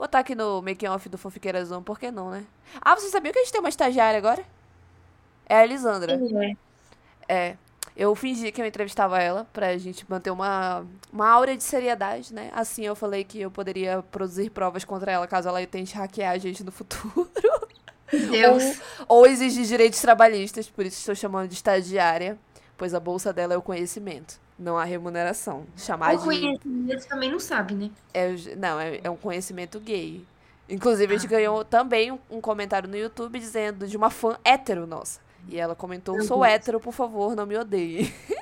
botar aqui no making off do Fofiqueira Zoom, por que não, né? Ah, você sabia que a gente tem uma estagiária agora? É a Elisandra. É? É. Eu fingi que eu entrevistava ela pra gente manter uma, uma aura de seriedade, né? Assim eu falei que eu poderia produzir provas contra ela caso ela tente hackear a gente no futuro. Deus. Ou, ou exigir direitos trabalhistas, por isso estou chamando de estagiária, pois a bolsa dela é o conhecimento, não a remuneração. Chamar O de. conhecimento também não sabe, né? É, não, é, é um conhecimento gay. Inclusive, a gente ganhou também um, um comentário no YouTube dizendo de uma fã hétero nossa. E ela comentou: Meu sou Deus. hétero, por favor, não me odeie.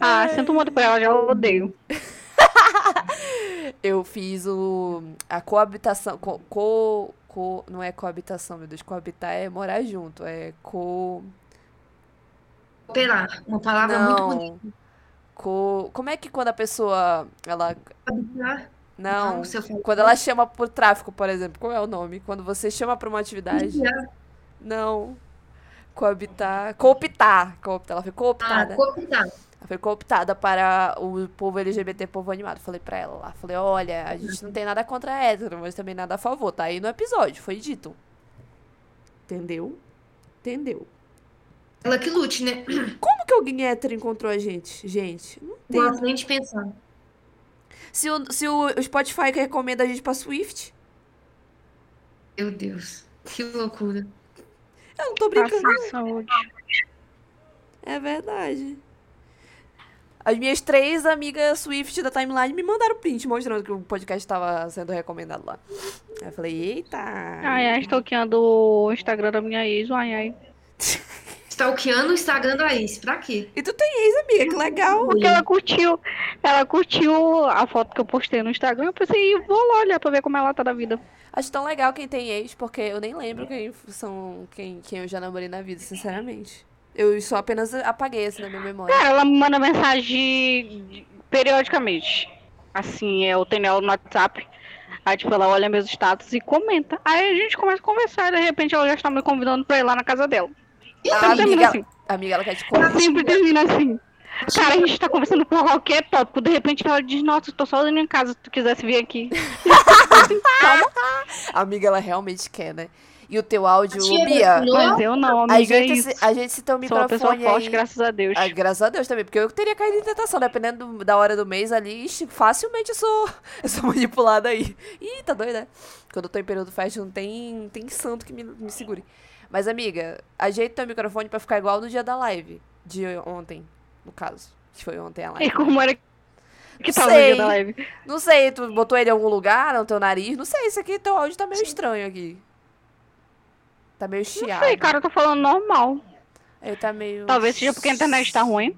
Ah, sinto muito por ela, já odeio. Eu fiz o a coabitação, co, co, co- não é coabitação, meu Deus, coabitar é morar junto, é co Operar. Uma palavra muito bonita. não, co, como é que quando a pessoa ela não, falar- quando ela chama por tráfico, por exemplo, qual é o nome? Quando você chama pra uma atividade, Vigiar. não, coabitar, cooptar, cooptar, ela foi Ah, cooptada. cooptar. Ela foi cooptada para o povo LGBT, povo animado. Falei pra ela lá. Falei, olha, a gente não tem nada contra hétero, mas também nada a favor. Tá aí no episódio, foi dito. Entendeu? Entendeu? Ela que lute, né? Como que alguém hétero encontrou a gente? Gente, não tem. gosto nem de pensar. Se o, se o o Spotify recomenda a gente pra Swift, Meu Deus. Que loucura. eu não tô brincando. Saúde. É verdade. As minhas três amigas Swift da timeline me mandaram print mostrando que o podcast estava sendo recomendado lá. Aí eu falei, eita. Ai, ai, stalkeando o Instagram da minha ex, ai, ai. Stalkeando o Instagram da ex. Pra quê? E tu tem ex, amiga, que legal. Porque ela curtiu, ela curtiu a foto que eu postei no Instagram, eu pensei, vou lá olhar pra ver como ela tá da vida. Acho tão legal quem tem ex, porque eu nem lembro quem são quem, quem eu já namorei na vida, sinceramente. Eu só apenas apaguei assim na minha memória. Cara, ela me manda mensagem periodicamente. Assim, eu tenho ela no WhatsApp. Aí, tipo, ela olha meus status e comenta. Aí a gente começa a conversar e de repente ela já está me convidando pra ir lá na casa dela. A Sempre termina amiga, assim. amiga, ela quer te contar. Sempre termina assim. Cara, a gente tá conversando por qualquer tópico. De repente ela diz, nossa, eu tô sozinha em casa, se tu quisesse vir aqui. Calma. A amiga, ela realmente quer, né? E o teu áudio, Tia, Bia? Mas eu não, a amiga, é gente, isso. se- a gente citou o Sou uma pessoa microfone forte, aí. graças a Deus. Ah, graças a Deus também, porque eu teria caído em tentação, dependendo do- da hora do mês ali, ixi, facilmente eu sou, eu sou manipulada aí. Ih, tá doida, né? Quando eu tô em período fest, não tem, tem santo que me, me segure. Mas, amiga, ajeita teu microfone pra ficar igual no dia da live, de ontem, no caso. Que foi ontem a E live. como era que Não tava no sei. dia da live? Não sei, tu botou ele em algum lugar, no teu nariz? Não sei, isso aqui, teu áudio tá meio estranho aqui. Tá meio Não chiado. sei, cara, eu tô falando normal. Ele tá meio... Talvez seja porque a internet tá ruim.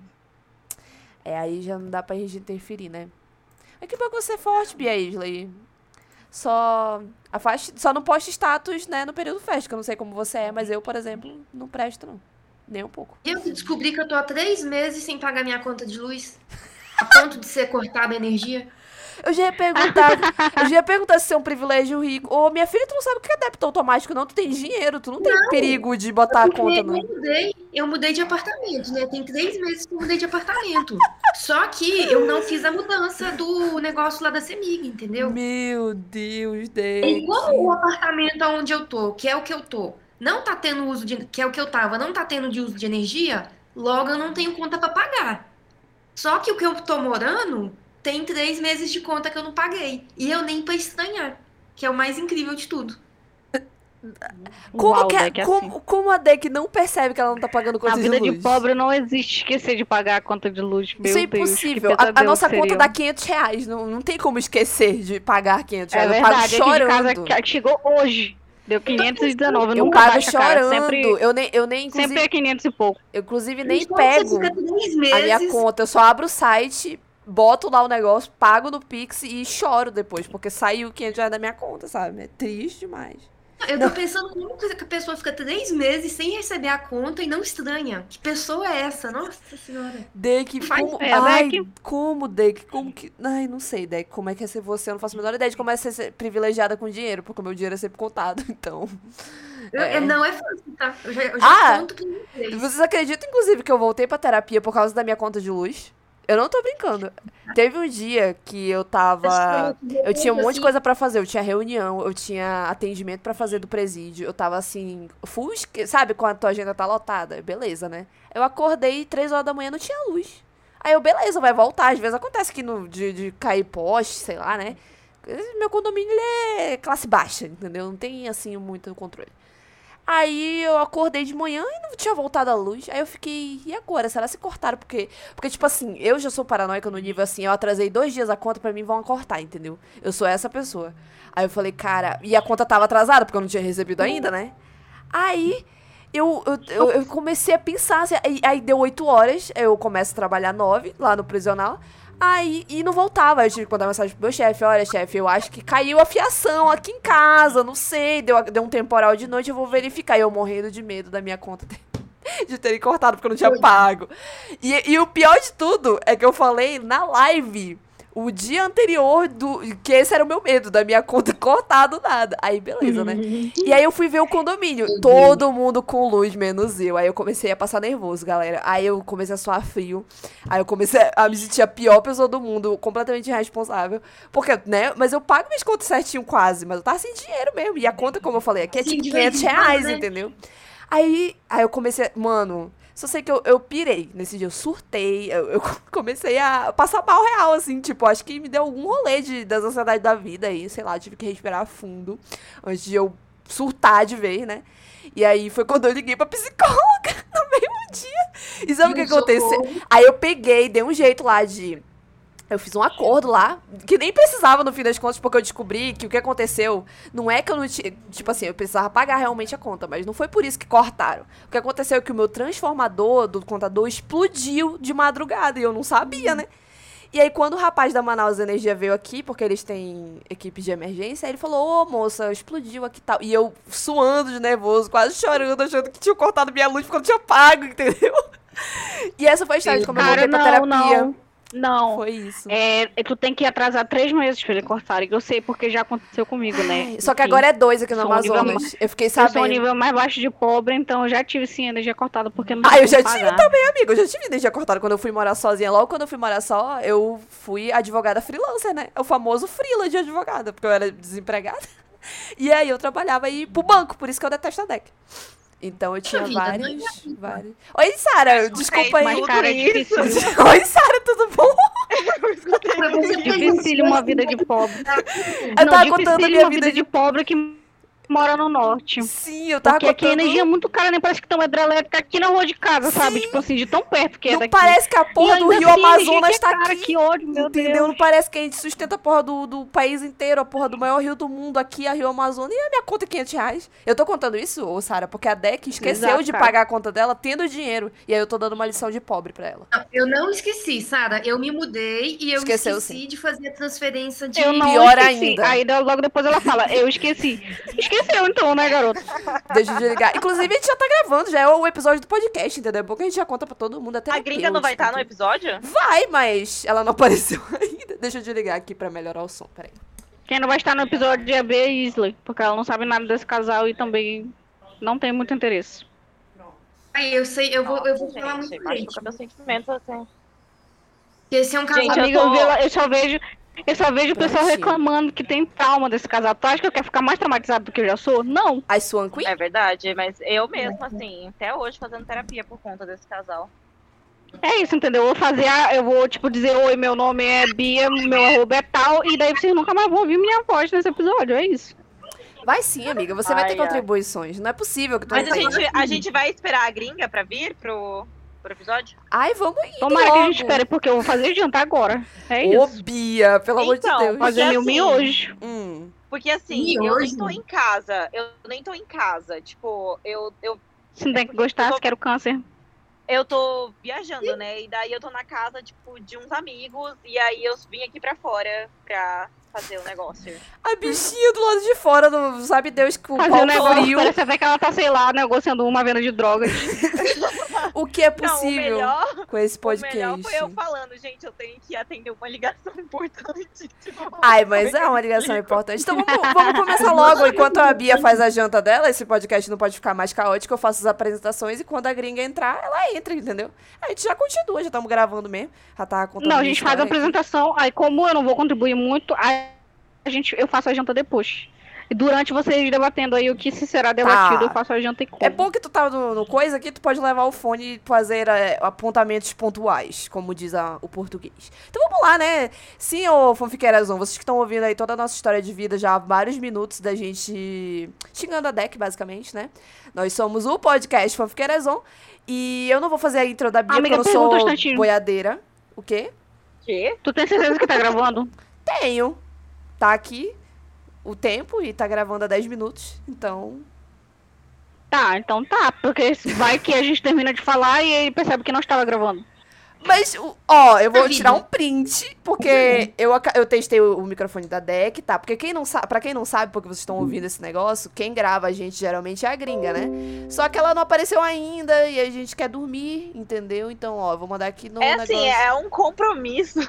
É, aí já não dá pra gente interferir, né? É que que você é forte, Bia Isley. Só afaste, só não poste status, né, no período festa, que eu não sei como você é, mas eu, por exemplo, não presto, não. Nem um pouco. Eu descobri que eu tô há três meses sem pagar minha conta de luz. A ponto de ser cortada a energia. Eu já ia perguntar, eu já ia perguntar se é um privilégio rico. Ô, minha filha, tu não sabe o que é débito automático, não? Tu tem dinheiro, tu não tem perigo de botar a conta eu no... mudei, eu mudei de apartamento, né? Tem três meses que eu mudei de apartamento. Só que eu não fiz a mudança do negócio lá da Semig, entendeu? Meu Deus, E Deus. como o apartamento onde eu tô, que é o que eu tô, não tá tendo uso de, que é o que eu tava, não tá tendo de uso de energia, logo eu não tenho conta pra pagar. Só que o que eu tô morando tem três meses de conta que eu não paguei. E eu nem pra estranhar, que é o mais incrível de tudo. Como, Uau, que a, Deck, é como, assim. como a Deck não percebe que ela não tá pagando Na conta de vida luz? de pobre não existe esquecer de pagar a conta de luz. Meu Isso é Deus, impossível. A- a, pesadelo nossa seria. conta dá 500 reais. Não, não tem como esquecer de pagar 500 É reais. eu verdade, pago de casa chorando. que chegou hoje. Deu 519, Eu nunca pago baixa, cara. chorando. Sempre, Eu nem, eu nem inclusive, sempre é 500 e pouco. eu, inclusive nem Então, pego a minha conta. Eu só abro o site, boto lá o negócio, pago no Pix e choro depois. Porque saiu 500 reais da minha conta, sabe? É triste demais. Eu tô pensando como que a pessoa fica três meses sem receber a conta e não estranha. Que pessoa é essa? Nossa senhora. Deck, como... É, Ai, Deck. como, Deck? Como que... Ai, não sei, Deck. Como é que é ser você? Eu não faço a menor ideia de como é ser privilegiada com dinheiro. Porque o meu dinheiro é sempre contado, então... Eu- É. eu- não é fácil, tá? Eu já, eu já Ah! conto vocês. Vocês acreditam, inclusive, que eu voltei pra terapia por causa da minha conta de luz? Eu não tô brincando. Teve um dia que eu tava. Eu tinha um monte de coisa pra fazer. Eu tinha reunião, eu tinha atendimento pra fazer do presídio. Eu tava assim, full, sabe quando a tua agenda tá lotada? Beleza, né? Eu acordei três horas da manhã não tinha luz. Aí eu, beleza, vai voltar. Às vezes acontece que no, de, de cair poste, sei lá, né? Meu condomínio ele é classe baixa, entendeu? Não tem assim muito controle. Aí eu acordei de manhã e não tinha voltado a luz. Aí eu fiquei, e agora? Será que se cortaram? Porque, porque, tipo assim, eu já sou paranoica no nível assim, eu atrasei dois dias a conta, pra mim vão cortar, entendeu? Eu sou essa pessoa. Aí eu falei, cara, e a conta tava atrasada, porque eu não tinha recebido ainda, né? Aí eu, eu, eu, eu comecei a pensar, assim, aí, aí deu oito horas, eu começo a trabalhar nove lá no prisional. Aí, e não voltava. Aí eu tive que mandar mensagem pro meu chefe: Olha, chefe, eu acho que caiu a fiação aqui em casa, não sei. Deu, deu um temporal de noite, eu vou verificar. E eu morrendo de medo da minha conta ter- de terem cortado, porque eu não tinha pago. E, e o pior de tudo é que eu falei na live. O dia anterior do. Que esse era o meu medo, da minha conta cortar do nada. Aí, beleza, né? E aí eu fui ver o condomínio. Todo mundo com luz, menos eu. Aí eu comecei a passar nervoso, galera. Aí eu comecei a suar frio. Aí eu comecei a me sentir a pior pessoa do mundo, completamente irresponsável. Porque, né? Mas eu pago minhas contas certinho quase, mas eu tava sem dinheiro mesmo. E a conta, como eu falei, aqui é tipo de vez 500 em quando, reais, né? entendeu? Aí, aí eu comecei, mano, só sei que eu, eu pirei nesse dia, eu surtei, eu, eu comecei a passar mal real, assim, tipo, acho que me deu algum rolê de, das ansiedades da vida aí, sei lá, tive que respirar fundo antes de eu surtar de vez, né? E aí foi quando eu liguei pra psicóloga no mesmo dia. E sabe o que aconteceu? Aí eu peguei, dei um jeito lá de. Eu fiz um acordo lá, que nem precisava no fim das contas, porque eu descobri que o que aconteceu não é que eu não tinha. Tipo assim, eu precisava pagar realmente a conta, mas não foi por isso que cortaram. O que aconteceu é que o meu transformador do contador explodiu de madrugada e eu não sabia, né? E aí, quando o rapaz da Manaus Energia veio aqui, porque eles têm equipe de emergência, ele falou: Ô moça, explodiu aqui e tal. E eu suando de nervoso, quase chorando, achando que tinham cortado minha luz porque eu não tinha pago, entendeu? E essa foi a história de como eu voltei pra terapia. não. Não. Foi isso. É, tu tem que atrasar três meses pra ele cortar. Eu sei porque já aconteceu comigo, né? Só que agora é dois aqui no Amazonas. Eu fiquei Eu sou sabendo. nível mais baixo de pobre, então eu já tive sim energia cortada porque não Ah, eu já como tive pagar. também, amigo. Eu já tive energia cortada quando eu fui morar sozinha. Logo quando eu fui morar só, eu fui advogada freelancer, né? É o famoso freela de advogada, porque eu era desempregada. E aí eu trabalhava aí pro banco, por isso que eu detesto a DEC. Então eu tinha vida, vários, vários. Oi, Sara, desculpa aí. Mas, cara, é isso. difícil. Oi, Sara, tudo bom? Ter Difícil uma noção, vida de pobre. Eu não, tava contando a minha uma vida vida de pobre que mora no norte. Sim, eu tava Porque aqui a contando. energia é muito cara, nem parece que tem uma hidrelétrica aqui na rua de casa, sabe? Sim. Tipo assim, de tão perto que é Não daqui. parece que a porra E do Rio assim, Amazonas que é tá cara, aqui. Que ódio, meu Entendeu? Deus. Não parece que a gente sustenta a porra do, do país inteiro, a porra do maior rio do mundo aqui, a Rio Amazonas, e a minha conta é 500 reais. Eu tô contando isso, ô Sara, porque a DEC esqueceu Exato, de cara. pagar a conta dela tendo dinheiro. E aí eu tô dando uma lição de pobre pra ela. Eu não esqueci, Sara. Eu me mudei e eu Esqueceu, esqueci sim. de fazer a transferência de. Eu não Pior esqueci. ainda. Aí logo depois ela fala, eu esqueci. Esqueceu então, né, garoto? Deixa de ligar. Inclusive, a gente já tá gravando, já é o episódio do podcast, entendeu? É bom que a gente já conta pra todo mundo. Até A gringa não vai estar no episódio? Vai, mas ela não apareceu ainda. Deixa eu desligar aqui pra melhorar o som, peraí. Quem não vai estar no episódio é a Bea Isley, porque ela não sabe nada desse casal e também não tem muito interesse. Aí eu sei, eu vou, eu vou falar gente, muito machuca leite. meus sentimentos, assim. Esse é um casal. Gente, eu tô- eu, vi- eu só vejo, eu só vejo o pessoal reclamando que tem trauma desse casal. Tu acha que eu quero ficar mais traumatizado do que eu já sou? Não. A Swan Queen? É verdade, mas eu mesma, assim, até hoje fazendo terapia por conta desse casal. É isso, entendeu? Eu vou fazer a, eu vou, tipo, dizer, oi, meu nome é Bia, meu arroba é tal, e daí vocês nunca mais vão ouvir minha voz nesse episódio, é isso. Vai sim, amiga. Você vai ter Ai, ai. contribuições. Não é possível que tu Mas não a gente, a gente vai esperar a gringa pra vir pro, pro episódio? Ai, vamos ir. Tomara que a gente logo. espere, porque eu vou fazer janta agora. É Ô, isso. Bia, pelo amor de Então, Deus. Fazer meu assim, miojo. Hum. Porque assim, eu Miojo? nem tô em casa. Eu nem tô em casa. Tipo, eu, eu, Se não tem que gostar, se quer o câncer. eu tô viajando, né? E daí eu tô na casa, tipo, de uns amigos. E aí eu vim aqui pra fora pra fazer o negócio. A bichinha do lado de fora, do, sabe Deus que o Fazer pau um negócio, frio, parece até que ela tá, sei lá, negociando uma venda de drogas. o que é Não, o possível melhor, com esse o melhor podcast. foi eu falando, gente, eu tenho que atender uma ligação importante. Tipo, Ai, mas é uma ligação importante. Então vamos, vamos começar logo. Enquanto a Bia faz a janta dela, esse podcast não pode ficar mais caótico. Eu faço as apresentações e quando a gringa entrar, ela entra, entendeu? A gente já continua, já estamos gravando mesmo. Já tá contando Não, a gente faz a apresentação, aí como eu não vou contribuir muito, aí a gente, eu faço a janta depois. E durante vocês debatendo aí o que se será debatido, eu faço a janta e como. É bom que tu tá no, no coisa aqui, tu pode levar o fone e fazer é, apontamentos pontuais, como diz a- o português. Então vamos lá, né? Sim, ô fanfiqueirazão, vocês que estão ouvindo aí toda a nossa história de vida já há vários minutos da gente xingando a deck, basicamente, né? Nós somos o podcast Fanfiqueirazão e eu não vou fazer a intro da Bia Amiga, porque eu não um sou boiadeira. O quê? quê? Tu tem certeza que tá gravando? Tenho. Tá aqui o tempo e tá gravando há 10 minutos, então... Tá, então tá, porque vai que a gente termina de falar e ele percebe que não estava gravando. Mas, o- ó, eu vou Duvido. tirar um print, porque eu, aca- eu testei o, o microfone da deck, tá? Porque quem não sabe, pra quem não sabe, porque vocês estão ouvindo esse negócio, quem grava a gente geralmente é a gringa, né? Só que ela não apareceu ainda e a gente quer dormir, entendeu? Então, ó, eu vou mandar aqui no É negócio. assim, é um compromisso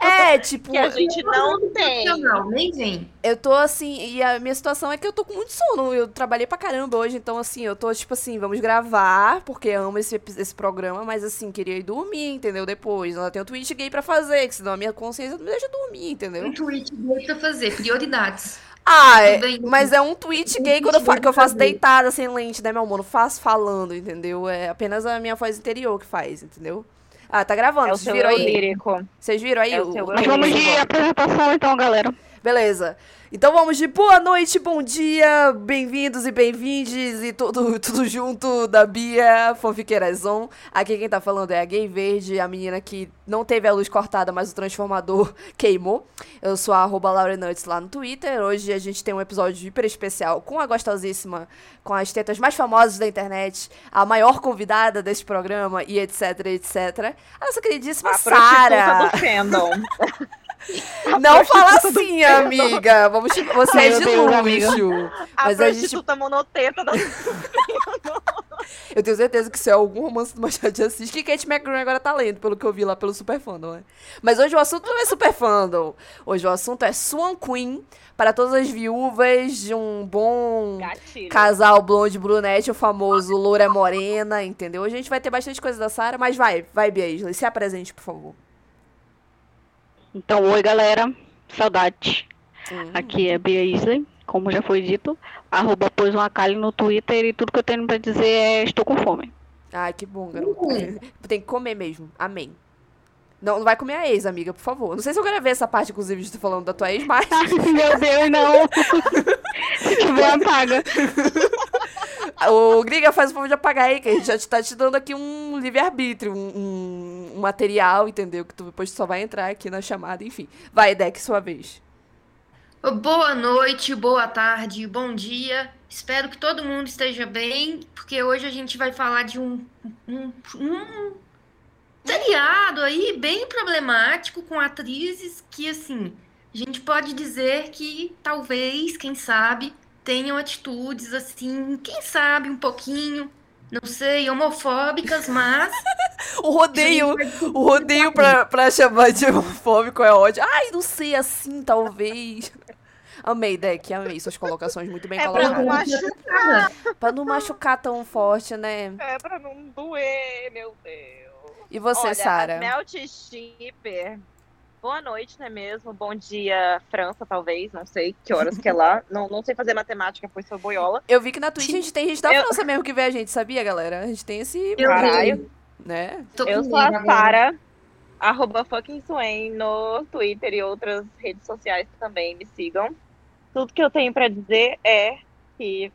É, tipo, que a gente não tem. Profissional, nem vem. eu tô assim, e a minha situação é que eu tô com muito sono. Eu trabalhei pra caramba hoje, então assim, eu tô tipo assim, vamos gravar, porque amo esse, esse programa, mas assim, queria ir dormir, entendeu? Depois. Eu tenho um tweet gay pra fazer, que senão a minha consciência não me deixa dormir, entendeu? Um tweet bem pra fazer, prioridades. Ah, é- mas é um tweet Um gay quando eu, que eu faço gay. deitada, sem lente, né, meu amor? Não faço falando, entendeu? É apenas a minha voz interior que faz, entendeu? Ah, tá gravando, É vocês viram aí? lírico. Vocês viram aí? É o Mas vamos de apresentação então, galera. Beleza. Então vamos de boa noite, bom dia, bem-vindos e bem-vindes e tudo, tudo junto da Bia Fanfiqueirazon. Aqui quem tá falando é a Gay Verde, a menina que não teve a luz cortada, mas o transformador queimou. Eu sou a arroba Laurenuts lá no Twitter. Hoje a gente tem um episódio hiper especial com a gostosíssima, com as tetas mais famosas da internet, a maior convidada desse programa e etc, etc. A nossa queridíssima A Sara. do fandom. Não fala assim, amiga. Vamos, você é de luxo. amiga. A Mas a gente- monoteta da Eu tenho certeza que isso é algum romance do Machado de Assis que Kate McGraw agora tá lendo, pelo que eu vi lá pelo Super Fandom, né? Mas hoje o assunto não é Super Fandom. Hoje o assunto é Swan Queen para todas as viúvas de um bom gatilho. casal blonde brunete, o famoso loura morena, entendeu? Hoje a gente vai ter bastante coisa da Sarah, mas vai, vai, Bia Isley, se apresente, por favor. Então, oi galera, saudade. Aqui é Bia Isley, como já foi dito. Arroba pôs uma calha no Twitter e tudo que eu tenho pra dizer é estou com fome. Ai, que bom, garota. Tem que comer mesmo. Amém. Não, não vai comer a ex, amiga, por favor. Não sei se eu quero ver essa parte, inclusive, de tu falando da tua ex, mas. Meu Deus, não. Se tiver, apaga. O Griga faz o favor de apagar aí, que a gente já te tá te dando aqui um livre-arbítrio, um, um- material, entendeu? Que tu depois só vai entrar aqui na chamada, enfim. Vai, Deck, sua vez. Boa noite, boa tarde, bom dia. Espero que todo mundo esteja bem, porque hoje a gente vai falar de um, um, um seriado aí bem problemático com atrizes que, assim, a gente pode dizer que talvez, quem sabe, tenham atitudes assim, quem sabe um pouquinho, não sei, homofóbicas, mas. O rodeio, o rodeio pra, pra chamar de homofóbico é ódio. Ai, não sei, assim, talvez. Amei, Deck, amei suas colocações muito bem É pra não colocadas. machucar. Pra não machucar tão forte, né? É pra não doer, meu Deus. E você, Sara? Melt Shipper. Boa noite, não é mesmo? Bom dia, França, talvez. Não sei que horas que é lá. Não, não sei fazer matemática, pois sou boiola. Eu vi que na Twitch a gente tem gente da Eu- França mesmo que vê a gente, sabia, galera? A gente tem esse, Eu Caralho. né? Tô Eu sou a. Sara, arroba fucking Swain no Twitter e outras redes sociais também. Me sigam. Tudo que eu tenho pra dizer é que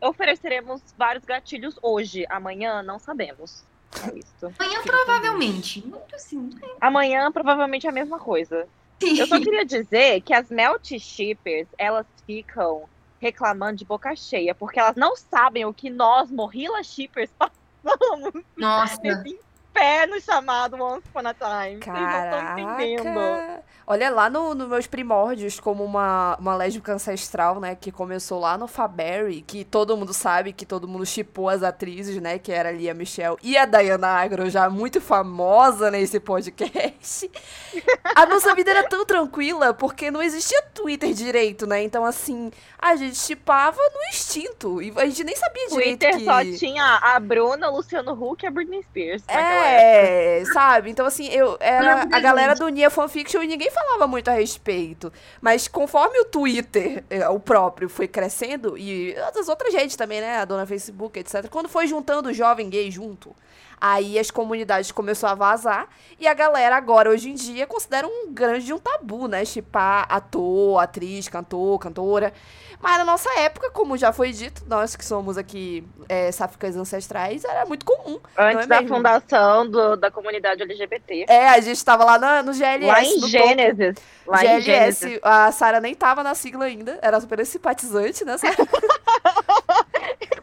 ofereceremos vários gatilhos hoje. Amanhã, não sabemos. É isso. Amanhã, provavelmente. Muito assim. Amanhã, provavelmente, é a mesma coisa. Eu só queria dizer que as Melt Shippers, elas ficam reclamando de boca cheia, porque elas não sabem o que nós, Morrila Shippers, passamos Nossa. nesse pé no chamado Once Upon a Time. Vocês não estão entendendo. Caraca! Olha, lá no, no meus primórdios, como uma, uma lésbica ancestral, né, que começou lá no Faberry, que todo mundo sabe, que todo mundo chipou as atrizes, né, que era ali a Michelle e a Diana Agro, já muito famosa nesse podcast. a nossa vida era tão tranquila, porque não existia Twitter direito, né, então assim, a gente chipava no instinto, e a gente nem sabia direito Twitter que... só tinha a Bruna, o Luciano Huck e a Britney Spears. naquela época. É, sabe? Então, assim, eu era. Não, A galera do Nia Fanfiction e ninguém falava muito a respeito. Mas conforme o Twitter, eh, o próprio, foi crescendo, e as outras redes também, né? A dona Facebook, etc. Quando foi juntando o jovem gay junto, aí as comunidades começaram a vazar. E a galera agora, hoje em dia, considera um grande um tabu, né? Chipar ator, atriz, cantor, cantora. Mas na nossa época, como já foi dito, nós que somos aqui é, sáficas ancestrais, era muito comum. Antes Não é da mesmo? fundação do- da comunidade LGBT. É, a gente tava lá na- no GLS. lá em. Gênesis. Lá em Gênesis. GLS, a Sara nem tava na sigla ainda, era super simpatizante, né?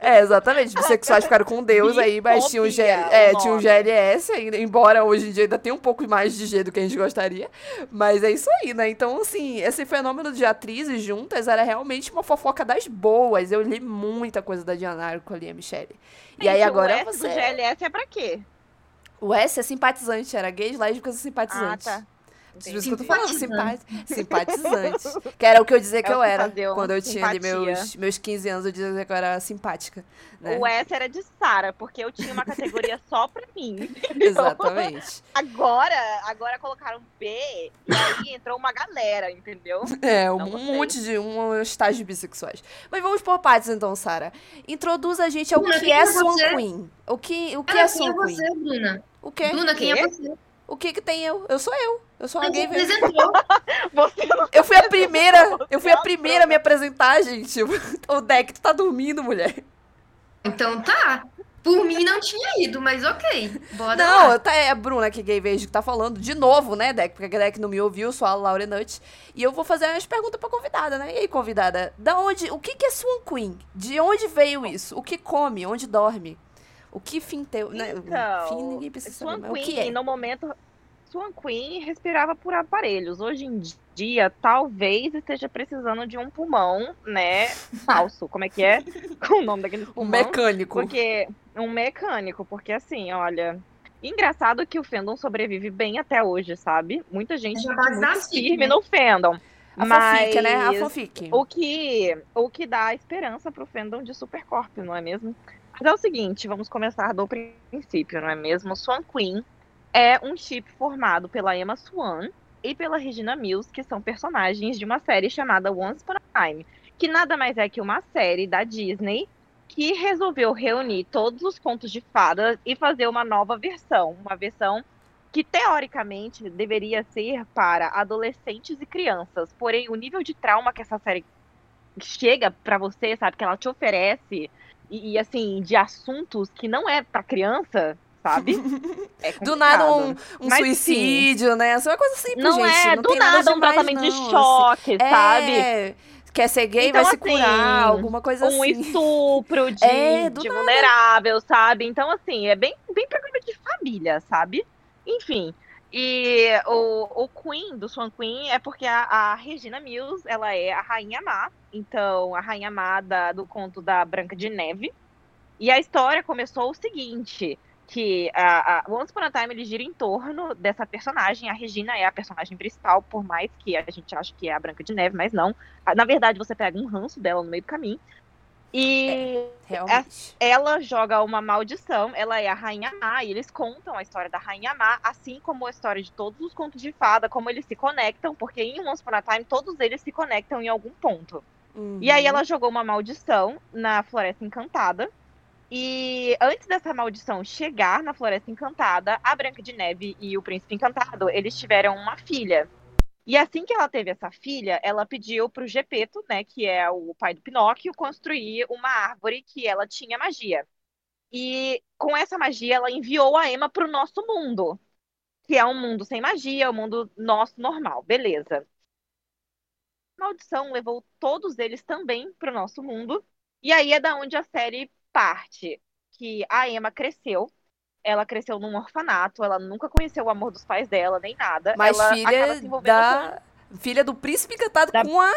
É, exatamente. Bissexuais ficaram com Deus aí, mas tinha um, G... É, o tinha um. GLS ainda, embora hoje em dia ainda tenha um pouco mais de G do que a gente gostaria. Mas é isso aí, né? Então, assim, esse fenômeno de atrizes juntas era realmente uma fofoca das boas. Eu li muita coisa da Diana Arco ali, a Michelle. E aí agora o S você. do GLS é pra quê? O S é simpatizante, era gays, lésbicas e simpatizantes. Ah, tá. Isso que eu tô falando, Simpatizante. simpati- simpatizante. Que era o que eu dizia que É eu era. uma Quando eu tinha ali simpatia. meus, meus 15 anos, eu dizia que eu era simpática. Né? O S era de Sara, porque eu tinha uma categoria só pra mim. Exatamente. Agora, agora colocaram B e aí entrou uma galera, entendeu? É, um Não gostei. monte de um estágio bissexuais. Mas vamos por partes então, Sara. Introduz a gente ao Bruna, que quem é é Swan você? Queen. O que, o que Ah, é quem Swan é Queen? você, Bruna? O que? Bruna, quem quê? é você? O que que tem eu? Eu sou eu. Eu sou uma Mas gay apresentou. Você não Eu fui a primeira, eu fui a primeira a me apresentar, gente. O deck, tu tá dormindo, mulher. Então tá. Por mim não tinha ido, mas ok. Bora Não, lá. tá, é a Bruna que gay vejo que tá falando de novo, né, Deck? Porque a Deck não me ouviu, sou a Laura Nutt. E eu vou fazer umas perguntas pra convidada, né? E aí, convidada, da onde, o que que é Swan Queen? De onde veio isso? O que come? Onde dorme? O que fim teu, né? Então, fim ninguém precisa saber, Swan mas o que Queen, é? no momento, Swan Queen respirava por aparelhos. Hoje em dia, talvez esteja precisando de um pulmão, né, falso. Como é que é? Com o nome daquele Um pulmão? mecânico. Porque um mecânico, porque assim, olha, engraçado que o fandom sobrevive bem até hoje, sabe? Muita gente É muito FIC, firme né? no fandom. A mas fanfic, né? A fanfic. o que o que dá esperança pro fandom de Supercorp, não é mesmo? Mas é o seguinte, vamos começar do princípio, não é mesmo? Swan Queen é um chip formado pela Emma Swan e pela Regina Mills, que são personagens de uma série chamada Once Upon a Time, que nada mais é que uma série da Disney que resolveu reunir todos os contos de fadas e fazer uma nova versão, uma versão que teoricamente deveria ser para adolescentes e crianças. Porém, o nível de trauma que essa série chega pra você, sabe, que ela te oferece e, e, assim, de assuntos que não é pra criança, sabe? É Do nada um, um Mas, suicídio, né? Essa é uma coisa simples, Não gente. é, não do tem nada, nada um tratamento de não, assim. choque, sabe? É, quer ser gay, Então, vai se assim, curar, alguma coisa um assim. estupro de, É, de vulnerável, sabe? Então, assim, é bem, bem programa de família, sabe? Enfim. E o, o Queen, do Swan Queen, é porque a, a Regina Mills, ela é a Rainha Má. Então, a Rainha Má da- do conto da Branca de Neve. E a história começou o seguinte, que a, a Once Upon a Time, ele gira em torno dessa personagem. A Regina é a personagem principal, por mais que a gente ache que é a Branca de Neve, mas não. Ah, Na verdade, você pega um ranço dela no meio do caminho. E Realmente. ela joga uma maldição, ela é a Rainha Má, e eles contam a história da Rainha Má, assim como a história de todos os contos de fada, como eles se conectam, porque em Once Upon a Time todos eles se conectam em algum ponto. E aí Uhum. ela jogou uma maldição na Floresta Encantada. E antes dessa maldição chegar na Floresta Encantada, a Branca de Neve e o Príncipe Encantado, eles tiveram uma filha. E assim que ela teve essa filha, ela pediu pro Gepeto, né, que é o pai do Pinóquio, construir uma árvore que ela tinha magia. E com essa magia, ela enviou a Emma pro nosso mundo, que é um mundo sem magia, um mundo nosso normal, beleza. A maldição levou todos eles também pro nosso mundo. E aí é da onde a série parte, que a Emma cresceu ela cresceu num orfanato, ela nunca conheceu o amor dos pais dela, nem nada. Mas ela filha da. Filha do príncipe encantado Da- com a.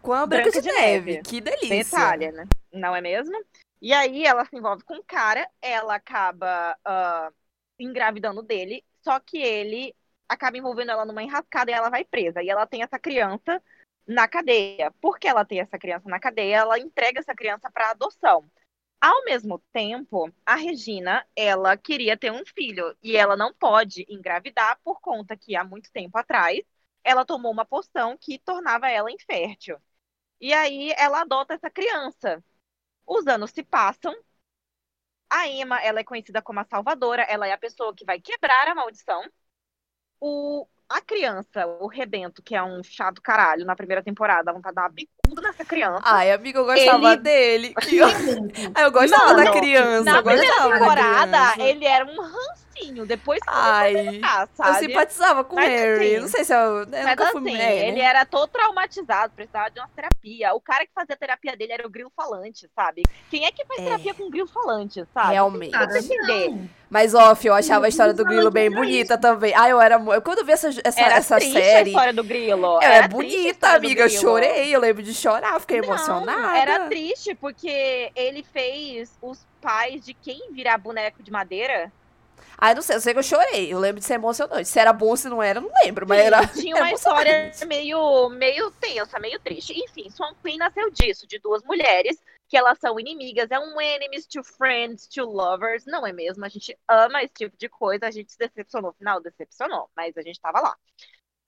Com a Branca, Branca de, de Neve. Neve. Que com delícia. Itália, né? Não é mesmo? E aí ela se envolve com um cara, ela acaba ah, engravidando dele, só que ele acaba envolvendo ela numa enrascada e ela vai presa. E ela tem essa criança na cadeia. Por que ela tem essa criança na cadeia? Ela entrega essa criança para adoção. Ao mesmo tempo, a Regina, ela queria ter um filho e ela não pode engravidar por conta que há muito tempo atrás ela tomou uma poção que tornava ela infértil. E aí ela adota essa criança. Os anos se passam. A Emma, ela é conhecida como a salvadora, ela é a pessoa que vai quebrar a maldição. O, a criança, o Rebento, que é um chato caralho na primeira temporada, de dar uma bicuda nessa criança. Ai, amiga, eu gostava Ele- dele. Que eu... Eu gostava Mano, da criança. na primeira temporada, ele era um Depois que Ai, eu simpatizava com o Harry. assim, não sei se eu. Eu Mas nunca assim, fui mulher, ele né? era todo traumatizado, precisava de uma terapia. O cara que fazia a terapia dele era o grilo falante, sabe? Quem é que faz É. terapia com grilo falante, sabe? Realmente. Mas, off, eu achava a história do Grilo bem bonita também. Ah, eu era. Quando eu vi essa, essa, Era essa triste a série. história do grilo. Era é triste a bonita, amiga. Eu chorei. Eu lembro de chorar, fiquei Não, emocionada. Era triste porque ele fez os pais de quem virar boneco de madeira. Ah, eu não sei, eu sei que eu chorei. Eu lembro de ser emocionante. Se era bom ou se não era, eu não lembro. Mas Sim, era. tinha uma história meio, meio tensa, meio triste. Enfim, Swan Queen nasceu disso, de duas mulheres que elas são inimigas. É um enemies to friends to lovers, não é mesmo? A gente ama esse tipo de coisa. A gente se decepcionou no final, decepcionou, mas a gente tava lá.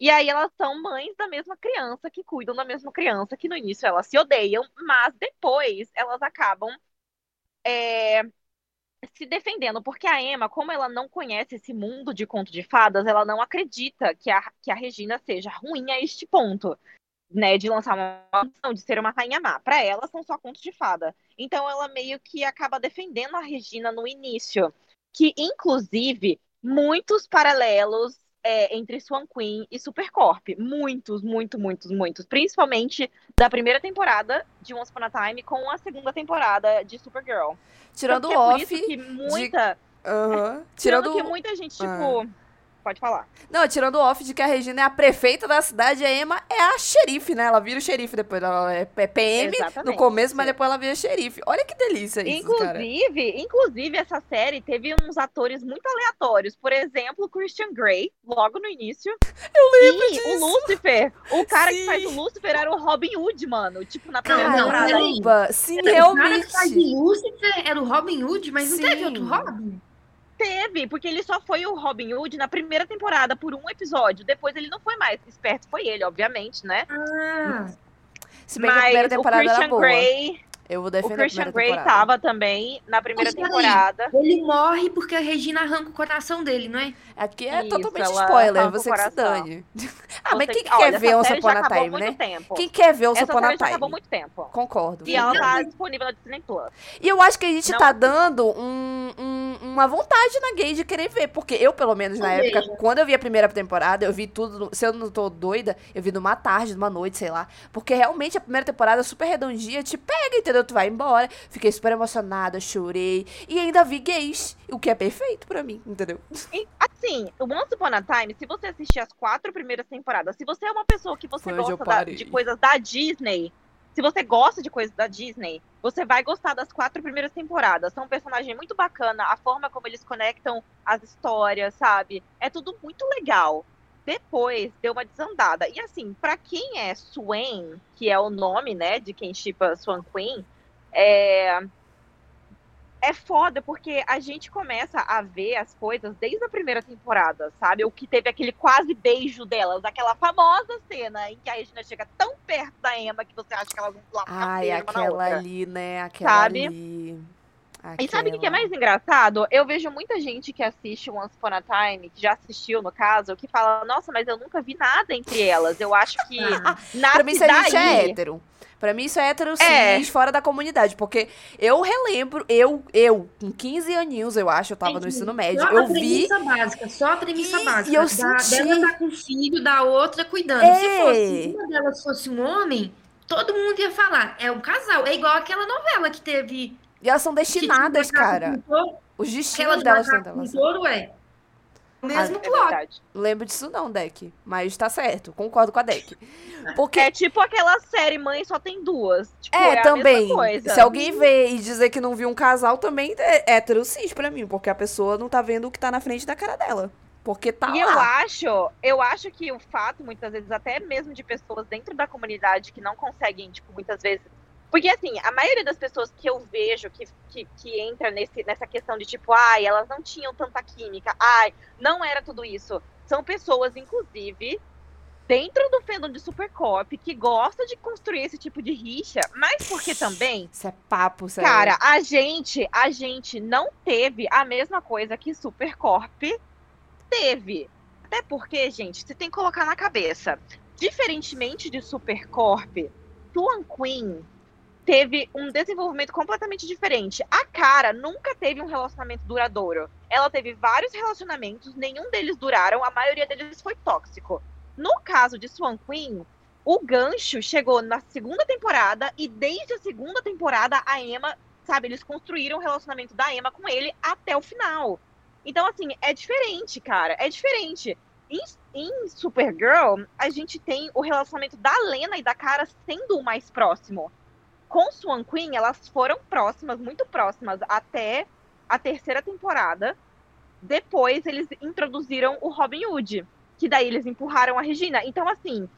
E aí elas são mães da mesma criança, que cuidam da mesma criança, que no início elas se odeiam, mas depois elas acabam é, se defendendo, porque a Emma, como ela não conhece esse mundo de conto de fadas, ela não acredita que a, que a Regina seja ruim a este ponto, né, de lançar uma maldição, de ser uma rainha má. Para ela, são só contos de fada. Então ela meio que acaba defendendo a Regina no início, que inclusive muitos paralelos é, entre Swan Queen e Supercorp. Muitos, muito, muitos, muitos. Principalmente da primeira temporada de Once Upon a Time com a segunda temporada de Supergirl. Tirando o é por off. isso que muita, Aham. tirando Tirando. que muita gente, tipo, pode falar. Não, tirando o off de que a Regina é a prefeita da cidade, a Emma é a xerife, né? Ela vira o xerife depois. Ela é é PM no Exatamente. começo, mas depois ela vira xerife. Olha que delícia isso, cara. Inclusive, inclusive, essa série teve uns atores muito aleatórios. Por exemplo, o Christian Grey, logo no início. Eu lembro e disso. o Lucifer. O cara Sim. que faz o Lucifer era o Robin Hood, mano. Tipo, na primeira Não, temporada. sim, O cara realmente. que faz o Lucifer era o Robin Hood, mas não teve Sim. outro Robin? Teve, porque ele só foi o Robin Hood na primeira temporada, por um episódio. Depois ele não foi mais. Esperto foi ele, obviamente, né? Ah, Se bem que a primeira Mas o temporada era Christian boa. Grey, Eu vou o defender a Christian Grey temporada. tava também na primeira Mas temporada. ele morre porque a Regina arranca o coração dele, não é? Aqui é Isso, totalmente spoiler, o você que se dane. ah, mas Você- quem que olha, quer ver série Upon a Time, né? Tempo. Quem quer ver Essa Upon a já acabou há Time? muito tempo. Concordo. E ela Não, tá mas- disponível na Disney Plus. E eu acho que a gente Não tá dando um- um- uma vontade na gay de querer ver. Porque eu, pelo menos, na época, quando eu vi a primeira temporada, eu vi tudo. Se eu não tô doida, eu vi numa tarde, numa noite, sei lá. Porque realmente a primeira temporada, super redondinha, te pega, entendeu? Tu vai embora. Fiquei super emocionada, chorei. E ainda vi gays. O que é perfeito pra mim, entendeu? E, assim, o Once Upon a Time, se você assistir as quatro primeiras temporadas, se você é uma pessoa que você Foi gosta da- de coisas da Disney, se você gosta de coisas da Disney, você vai gostar das quatro primeiras temporadas. São um personagem muito bacana, a forma como eles conectam as histórias, sabe? É tudo muito legal. Depois deu uma desandada. E assim, pra quem é Swain, que é o nome, né, de quem chipa Swan Queen, é é foda porque a gente começa a ver as coisas desde a primeira temporada, sabe? O que teve aquele quase beijo delas, aquela famosa cena em que a Regina chega tão perto da Emma que você acha que elas vão lá ficar Ai, aquela ali, né? Aquela Sabe? ali. E sabe o que é Aquela. mais engraçado? Eu vejo muita gente que assiste Once Upon a Time, que já assistiu no caso, que fala, nossa, mas eu nunca vi nada entre elas. Eu acho que Ah, na Pra mim, isso a é daí- hétero. Pra mim, isso é hétero É. cis, fora da comunidade. Porque eu relembro, eu, eu, com 15 aninhos, eu acho, eu tava no Gente, ensino médio, Só eu a vi. premissa básica, só a premissa E- básica. e eu da, senti- Dela tá com filho, da outra cuidando. É. Se fosse uma delas fosse um homem, todo mundo ia falar, é um casal. É igual aquela novela que teve. E elas são destinadas, cara. Os destinos delas estão com delas. touro, é. O mesmo É plot. verdade. Lembro disso não, Deck. Mas tá certo, concordo com a Deck. Porque É tipo aquela série Mãe Só Tem Duas. Tipo, É, é, a também. mesma coisa. Se alguém vê e dizer que não viu um casal, também é hétero cis pra mim, porque a pessoa não tá vendo o que tá na frente da cara dela. Porque tá E eu lá. acho, eu acho que o fato, muitas vezes, até mesmo de pessoas dentro da comunidade que não conseguem, tipo, muitas vezes. Porque, assim, a maioria das pessoas que eu vejo que, que, que entra nesse, nessa questão de, tipo, ai, elas não tinham tanta química, ai, não era tudo isso. São pessoas, inclusive, dentro do fandom de Supercop, que gosta de construir esse tipo de rixa, mas porque também Isso é papo, sério. Cara, a gente, a gente não teve a mesma coisa que Supercorp teve. Até porque, gente, você tem que colocar na cabeça. Diferentemente de Supercorp, Swan Queen teve um desenvolvimento completamente diferente. A cara nunca teve um relacionamento duradouro. Ela teve vários relacionamentos, nenhum deles duraram, a maioria deles foi tóxico. No caso de Swan Queen, o gancho chegou na segunda temporada e desde a segunda temporada a Emma, sabe, eles construíram o relacionamento da Emma com ele até o final. Então, assim, é diferente, cara, é diferente. Em, em Supergirl, a gente tem o relacionamento da Lena e da Cara sendo o mais próximo. Com Swan Queen, elas foram próximas, muito próximas, até a terceira temporada. Depois, eles introduziram o Robin Hood, que daí eles empurraram a Regina. Então, assim,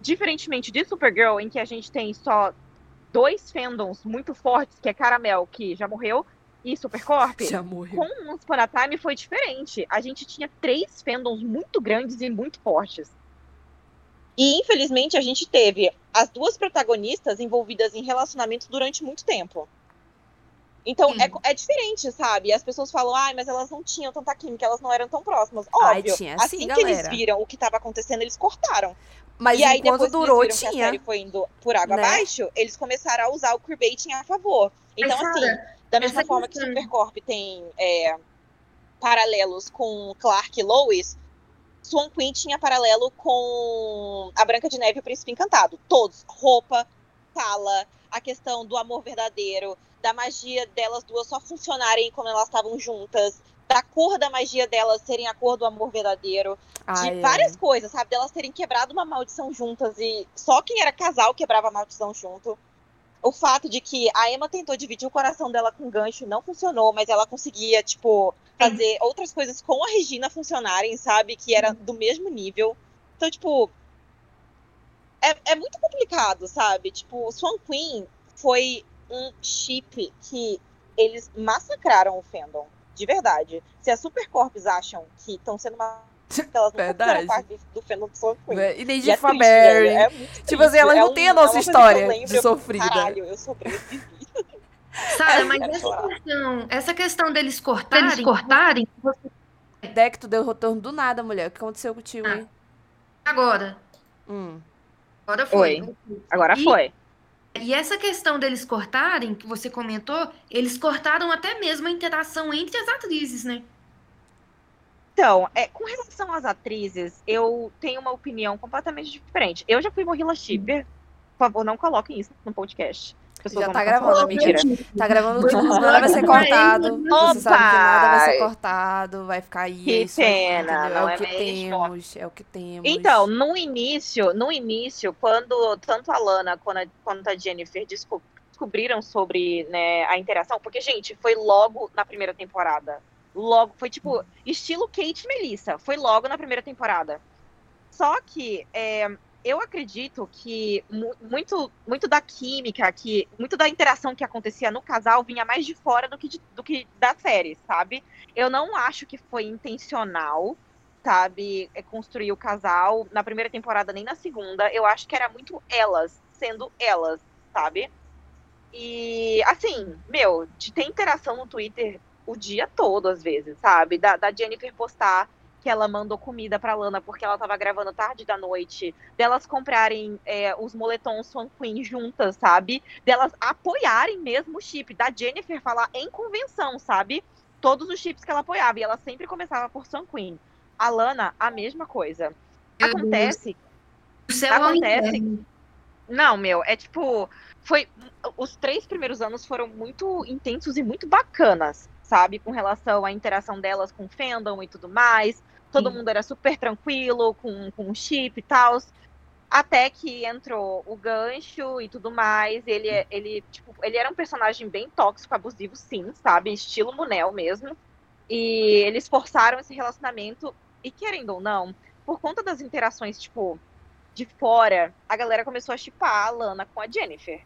diferentemente de Supergirl, em que a gente tem só dois fandoms muito fortes, que é Caramel, que já morreu, e Supercorp, Já morreu. com Once Upon a Time foi diferente. A gente tinha três fandoms muito grandes e muito fortes. E, infelizmente, a gente teve as duas protagonistas envolvidas em relacionamentos durante muito tempo. Então, Sim. é, é diferente, sabe? As pessoas falam, ai, mas elas não tinham tanta química, elas não eram tão próximas. Ai, Óbvio, tinha assim sim, que eles viram o que estava acontecendo, eles cortaram. Mas e aí, enquanto depois durou, que eles viram que a tinha. série foi indo por água né? abaixo, eles começaram a usar o queerbaiting a favor. Então, Mas, assim, da mesma essa forma que questão- Supercorp tem é, paralelos com Clark e Lois, Swan Queen tinha paralelo com a Branca de Neve e o Príncipe Encantado. Todos. Roupa, fala, a questão do amor verdadeiro, da magia delas duas só funcionarem quando elas estavam juntas, da cor da magia delas serem a cor do amor verdadeiro, de várias coisas, sabe? Delas terem quebrado uma maldição juntas e só quem era casal quebrava a maldição junto. O fato de que a Emma tentou dividir o coração dela com gancho não funcionou, mas ela conseguia, tipo, fazer outras coisas com a Regina funcionarem, sabe? Que era do mesmo nível. Então, tipo. É, é muito complicado, sabe? Tipo, Swan Queen foi um chip que eles massacraram o fandom. De verdade. Se as Supercorps acham que estão sendo uma. Elas não Verdade. fizeram parte do, do fandom do Swan Queen. E nem de é Faberry. velho, é muito Tipo assim, elas É não um- têm a é nossa eu história lembro, de eu sofrida. Caralho, eu sobrevivi. Sara, mas É, essa claro. questão, essa questão deles cortarem, eles cortarem Deck, tu deu retorno do nada, mulher. O que aconteceu contigo, Ah. hein? agora. Hum. Agora foi. Agora E- foi. E essa questão deles cortarem, que você comentou, eles cortaram até mesmo a interação entre as atrizes, né? Então, é, com relação às atrizes, eu tenho uma opinião completamente diferente. Eu já fui Morrila Shipper. Por favor, não coloquem isso no podcast. As pessoas Já vão tá gravando, cancelar. mentira. Tá gravando tudo, Opa! nada vai ser cortado. Você sabe que nada vai ser Opa! cortado, vai ficar aí. Que é isso pena, é é o que mesmo? temos, é o que temos. Então, no início, no início, quando tanto a Lana quanto a, quanto a Jennifer desco- descobriram sobre né, a interação, porque, gente, foi logo na primeira temporada. Logo, foi tipo, estilo Kate e Melissa, foi logo na primeira temporada. Só que é, eu acredito que mu- muito, muito da química, que, muito da interação que acontecia no casal vinha mais de fora do que, de- do que da série, sabe? Eu não acho que foi intencional sabe, é, construir o casal na primeira temporada nem na segunda. Eu acho que era muito elas sendo elas, sabe? E assim, meu, de ter interação no Twitter o dia todo, às vezes, sabe? Da, da Jennifer postar que ela mandou comida pra Lana porque ela tava gravando tarde da noite, delas comprarem é, os moletons Swan Queen juntas, sabe? Delas apoiarem mesmo o chip, da Jennifer falar em convenção, sabe? Todos os chips que ela apoiava, e ela sempre começava por Swan Queen. A Lana, a mesma coisa. Acontece O céu Acontece não, meu, é tipo. Foi. Os três primeiros anos foram muito intensos e muito bacanas, sabe? Com relação à interação delas com o fandom e tudo mais. Todo Sim. mundo era super tranquilo com, com o chip e tal. Até que entrou o gancho e tudo mais. Ele, é- ele, tipo, ele era um personagem bem tóxico, abusivo, sim, sabe? Estilo Munel mesmo. E eles forçaram esse relacionamento. E querendo ou não, por conta das interações, tipo, de fora, a galera começou a chipar a Lana com a Jennifer.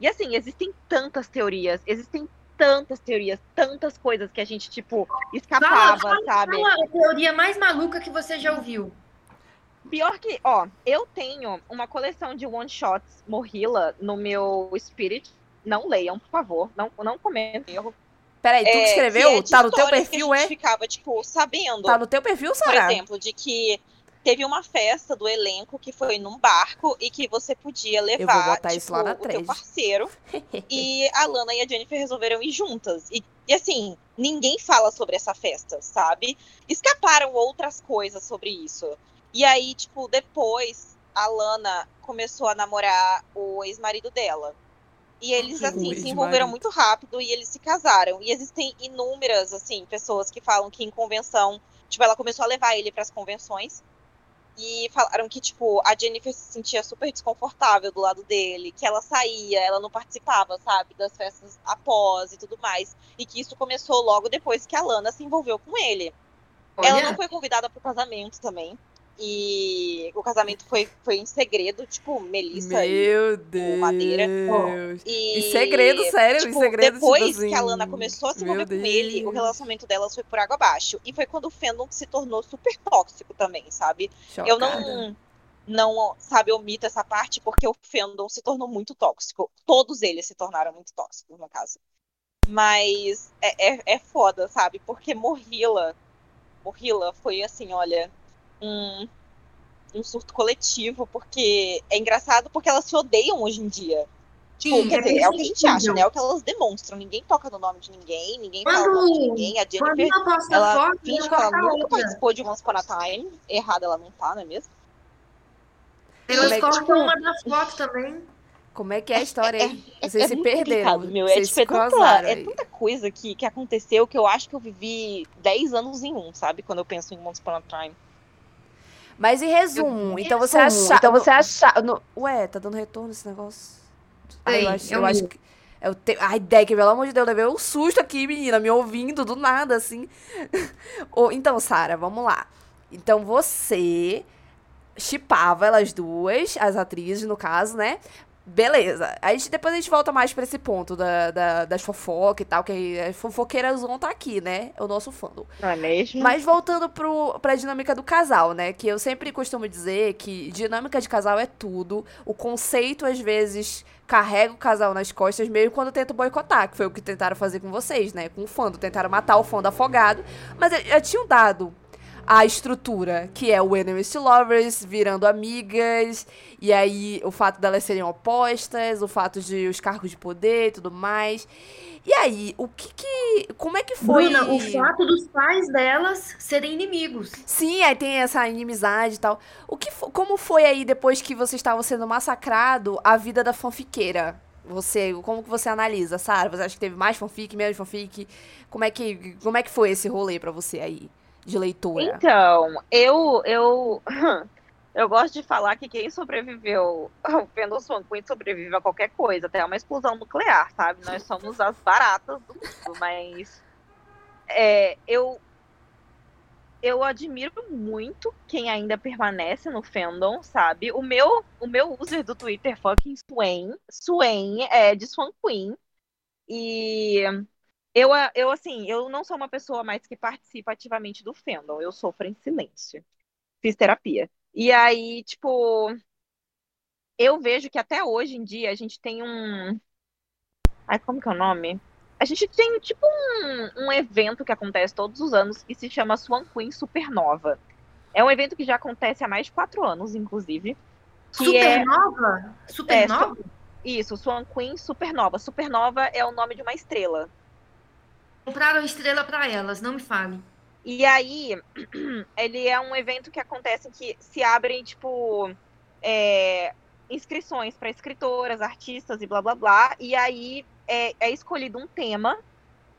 E assim, existem tantas teorias, existem tantas teorias, tantas coisas que a gente, tipo, escapava, Fala, sabe? Qual a teoria mais maluca que você já ouviu? Pior que, ó, eu tenho uma coleção de one-shots Morrilla no meu Spirit. Não leiam, por favor. Não, não comentem erro. Peraí, tu que É, escreveu? é tá no teu histórias que perfil, a gente é? ficava, tipo, sabendo. Tá no teu perfil, por Sara? exemplo, de que teve uma festa do elenco que foi num barco e que você podia levar tipo, isso lá na o teu thread. parceiro. e a Lana e a Jennifer resolveram ir juntas. E, e, assim, ninguém fala sobre essa festa, sabe? Escaparam outras coisas sobre isso. E aí, tipo, depois a Lana começou a namorar o ex-marido dela. E eles, assim, se envolveram muito rápido e eles se casaram. E existem inúmeras, assim, pessoas que falam que em convenção, tipo, ela começou a levar ele para as convenções. E falaram que, tipo, a Jennifer se sentia super desconfortável do lado dele, que ela saía, ela não participava, sabe, das festas após e tudo mais. E que isso começou logo depois que a Lana se envolveu com ele. Ela Olha. não foi convidada pro casamento também. E o casamento foi, foi em segredo, tipo, Melissa e Meu Deus. Madeira. Em e, segredo, sério, em tipo, segredo, tipo depois assim, que a Lana começou a se envolver com ele, o relacionamento delas foi por água abaixo. E foi quando o fandom se tornou super tóxico também, sabe? Eu Chocada. não, não, sabe, omito essa parte porque o fandom se tornou muito tóxico. Todos eles se tornaram muito tóxicos, no caso. Mas é, é, é foda, sabe? Porque Morrilla, Morrilla foi assim, olha, um, um surto coletivo, porque é engraçado porque elas se odeiam hoje em dia. Tipo, Sim, quer é dizer, é o que a gente acha, né? É o que elas demonstram. Ninguém toca no nome de ninguém, ninguém fala o Quando- nome de ninguém. A Quando Jennifer ela foto, finge ela que ela nunca outra. participou de Once Upon a Time. Errada ela não tá, não é mesmo? Elas Como é cortam uma das fotos também. Como é que é a história aí? Vocês é se muito perderam. meu. É, Vocês tipo, se é, tanta, é tanta coisa que, que aconteceu que eu acho que eu vivi 10 anos em um, sabe? Quando eu penso em Once Upon a Time. Mas em resumo, então você resumo, acha... então você acha... no- Ué, tá dando retorno esse negócio? Ah, eu acho, é eu o acho que... É o te... Ai, Deck, pelo amor de Deus, eu levei um susto aqui, menina, me ouvindo do nada, assim. Então, Sara, vamos lá. Então, você chipava elas duas, as atrizes, no caso, né? Beleza. A gente- depois a gente volta mais pra esse ponto da, da- das fofocas e tal, que as fofoqueiras vão estar aqui, né? É o nosso fandom. Não é mesmo? Mas voltando pro, pra dinâmica do casal, né? Que eu sempre costumo dizer que dinâmica de casal é tudo. O conceito, às vezes, carrega o casal nas costas, mesmo quando tenta boicotar, que foi o que tentaram fazer com vocês, né? Com o fando. Tentaram matar o fando afogado. Mas já tinham dado a estrutura, que é o Enemies to Lovers virando amigas, e aí o fato delas serem opostas, o fato de os cargos de poder e tudo mais. E aí, o que que. Como é que foi. Bruna, o fato dos pais delas serem inimigos. Sim, aí tem essa inimizade e tal. O que como foi aí depois que você estava sendo massacrado a vida da fanfiqueira? Você, como que você analisa, Sara? Você acha que teve mais fanfic, menos fanfic? Como é que como é que foi esse rolê pra você aí de leitura? Então, eu, eu, eu gosto de falar que quem sobreviveu Fendel Swan Queen sobrevive a qualquer coisa, até uma explosão nuclear, sabe? Nós somos as baratas do mundo, mas é, eu eu admiro muito quem ainda permanece no fandom, sabe? O meu, o meu user do Twitter fucking Swain, Swain é de Swan Queen. E eu, eu, assim, eu não sou uma pessoa mais que participa ativamente do fandom. Eu sofro em silêncio. Fiz terapia. E aí, tipo, eu vejo que até hoje em dia a gente tem um. Ai, como que é o nome? A gente tem, tipo, um, um evento que acontece todos os anos que se chama Swan Queen Supernova. É um evento que já acontece há mais de quatro anos, inclusive. É Supernova? Supernova? isso, Swan Queen Supernova. Supernova é o nome de uma estrela. Compraram estrela pra elas, não me fale. E aí, ele é um evento que acontece que se abrem, tipo, é, inscrições para escritoras, artistas e blá blá blá. E aí é, é escolhido um tema.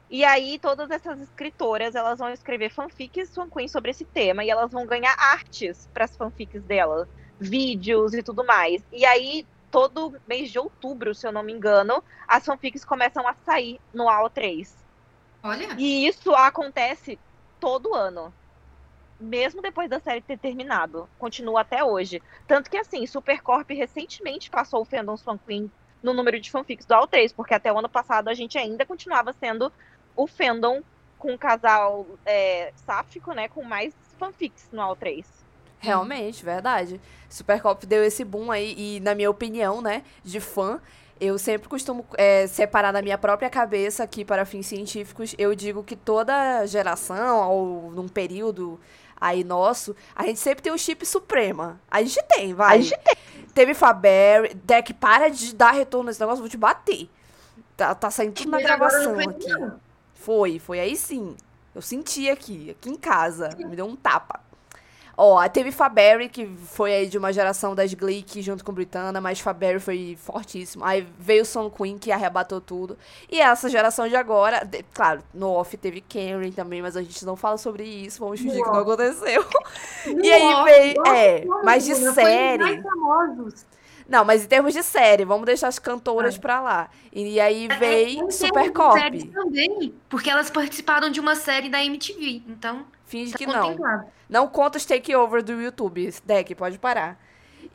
E aí, todas essas escritoras, elas vão escrever fanfics fanqueen sobre esse tema e elas vão ganhar artes para as fanfics dela, vídeos e tudo mais. E aí, todo mês de outubro, se eu não me engano, as fanfics começam a sair no AO3. Olha. E isso acontece todo ano. Mesmo depois da série ter terminado. Continua até hoje. Tanto que, assim, Supercorp recentemente passou o Fandom Fan Queen no número de fanfics do AO3, porque até o ano passado a gente ainda continuava sendo o fandom com um casal é, sáfico, né? Com mais fanfics no AO3. Realmente, verdade. Supercop deu esse boom aí, e na minha opinião, né, de fã, eu sempre costumo é, separar na minha própria cabeça aqui para fins científicos. Eu digo que toda geração, ou num período aí nosso, a gente sempre tem o chip Suprema. A gente tem, vai. A gente tem. Teve Faberry. Deck, para de dar retorno nesse negócio, vou te bater. Tá, tá saindo tudo na gravação aqui. Foi, foi aí sim. Eu senti aqui, aqui em casa. Me deu um tapa. Ó, teve Faberry, que foi aí de uma geração das Gleek junto com Britana, mas Faberry foi fortíssimo. Aí veio o Son Queen, que arrebatou tudo. E essa geração de agora, de- claro, no off teve Karen também, mas a gente não fala sobre isso, vamos fingir que não aconteceu. E aí veio, é, mas de série. mais famosos. Não, mas em termos de série, vamos deixar as cantoras pra lá. E aí É, veio termos de Supercop. Também, porque elas participaram de uma série da MTV. Então, Finge tá que não. Não conta os takeover do YouTube, Deck, pode parar.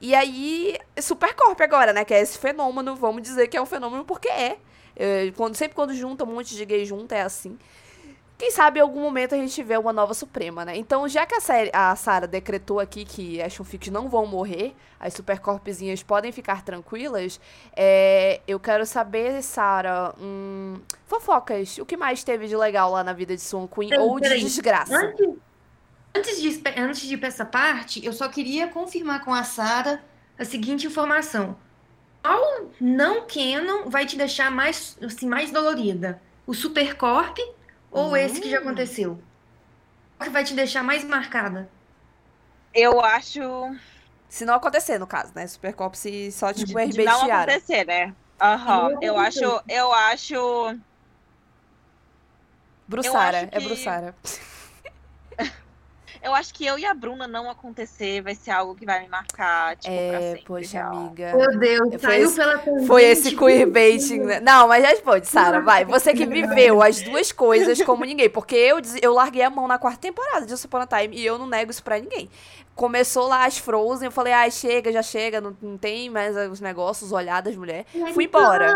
E aí, Supercorp agora, né? Que é esse fenômeno, vamos dizer que é um fenômeno porque é. É, quando, sempre quando junta um monte de gay junto, é assim. Quem sabe em algum momento a gente vê uma nova Suprema, né? Então, já que a, série, a Sarah decretou aqui que as fanfics não vão morrer, as supercorpzinhas podem ficar tranquilas, é, eu quero saber, Sarah, hum, fofocas, o que mais teve de legal lá na vida de Swan Queen Peraí, ou de desgraça? Antes, antes, de, antes de ir pra essa parte, eu só queria confirmar com a Sara a seguinte informação. Qual não canon vai te deixar mais, assim, mais dolorida? O Supercorp ou Hum. esse que já aconteceu? Qual que vai te deixar mais marcada? Eu acho Se não acontecer, no caso, né? Supercop se só, tipo, de não herbestiaram. acontecer, né? Aham. Não Eu acho, eu acho. Brussara, acho é que- Brussara. Eu acho que eu e a Bruna não acontecer vai ser algo que vai me marcar, tipo, pra É, sempre. poxa, real. amiga. Meu Deus, Foi saiu esse- pela Foi esse tangente. queerbaiting, né? Não, mas responde, Sara, vai. Você que viveu as duas coisas como ninguém. Porque eu, eu larguei a mão na quarta temporada de Upon a Time e eu não nego isso pra ninguém. Começou lá as Frozen, eu falei, ai, chega, já chega, não, não tem mais os negócios, olhadas, mulher. Fui embora.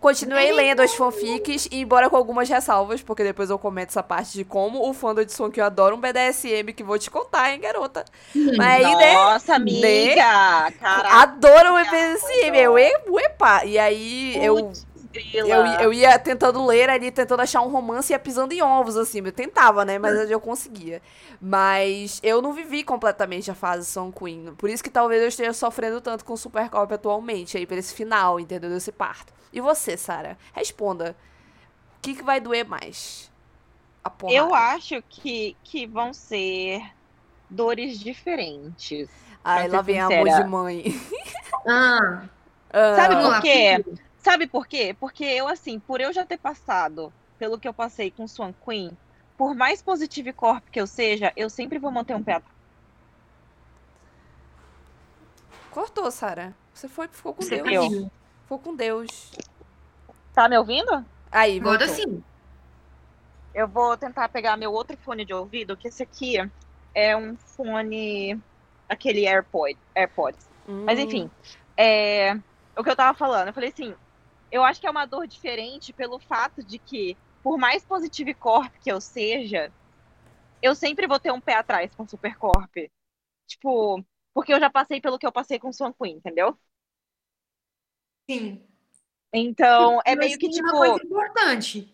Continuei lendo as fanfics e embora com algumas ressalvas, porque depois eu comento essa parte de como o fandom de Swan que eu adoro um BDSM que vou te contar, hein, garota. Mas aí, né? Nossa, amiga! Caraca, Adoro o BDSM. Eu, e- epa. E aí eu, eu, eu ia tentando ler ali, tentando achar um romance e ia pisando em ovos, assim. Eu tentava, né? Mas eu conseguia. Mas eu não vivi completamente a fase Song Queen. Por isso que talvez eu esteja sofrendo tanto com Supercop atualmente, aí, por esse final, entendeu? Desse parto. E você, Sara? Responda. O que, que vai doer mais? A porrada. Eu acho que, que vão ser dores diferentes. Ai, lá ser vem amor sincera. de mãe. Ah, Ah, Sabe por quê? Sabe por quê? Porque eu, assim, por eu já ter passado pelo que eu passei com Swan Queen, por mais positive corp que eu seja, eu sempre vou manter um pé atrás. Cortou, Sara. Você foi, ficou com Você Deus. Ficou com Deus. Tá me ouvindo? Aí, Agora sim. Eu vou tentar pegar meu outro fone de ouvido, que esse aqui é um fone, aquele AirPod, AirPods. Mas Hum. enfim, é, o que eu tava falando, eu falei assim, eu acho que é uma dor diferente pelo fato de que, por mais positive corp que eu seja, eu sempre vou ter um pé atrás com Supercorp. Tipo, porque eu já passei pelo que eu passei com Swan Queen, entendeu? Sim. Então, é Mas meio que tipo. uma coisa importante.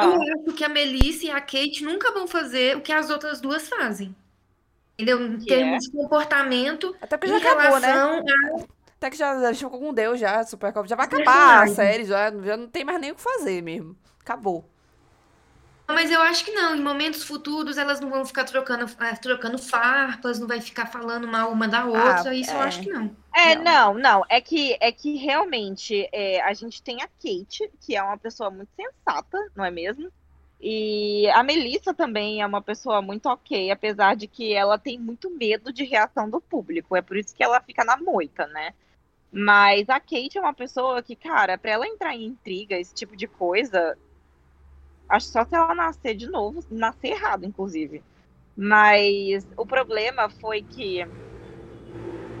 Ah, Eu acho que a Melissa e a Kate nunca vão fazer o que as outras duas fazem. Entendeu? Em Que termos de comportamento, Até porque em já acabou, né? a Até que já, já ficou com Deus já, Supercop. Já vai Os acabar a personagens. série, já, já não tem mais nem o que fazer mesmo. Acabou. Mas eu acho que não, em momentos futuros elas não vão ficar trocando, eh, trocando farpas, não vai ficar falando mal uma da outra, isso eu é. acho que não. É, Não. não, não. É que, é que realmente é, a gente tem a Kate, que é uma pessoa muito sensata, não é mesmo? E a Melissa também é uma pessoa muito ok, apesar de que ela tem muito medo de reação do público. É por isso que ela fica na moita, né? Mas a Kate é uma pessoa que, cara, pra ela entrar em intriga, esse tipo de coisa, acho só se ela nascer de novo, nascer errado, inclusive. Mas o problema foi que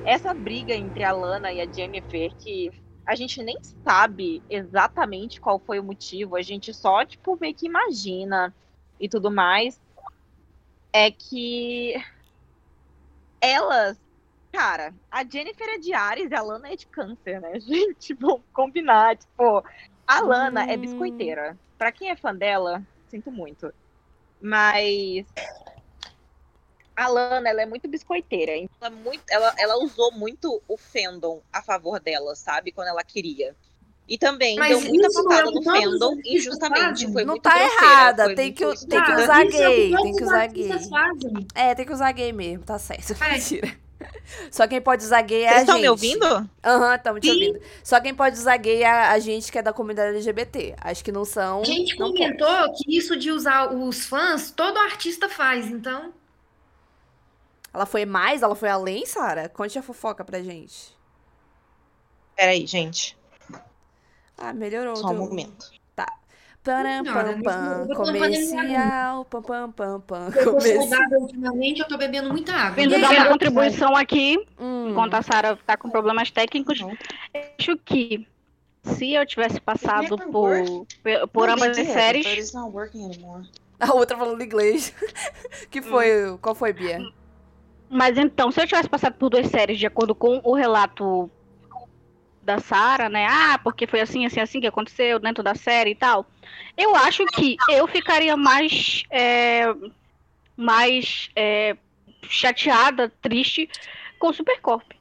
essa briga entre a Lana e a Jennifer, que a gente nem sabe exatamente qual foi o motivo, a gente só, tipo, meio que imagina e tudo mais, é que elas, cara, a Jennifer é de Ares e a Lana é de câncer, né? Gente, vamos combinar, tipo, a Lana é Hum. biscoiteira. Pra quem é fã dela, sinto muito. Mas a Lana, ela é muito biscoiteira. então Ela, é muito, ela, ela usou muito o fandom a favor dela, sabe? Quando ela queria. E também Mas deu muita patada é no fandom injustamente. Foi Não muito tá grosseira, errada, foi tem que- muito tem que usar é gay, tem que usar gay. É, tem que usar gay mesmo, tá certo. É. Mentira. Só quem pode usar gay é Vocês a estão gente. me ouvindo? Aham, estamos te ouvindo. Só quem pode usar gay é a, gente que é da comunidade LGBT. Acho que não são. A gente não pode. comentou que isso de usar os fãs, todo artista faz, então. Ela foi mais? Ela foi além, Sara? Conte a fofoca pra gente. Peraí, gente. Ah, melhorou. Só um teu- momento. Pam, pam, eu tô fazendo comercial, pam, pam, pam, pam, Eu saudável ultimamente, eu tô bebendo muita água. Vindo E dar uma contribuição aqui, Hum, enquanto a Sara tá com problemas técnicos, Não. acho que se eu tivesse passado never por, por, por ambas they as séries, anymore. A outra falando inglês. que foi? Qual foi, Bia? Mas então, se eu tivesse passado por duas séries de acordo com o relato da Sarah, né? Ah, porque foi assim, assim, assim que aconteceu dentro da série e tal. Eu acho que eu ficaria mais. é, mais é, chateada, triste com o Supercorp.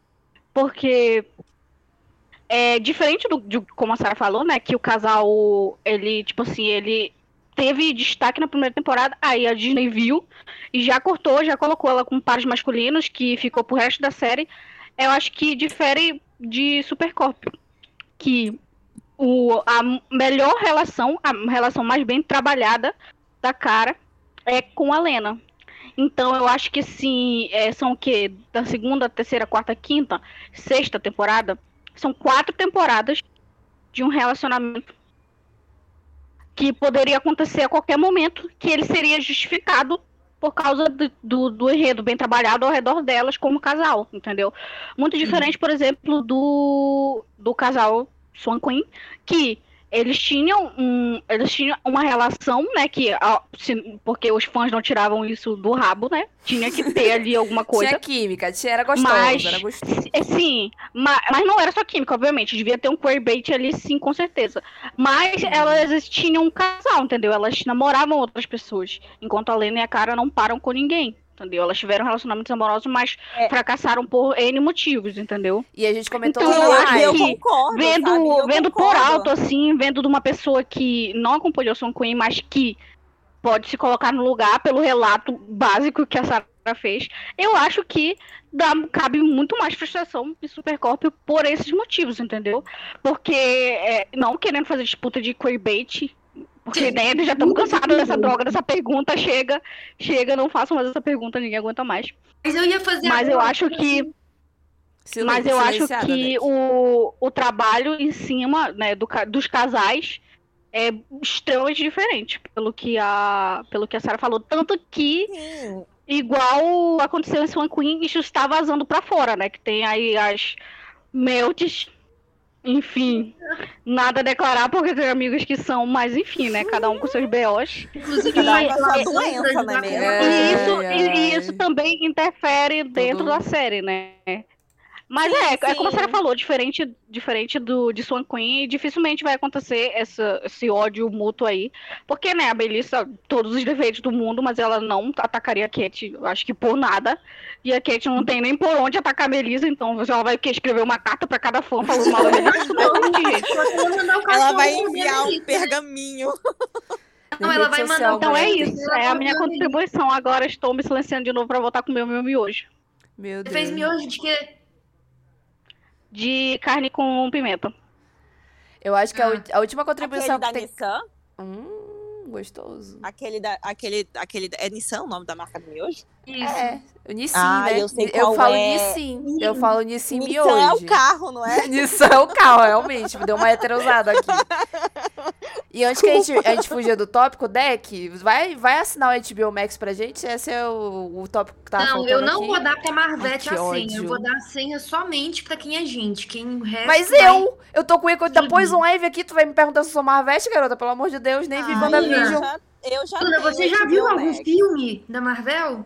Porque. É diferente do, de como a Sarah falou, né? Que o casal, ele, tipo assim, ele teve destaque na primeira temporada, aí a Disney viu e já cortou, já colocou ela com pares masculinos, que ficou pro resto da série. Eu acho que difere de Supercorp, que o, a melhor relação, a relação mais bem trabalhada da cara é com a Lena. Então eu acho que sim, é, são o quê? Da segunda, terceira, quarta, quinta, sexta temporada, são quatro temporadas de um relacionamento que poderia acontecer a qualquer momento, que ele seria justificado por causa do, do, do enredo bem trabalhado ao redor delas como casal, entendeu? Muito diferente, por exemplo, do, do casal Swan Queen, que eles tinham um, eles tinham uma relação, né, que ó, se- porque os fãs não tiravam isso do rabo, né? Tinha que ter ali alguma coisa. Tinha química, tinha, era gostoso, Mas- era. É, Sim, mas, mas não era só química, obviamente. Devia ter um queerbait ali, sim, com certeza. Mas elas tinham um casal, entendeu? Elas namoravam outras pessoas. Enquanto a Lena e a Cara não param com ninguém. Entendeu? Elas tiveram relacionamentos amorosos, mas É. fracassaram por N motivos, entendeu? E a gente comentou Então, lá eu acho que- eu concordo, Vendo? Eu vendo por concordo. alto, assim, vendo de uma pessoa que não acompanhou Son Queen, mas que pode se colocar no lugar pelo relato básico que a Sarah fez, eu acho que dá, cabe muito mais frustração de Supercorp por esses motivos, entendeu? Porque, é, não querendo fazer disputa de queerbait, porque né, já estamos cansados dessa droga, dessa pergunta, chega, chega, não façam mais essa pergunta, ninguém aguenta mais. Mas eu ia fazer Mas eu acho que Silen- mas eu acho que o, o trabalho em cima né, do, dos casais é extremamente diferente, pelo que a, pelo que a Sarah falou. Tanto que, Sim. igual aconteceu em Swan Queen, isso está vazando pra fora, né? Que tem aí as melts, enfim, nada a declarar, porque tem amigos que são, mas enfim, né? Cada um com seus BOs. Inclusive, Cada um com doença, é? É. E isso, e- e isso também interfere dentro Tudo. da série, né? Mas Sim, é, é como a sim. Sarah falou, diferente, diferente do de Swan Queen, dificilmente vai acontecer essa, esse ódio mútuo aí. Porque, né, a Melissa, todos os defeitos do mundo, mas ela não atacaria a Cat, eu acho que por nada. E a Cat não tem nem por onde atacar a Melissa, então ela vai o quê? escrever uma carta pra cada fã falando mal da Melissa. Não, gente. Ela vai enviar um pergaminho. Não, ela vai mandar um Então é isso, é a minha contribuição. Agora estou me silenciando de novo pra voltar com o meu, meu miojo. Meu Você Deus. fez miojo de quê? De carne com pimenta. Eu acho que a, Ah. a última contribuição Aquele que da tem. Nissan. Hum, gostoso. Aquele da. Aquele, aquele, é Nissan o nome da marca do miojo? Isso. É, o Nissin, Ah, né? eu sei qual falo é. Nissin. Eu falo Nissin Nissan miojo. é o carro, não é? Nissan é o carro, realmente. Me deu uma heterosada aqui. E antes que a gente, a gente fuja do tópico, Deck, vai, vai assinar o HBO Max pra gente? Esse é o, o tópico que tá Não, eu não aqui. vou dar pra Marvete Ai, a senha. ódio. Eu vou dar a senha somente pra quem é gente. Quem o resto Mas vai- eu, eu tô com o Eco da Sim. Poison Ivy aqui, tu vai me perguntar se eu sou Marvete, garota? Pelo amor de Deus, nem vi Ai, WandaVision eu já, eu já você já viu algum filme da Marvel?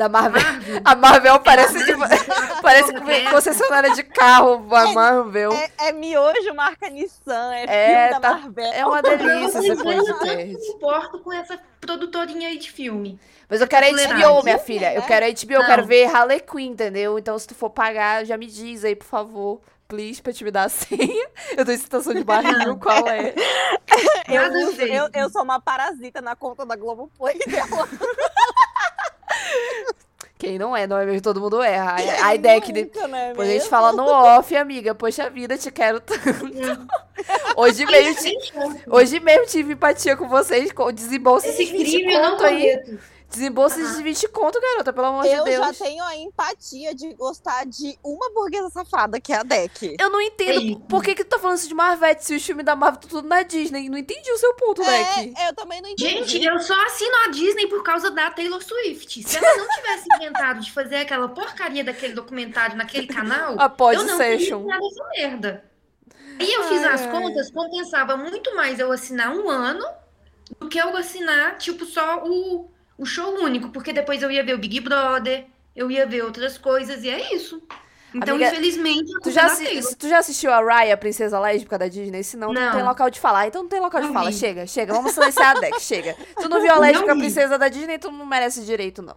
Da Marvel. Marvel? A Marvel parece, aquela parece dessa. concessionária de carro, a Marvel. É, é miojo marca Nissan, é, É, filme da tá- Marvel. É uma delícia esse Mas eu não importo com essa produtorinha aí de filme. Mas eu quero a. HBO, minha filha. Eu né? quero a HBO, eu quero ver Harley Quinn, entendeu? Então, se tu for pagar, já me diz aí, por favor. Please, pra te me dar a senha. Eu tô em situação de barril, qual é? Eu, eu, eu sou uma parasita na conta da Globoplay dela. Quem não é, não é mesmo? Todo mundo erra. A, a ideia é que... Né, Depois a gente fala no off, amiga. Poxa vida, te quero tanto. Hoje mesmo, ti- hoje mesmo tive empatia com vocês. com Desembolsos Esse 20 crime eu não aí. cometo. Desembolsos de 20 conto, garota, pelo amor Eu de Deus. já tenho a empatia de gostar de uma burguesa safada, que é a Deck. Eu não É entendo por que, que tu tá falando isso de Marvete se os filmes da Marvel estão tudo na Disney. Não entendi o seu ponto, Deck. É, eu também não entendi. Gente, eu só assino a Disney por causa da Taylor Swift. Se ela não tivesse inventado de fazer aquela porcaria daquele documentário naquele canal, A Pod eu não teria Session. assinado essa merda. Aí eu fiz Ai, as ai. contas, compensava muito mais eu assinar um ano do que eu assinar, tipo, só o, o show único, porque depois eu ia ver o Big Brother, eu ia ver outras coisas, e é isso. Então, Amiga, infelizmente, Tu já, é assi- tu já assistiu a Raya, Princesa Lésbica da Disney? Se não, não tem local de falar. Então não tem local de Não fala. vi. Chega, chega. Vamos silenciar a Deck, chega. Tu não viu a Não Lésbica vi. Princesa da Disney, tu não merece direito, não.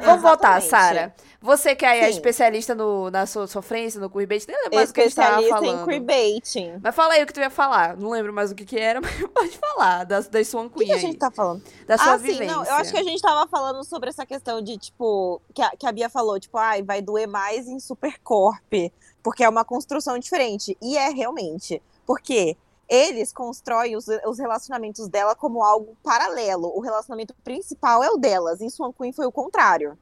Vamos voltar, Exatamente. Sara. Você que é a Sim. especialista no, na sua sofrência, no queerbait, nem lembro mais o que a gente tava Especialista em falando. queerbaiting. Mas fala aí o que tu ia falar. Não lembro mais o que que era, mas pode falar. Das, das Swan O que, Queen a aí. gente tá falando? Da sua ah, sim, vivência. não. Eu acho que a gente tava falando sobre essa questão de, tipo, que a, que a Bia falou, tipo, ai, vai doer mais em Supercorp, porque é uma construção diferente. E é realmente. Porque eles constroem os, os relacionamentos dela como algo paralelo. O relacionamento principal é o delas. Em Swan Queen foi o contrário.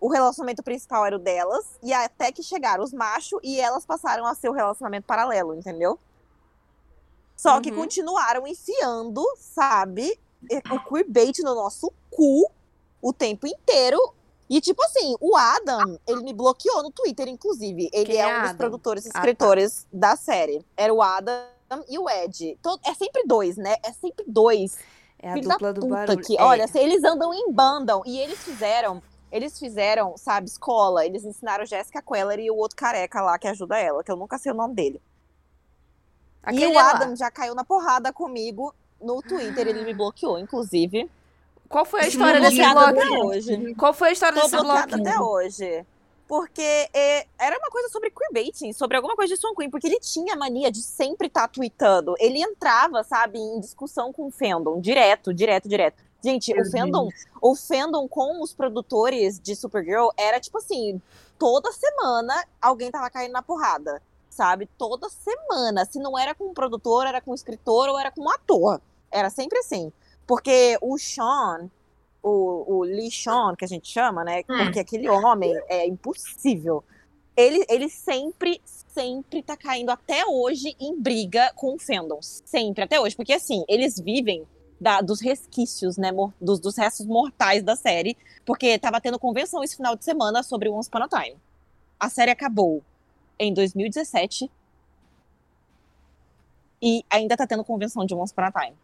O relacionamento principal era o delas, e até que chegaram os machos e elas passaram a ser o relacionamento paralelo, entendeu? Só que Uhum. continuaram enfiando, sabe, o queerbait no nosso cu o tempo inteiro. E, tipo assim, o Adam, ele me bloqueou no Twitter, inclusive. Ele Quem é é um dos Adam? produtores e Ah, tá. escritores da série. Era o Adam e o Ed. To- É sempre dois, né? É sempre dois. É a Filho dupla da do barulho. que, É. olha, eles andam em bandam. E eles fizeram, eles fizeram, sabe, escola. Eles ensinaram Jessica Queller e o outro careca lá que ajuda ela, que eu nunca sei o nome dele. Aquele e o lá. Adam já caiu na porrada comigo no Twitter, ele me bloqueou, inclusive. Qual foi a história desse bloqueado bloco? até hoje. Qual foi a história Tô desse bloco? até hoje. Porque é, era uma coisa sobre queerbaiting, sobre alguma coisa de Swan Queen, porque ele tinha a mania de sempre estar tweetando. Ele entrava, sabe, em discussão com o fandom, direto, direto, direto. Gente, o fandom, o fandom com os produtores de Supergirl era tipo assim, toda semana alguém tava caindo na porrada, sabe? Toda semana. Se não era com um produtor, era com um escritor ou era com um ator. Era sempre assim. Porque o Sean, o, o Lee Sean, que a gente chama, né? Hum. Porque aquele homem é impossível. Ele, ele sempre, sempre tá caindo até hoje em briga com o fandom. Sempre, até hoje. Porque assim, eles vivem da- dos resquícios, né? mor- dos, dos restos mortais da série. Porque tava tendo convenção esse final de semana sobre Once Upon a Time. A série acabou em 2017. E ainda tá tendo convenção de Once Upon a Time. Pra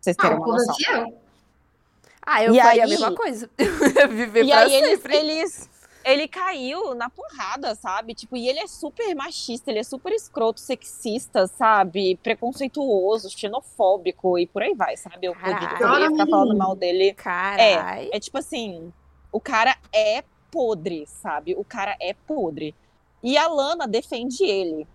vocês terem Ah, uma noção. Ah, eu E faria a aí- mesma coisa. Viver E pra aí eles, sempre. eles. Ele caiu na porrada, sabe? Tipo, e ele é super machista, ele é super escroto, sexista, sabe? Preconceituoso, xenofóbico e por aí vai, sabe? Eu podia, ficar falando mal dele. Carai. É tipo assim, o cara é podre, sabe? O cara é podre. E a Lana defende ele.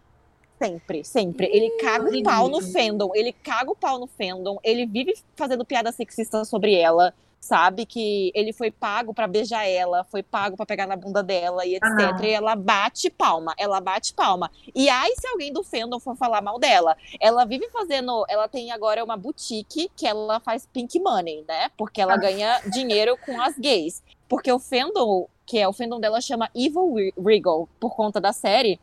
Sempre, sempre. Ele caga o pau no fandom. Ele caga o pau no fandom. Ele vive fazendo piada sexista sobre ela. Sabe? Que ele foi pago pra beijar ela, foi pago pra pegar na bunda dela e etc. Ah, e ela bate palma, ela bate palma. E aí, se alguém do fandom for falar mal dela, ela vive fazendo. Ela tem agora uma boutique que ela faz pink money, né? Porque ela Ah. ganha dinheiro com as gays. Porque o fandom, que é o fandom dela, chama Evil Re- Regal, por conta da série.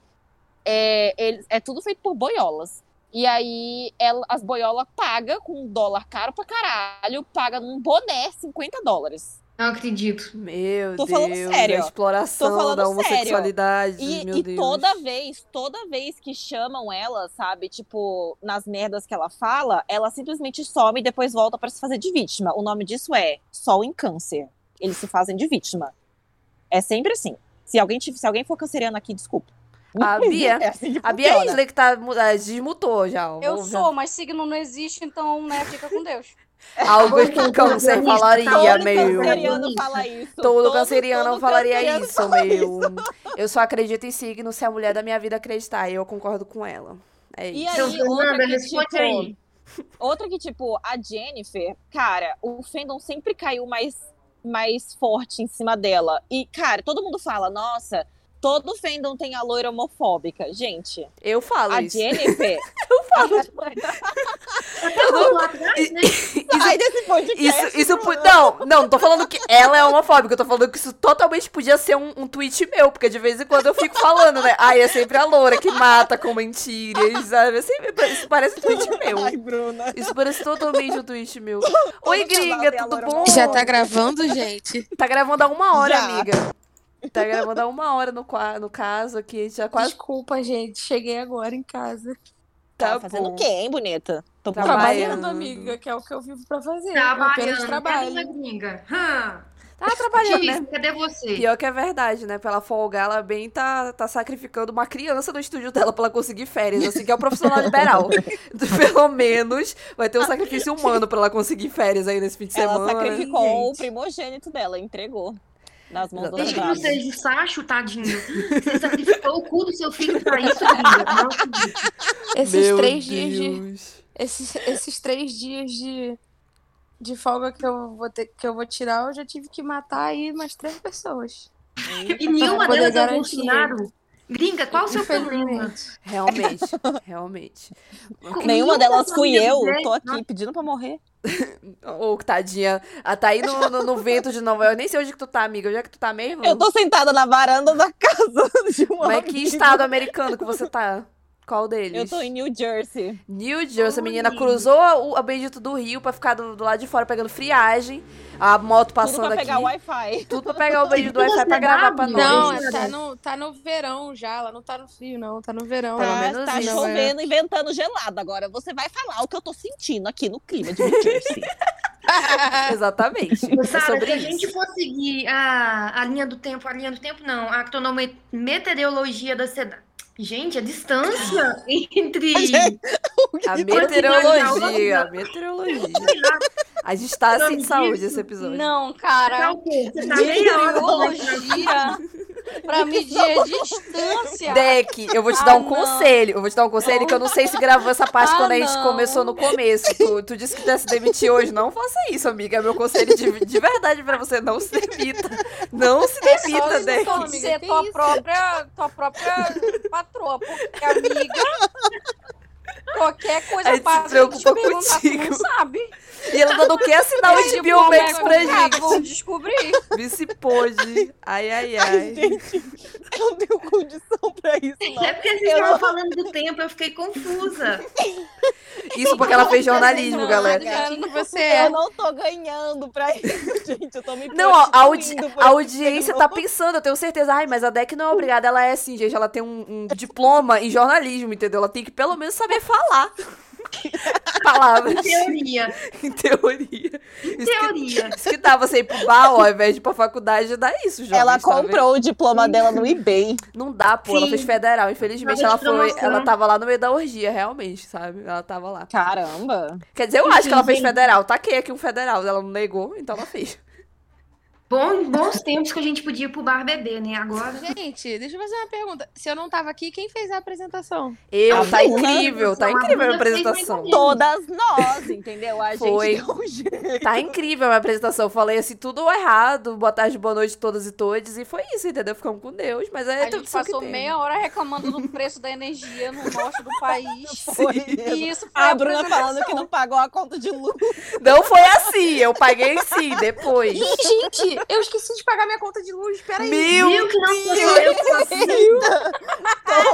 É, ele- é tudo feito por boiolas. E aí ela- as boiolas pagam com um dólar caro pra caralho, paga num boné 50 dólares. Não acredito. Meu Tô Deus, falando sério. a exploração Tô falando da sério. homossexualidade, E, meu e Deus. toda vez, toda vez que chamam ela, sabe, tipo, nas merdas que ela fala, ela simplesmente some e depois volta pra se fazer de vítima. O nome disso é Sol em Câncer. Eles se fazem de vítima. É sempre assim. Se alguém, se alguém for canceriano aqui, desculpa. A Bia- É assim que A Bia funciona. Isley que tá, ah, desmutou já. ó. Eu Vou- sou, mas signo não existe, então, né, fica com Deus. Algo que câncer Todo falaria, Todo meu. canceriano fala isso. Todo canceriano todo falaria canceriano isso, fala meu. Eu só acredito em signo se a mulher da minha vida acreditar. E eu concordo com ela. É E isso. aí, Então, outra que, responde tipo, aí. outra que, tipo, a Jennifer, cara, o fandom sempre caiu mais, mais forte em cima dela. E, cara, todo mundo fala, nossa, todo fandom tem a loira homofóbica. Gente, Eu falo a isso. Jennifer... Né? Sai desse podcast. Isso, isso pu- não, não, não tô falando que ela é homofóbica, eu tô falando que isso totalmente podia ser um, um tweet meu, porque de vez em quando eu fico falando, né? Ai, é sempre a loura que mata com mentiras, sabe? É sempre- isso parece um tweet meu. Ai, Bruna. Isso parece totalmente um tweet meu. Oi, gringa, tudo bom? Já tá gravando, gente? Tá gravando há uma hora, Já. amiga. Tá gravando há uma hora no, no caso aqui, já quase Desculpa, gente. Cheguei agora em casa. tá Tá fazendo o quê, hein, bonita? Tô Trabalhando. Trabalhando, amiga, que é o que eu vivo pra fazer. Trabalhando. Apenas Cadê trabalho. minha gringa? Hã? Tá trabalhando, né? Diz, cadê você? Pior que é verdade, né? Pra ela folgar, ela bem tá, tá sacrificando uma criança no estúdio dela pra ela conseguir férias, assim, que é o profissional liberal. Pelo menos vai ter um sacrifício humano pra ela conseguir férias aí nesse fim de Ela semana. né, sacrificou o primogênito dela, entregou. Nas mãos do Desde que não seja o Sacho, tadinho. Você sacrificou o cu do seu filho pra isso. Não acredito. Esses Meu três dias de. Deus. Esses, esses três dias de, de folga que eu, vou ter, que eu vou tirar, eu já tive que matar aí umas três pessoas. E nenhuma delas é o garantir. Bolsonaro. Gringa, qual o seu problema? Realmente, realmente. Nenhuma delas fui eu, família tô aqui pedindo pra morrer. Ô, tadinha. Ah, tá aí no, no, no vento de Nova York. Nem sei onde que tu tá, amiga. Onde é que tu tá mesmo? Eu tô sentada na varanda da casa de uma Mas que amiga. estado americano que você tá? Qual deles? Eu tô em New Jersey. New Jersey, a menina Oi. cruzou o, a bendito do rio pra ficar do, do lado de fora pegando friagem. A moto Tudo passando pra pegar aqui. o Wi-Fi. Tudo pra pegar o bendito do Wi-Fi pra gravar pra nós. Não, é- tá no, tá no verão já. Ela não tá no frio, não. Tá no verão. Pelo Tá, menos tá isso, chovendo e ventando gelado. Agora você vai falar o que eu tô sentindo aqui no clima de New Jersey. Exatamente. É Sara, sobre se a isso. gente for seguir a, a linha do tempo, a linha do tempo não, a meteorologia da cidade. Gente, a distância entre. A Oi, meteorologia. Oi, A meteorologia. A gente tá assim de Nome saúde disso? esse episódio. Não, tá cara. o quê? Você tá meia hora Meteorologia pra medir a distância. Deck, eu vou te dar Ah, um não. conselho. Eu vou te dar um conselho que eu não sei se gravou essa parte Ah, quando a gente não. começou no começo. Tu, tu disse que tu ia se demitir hoje. Não faça isso, amiga. É meu conselho de, de verdade pra você. Não se demita. Não se É só demita, você Deck. amiga, ser tua isso? própria, tua própria patroa. Porque, amiga, qualquer coisa A gente se passa, preocupa te perguntar, contigo. Tu não sabe. E ela não quer assinar o HBO Max pra gente. Vamos descobrir. Vê se pôde. Ai, ai, ai. Gente, eu não tenho condição pra isso, não. É porque vocês Eu estavam não- falando do tempo, eu fiquei confusa. Isso porque ela fez jornalismo, Não, galera. Você é. Eu não tô ganhando pra isso, gente. Eu tô me Não, a, a audi- a audiência tá pensando, eu tenho certeza. Ai, mas a Deck não é obrigada. Ela é assim, gente. Ela tem um, um diploma em jornalismo, entendeu? Ela tem que pelo menos saber falar. Palavras, Teoria. em teoria. Isso que, Teoria. isso que dá você ir pro bar, ó, ao invés de ir pra faculdade, dá isso, já. Ela comprou o diploma dela no eBay. Não dá, pô. Ela Sim. fez federal. Infelizmente, ela foi. Ela tava lá no meio da orgia, realmente, sabe? Ela tava lá. Caramba. Quer dizer, eu acho que ela fez federal. Taquei aqui um federal. Ela não negou, então ela fez. Bom, bons tempos que a gente podia ir pro bar beber, né? Agora. Gente, deixa eu fazer uma pergunta. Se eu não tava aqui, quem fez a apresentação? Eu, A tá Bruna. incrível, tá A incrível a Bruna apresentação. Todas nós, entendeu? A Foi. gente deu um jeito. Tá incrível a minha apresentação. Eu falei assim, tudo errado. Boa tarde, boa noite, todas e todos. E foi isso, entendeu? Ficamos com Deus. Mas é A gente passou meia hora reclamando do preço da energia no norte do país. Foi E isso foi A Bruna apresentação. falando que não pagou a conta de luz. Não foi assim, eu paguei sim, depois. Gente, eu esqueci de pagar minha conta de luz. Peraí. Meu Viu que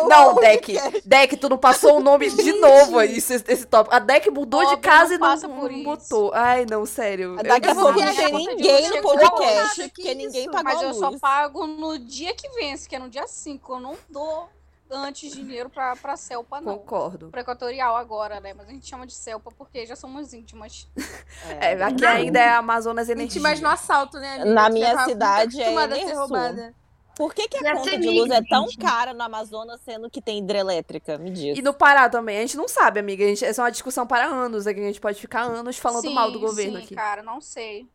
não Deck, Deck, tu não passou o nome de novo isso, esse, esse tópico. A Deck mudou de casa não e não, não botou. Ai, não, sério. A sei. não conta de ninguém no podcast, porque ninguém isso? pagou Mas eu só pago no dia que vence, que é no dia 5. Eu não dou antes dinheiro pra, pra Celpa, não. Concordo. Pra Equatorial agora, né? Mas a gente chama de Celpa porque já somos íntimas. É, aqui ainda é Amazonas Energia. Gente, mas no assalto, né, amiga? Na minha tava muito cidade é acostumada a ser Enersul. roubada. Por que, que a conta de luz é tão cara no Amazonas, sendo que tem hidrelétrica? Me diz. E no Pará também. A gente não sabe, amiga. A gente, essa é uma discussão para anos. Aqui. A gente pode ficar anos falando sim, mal do governo sim, aqui. cara, não sei.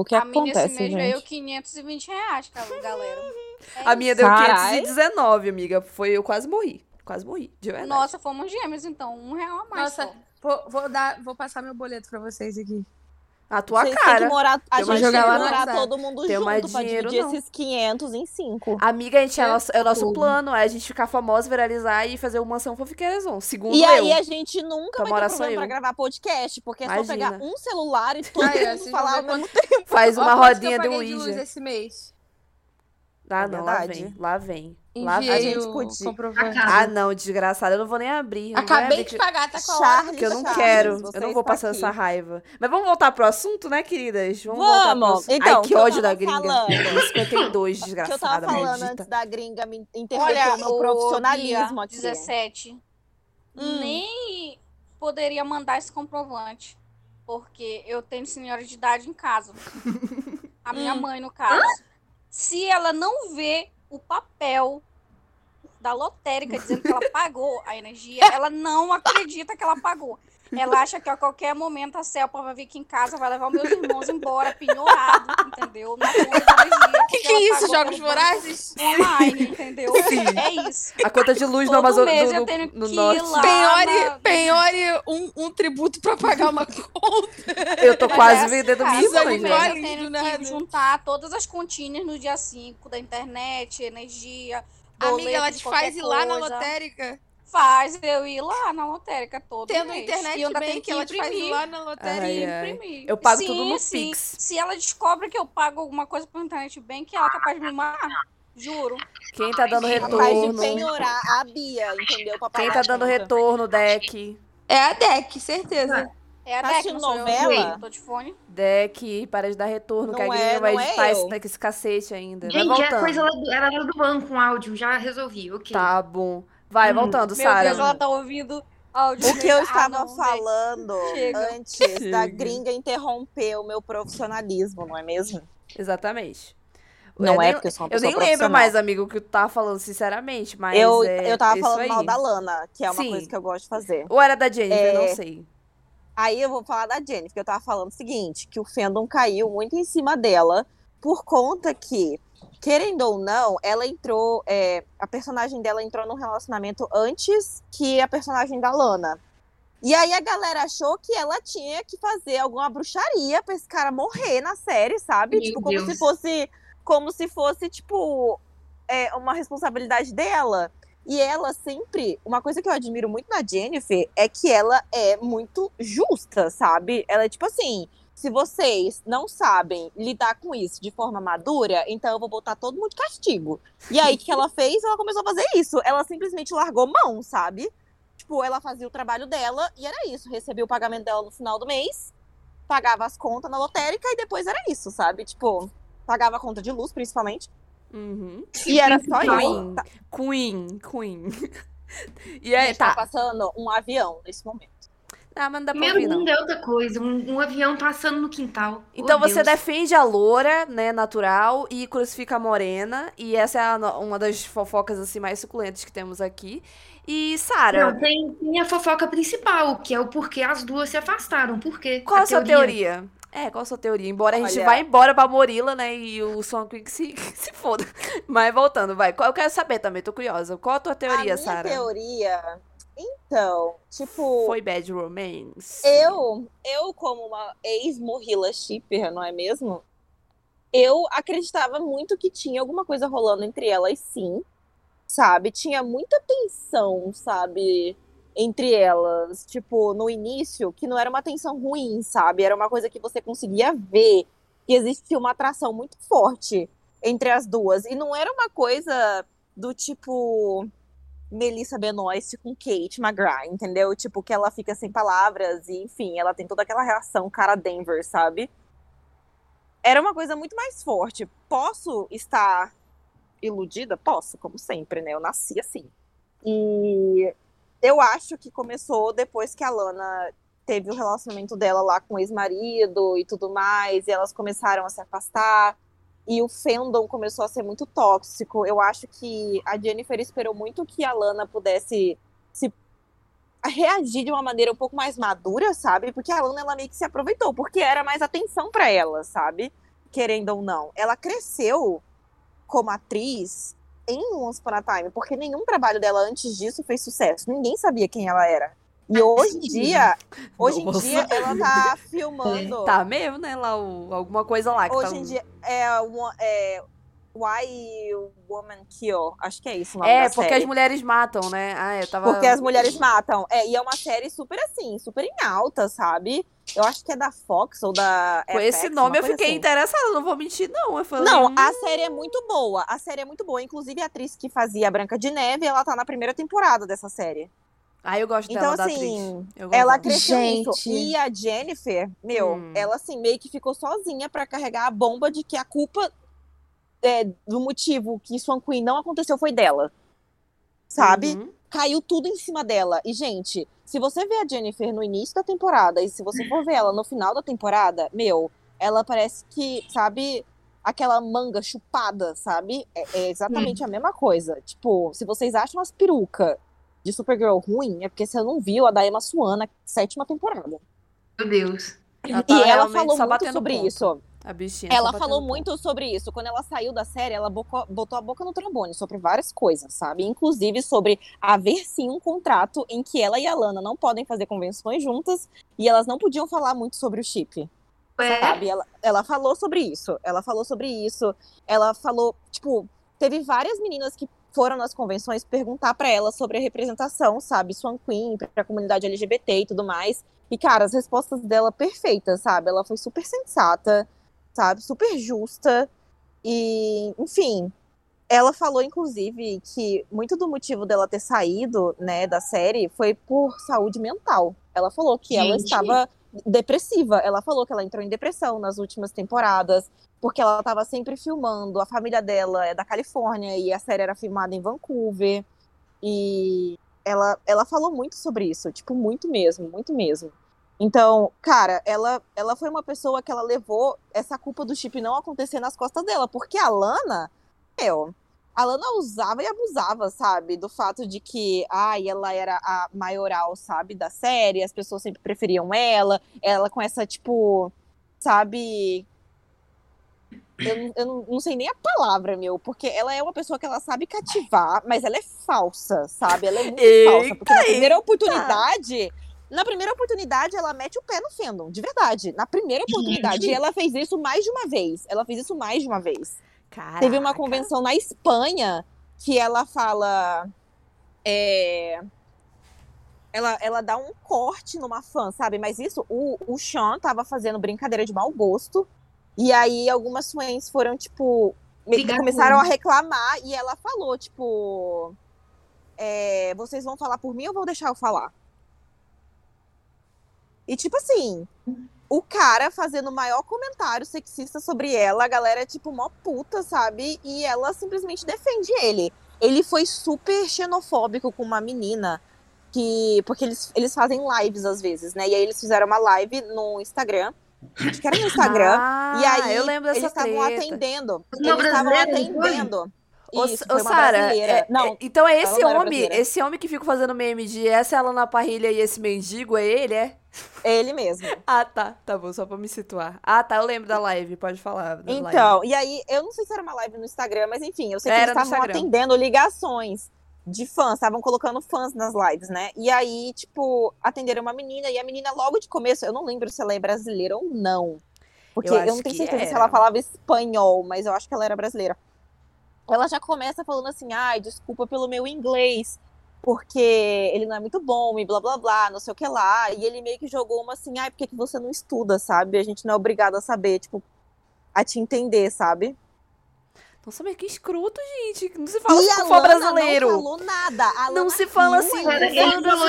O que a minha esse acontece, mês gente? veio 520 reais, galera. É A minha deu Carai. 519, amiga. Foi, eu quase morri. Quase morri, de verdade. Nossa, fomos gêmeos, então. Um real a mais. Nossa. Vou, vou dar, vou passar meu boleto pra vocês aqui. A tua Vocês cara. que morar, a Tem gente mais tem que morar todo mundo Tem junto pra dinheiro dividir não. esses 500 em 5. Amiga, a gente é, É nosso, é o nosso tudo. plano, é a gente ficar famosa, viralizar e fazer o Mansão Fofiqueirezon. Segundo E eu. aí a gente nunca Pra vai morar ter só problema eu. pra gravar podcast, porque é só pegar um celular e todo ó, mundo falar ao ver mesmo Faz Ó, uma eu rodinha do Ouija. esse mês. Ah, É não, lá vem. Lá vem. Lá vem. gente o podia-. Ah, não, desgraçada. Eu não vou nem abrir. Acabei abrir de que- pagar, tá com a. Charles, Porque eu não Charles, quero. Eu não vou passar aqui. essa raiva. Mas vamos voltar pro assunto, né, queridas? Vamos, voltar pro assunto. Então, Ai, que que ódio da gringa. falando. 52, que eu desgraçada, tava falando maldita. antes da gringa me interromper o meu profissionalismo aqui. 17. Hum. Nem poderia mandar esse comprovante. Porque eu tenho senhora de idade em casa. A minha Hum. mãe, no caso. Se ela não vê o papel da lotérica dizendo que ela pagou a energia, ela não acredita que ela pagou. Ela acha que a qualquer momento a Celpa vai vir aqui em casa, vai levar os meus irmãos embora, penhorado, entendeu? Na conta de energia. Que que é isso? Jogos vorazes? Online, entendeu? Sim. É isso. A conta de luz no Todo Amazonas mês no, tenho no norte. lá. Penhore, na- penhore um, um tributo pra pagar uma conta. Eu tô Mas quase é assim, vendendo minha eu tenho nada. que juntar todas as continhas no dia 5 da internet, energia, Amiga, boleto ela de te faz ir lá na lotérica. Faz eu ir lá na lotérica todo Tendo mês. internet E eu ainda bem tenho que ela te faz ir lá na lotérica. Ai, imprimir. Eu pago sim, tudo no sim. Pix. Se ela descobre que eu pago alguma coisa por internet bem, que ela é capaz de me matar. Juro. Quem tá dando Capaz de retorno? penhorar a Bia, entendeu? Quem tá dando retorno, deck? É a DEC, certeza. É a Tá Deck, não eu. novela? Eu tô de fone. Deck, para de dar retorno, que a Não gringa é- vai não é editar eu. esse, esse cacete ainda. Vai Gente, é voltando. coisa era do banco, um áudio, já resolvi, ok. Tá bom. Vai, Hum. voltando, Meu Sara. Deus, ela tá ouvindo áudio. O que eu Ah, estava não, Deck. falando Chega. antes da Chega. gringa interromper o meu profissionalismo, não é mesmo? Exatamente. Não Eu é nem- porque eu sou uma Eu pessoa nem lembro mais, amigo, o que tu tava falando, sinceramente, mas eu, é eu tava isso falando aí. mal da Lana, que é uma Sim. coisa que eu gosto de fazer. Ou era da Jennifer, É. não sei. Aí eu vou falar da Jennifer, que eu tava falando o seguinte, que o fandom caiu muito em cima dela, por conta que, querendo ou não, ela entrou, é, a personagem dela entrou num relacionamento antes que a personagem da Lana. E aí a galera achou que ela tinha que fazer alguma bruxaria pra esse cara morrer na série, sabe? Meu tipo, como Deus. se fosse, como se fosse, tipo, é, uma responsabilidade dela. E ela sempre, uma coisa que eu admiro muito na Jennifer é que ela é muito justa, sabe? Ela é tipo assim, se vocês não sabem lidar com isso de forma madura, então eu vou botar todo mundo de castigo. E aí o que ela fez? Ela começou a fazer isso. Ela simplesmente largou mão, sabe? Tipo, ela fazia o trabalho dela e era isso. Recebia o pagamento dela no final do mês, pagava as contas na lotérica e depois era isso, sabe? Tipo, pagava a conta de luz, principalmente. Uhum. E era só isso. Queen. Tá, Queen, Queen. E aí, tá tá. passando um avião nesse momento. Ah, mas não dá pra ouvir, não. mundo é outra coisa, um, um avião passando no quintal. Então Oh, você Deus. defende a loura, né, natural, e crucifica a morena. E essa é a uma das fofocas, assim, mais suculentas que temos aqui. E, Sara, Não, tem, tem a fofoca principal, que é o porquê as duas se afastaram. Por quê? qual a sua teoria? É, qual a sua teoria? Embora a gente Olha- vá embora pra Morila, né? E o Queen que se, se foda. Mas voltando, vai. Eu quero saber também, tô curiosa. Qual a tua a teoria, minha Sara? teoria. Então, tipo. Foi Bad Romance? Eu, eu como uma ex-Morrila shipper, não é mesmo? Eu acreditava muito que tinha alguma coisa rolando entre elas, sim. Sabe? Tinha muita tensão, sabe? Entre elas. Tipo, no início, que não era uma tensão ruim, sabe? Era uma coisa que você conseguia ver que existia uma atração muito forte entre as duas. E não era uma coisa do tipo. Melissa Benoist com Kate McGrath, entendeu? Tipo, que ela fica sem palavras e, enfim, ela tem toda aquela reação cara Denver, sabe? Era uma coisa muito mais forte. Posso estar iludida? Posso, como sempre, né? Eu nasci assim. E eu acho que começou depois que a Lana teve o relacionamento dela lá com o ex-marido e tudo mais, e elas começaram a se afastar e o fandom começou a ser muito tóxico. Eu acho que a Jennifer esperou muito que a Lana pudesse se reagir de uma maneira um pouco mais madura, sabe? Porque a Lana ela meio que se aproveitou, porque era mais atenção pra ela, sabe? Querendo ou não. Ela cresceu como atriz em Once Upon a Time, porque nenhum trabalho dela antes disso fez sucesso. Ninguém sabia quem ela era. E hoje em dia, hoje em Nossa. dia ela tá filmando. Tá mesmo, né? Lá, o- alguma coisa lá que Hoje tá... em dia é, uma- é Why Woman Kill, acho que é isso o nome É, da porque série. as mulheres matam, né? Ah, eu tava... Porque as mulheres matam. É, e é uma série super assim, super em alta, sabe? Eu acho que é da Fox ou da Com FX, esse nome eu fiquei assim. interessada, não vou mentir, não. Eu falei, Não, hum, a série é muito boa. A série é muito boa. Inclusive, a atriz que fazia a Branca de Neve, ela tá na primeira temporada dessa série. Ah, eu gosto Então, dela, da assim, atriz. Eu gosto Ela dela. cresceu. Gente. E a Jennifer, meu, Hum. ela assim, meio que ficou sozinha pra carregar a bomba de que a culpa é, do motivo que Swan Queen não aconteceu foi dela. Sabe? Uhum. Caiu tudo em cima dela. E, gente, se você vê a Jennifer no início da temporada e se você for ver ela no final da temporada, meu, ela parece que, sabe, aquela manga chupada, sabe? É, é exatamente a mesma coisa. Tipo, se vocês acham as perucas de Supergirl ruim, é porque você não viu a da Emma Swan na sétima temporada. Meu Deus. Ela tá e ela falou só muito sobre ponto. isso. A bichinha. Ela falou muito sobre isso. Quando ela saiu da série, ela bocou- botou a boca no trombone sobre várias coisas, sabe? Inclusive sobre haver sim um contrato em que ela e a Lana não podem fazer convenções juntas e elas não podiam falar muito sobre o chip, É, sabe? Ela, ela falou sobre isso. Ela falou sobre isso. Ela falou, tipo, teve várias meninas que foram nas convenções perguntar pra ela sobre a representação, sabe? Swan Queen, pra comunidade LGBT e tudo mais. E, cara, as respostas dela perfeitas, sabe? Ela foi super sensata, sabe? Super justa. E, enfim, ela falou, inclusive, que muito do motivo dela ter saído, né, da série foi por saúde mental. Ela falou que ela Gente. estava depressiva. Ela falou que ela entrou em depressão nas últimas temporadas, porque ela estava sempre filmando. A família dela é da Califórnia e a série era filmada em Vancouver. E ela, ela falou muito sobre isso, tipo, muito mesmo, muito mesmo. Então, cara, ela, ela foi uma pessoa que ela levou essa culpa do chip não acontecer nas costas dela, porque a Lana, meu, a Lana usava e abusava, sabe? Do fato de que, ai, ela era a maioral, sabe, da série, as pessoas sempre preferiam ela, ela com essa, tipo, sabe. Eu, não- eu não, não sei nem a palavra, meu, porque ela é uma pessoa que ela sabe cativar, mas ela é falsa, sabe? Ela é muito falsa. Porque na primeira oportunidade. Na primeira oportunidade, ela mete o pé no fandom, de verdade. Na primeira oportunidade. E ela fez isso mais de uma vez. Ela fez isso mais de uma vez. Caraca. Teve uma convenção na Espanha que ela fala. é, Ela, ela dá um corte numa fã, sabe? Mas isso, o, o Sean tava fazendo brincadeira de mau gosto. E aí algumas fãs foram, tipo. com começaram a reclamar e ela falou, tipo. é, vocês vão falar por mim ou vou deixar eu falar? E tipo assim, o cara fazendo o maior comentário sexista sobre ela, a galera é tipo mó puta, sabe? E ela simplesmente defende ele. Ele foi super xenofóbico com uma menina que. Porque eles, eles fazem lives às vezes, né? E aí eles fizeram uma live no Instagram. Acho que era no Instagram. Ah, e aí eu lembro dessa eles estavam atendendo. Uma Eles estavam atendendo. Ô, ô, Sara, brasileira. é- Não, é- então é esse homem, brasileira. esse homem que fica fazendo meme de essa é ela na parrilha e esse mendigo é ele, é? ele mesmo. Ah, tá, tá bom, só pra me situar. Ah, tá, eu lembro da live, pode falar. da live. Então, e aí, eu não sei se era uma live no Instagram, mas enfim, eu sei que Era eles estavam atendendo ligações de fãs, estavam colocando fãs nas lives, né? E aí, tipo, atenderam uma menina, e a menina logo de começo, eu não lembro se ela é brasileira ou não. Porque Eu eu, não tenho certeza se era. ela falava espanhol, mas eu acho que ela era brasileira. Ela já começa falando assim, ai, desculpa pelo meu inglês, porque ele não é muito bom, e blá blá blá, não sei o que lá. E ele meio que jogou uma assim, ai, por que, que você não estuda, sabe? A gente não é obrigado a saber, tipo, a te entender, sabe? Nossa, mas que escroto, gente. Não se fala e assim com fã Lana brasileiro. não falou nada. A Não se fala assim falou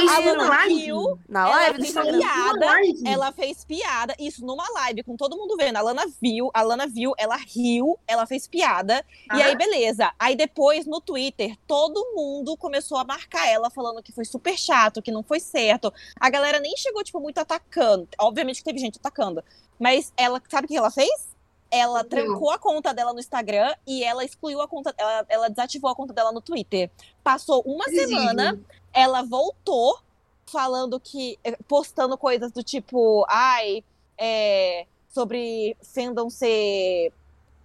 isso Lana no live? riu, Na ela live do fez Instagram. piada, ela fez piada, isso numa live, com todo mundo vendo. A Lana viu, a Lana viu, ela riu, ela fez piada. E Ah. aí, beleza. Aí depois, no Twitter, todo mundo começou a marcar ela, falando que foi super chato, que não foi certo. A galera nem chegou, tipo, muito atacando. Obviamente que teve gente atacando. Mas ela, sabe o que ela fez? Ela trancou a conta dela no Instagram e ela excluiu a conta, ela, ela desativou a conta dela no Twitter. Passou uma semana, ela voltou falando que. eh, postando coisas do tipo, ai, é, sobre fandom ser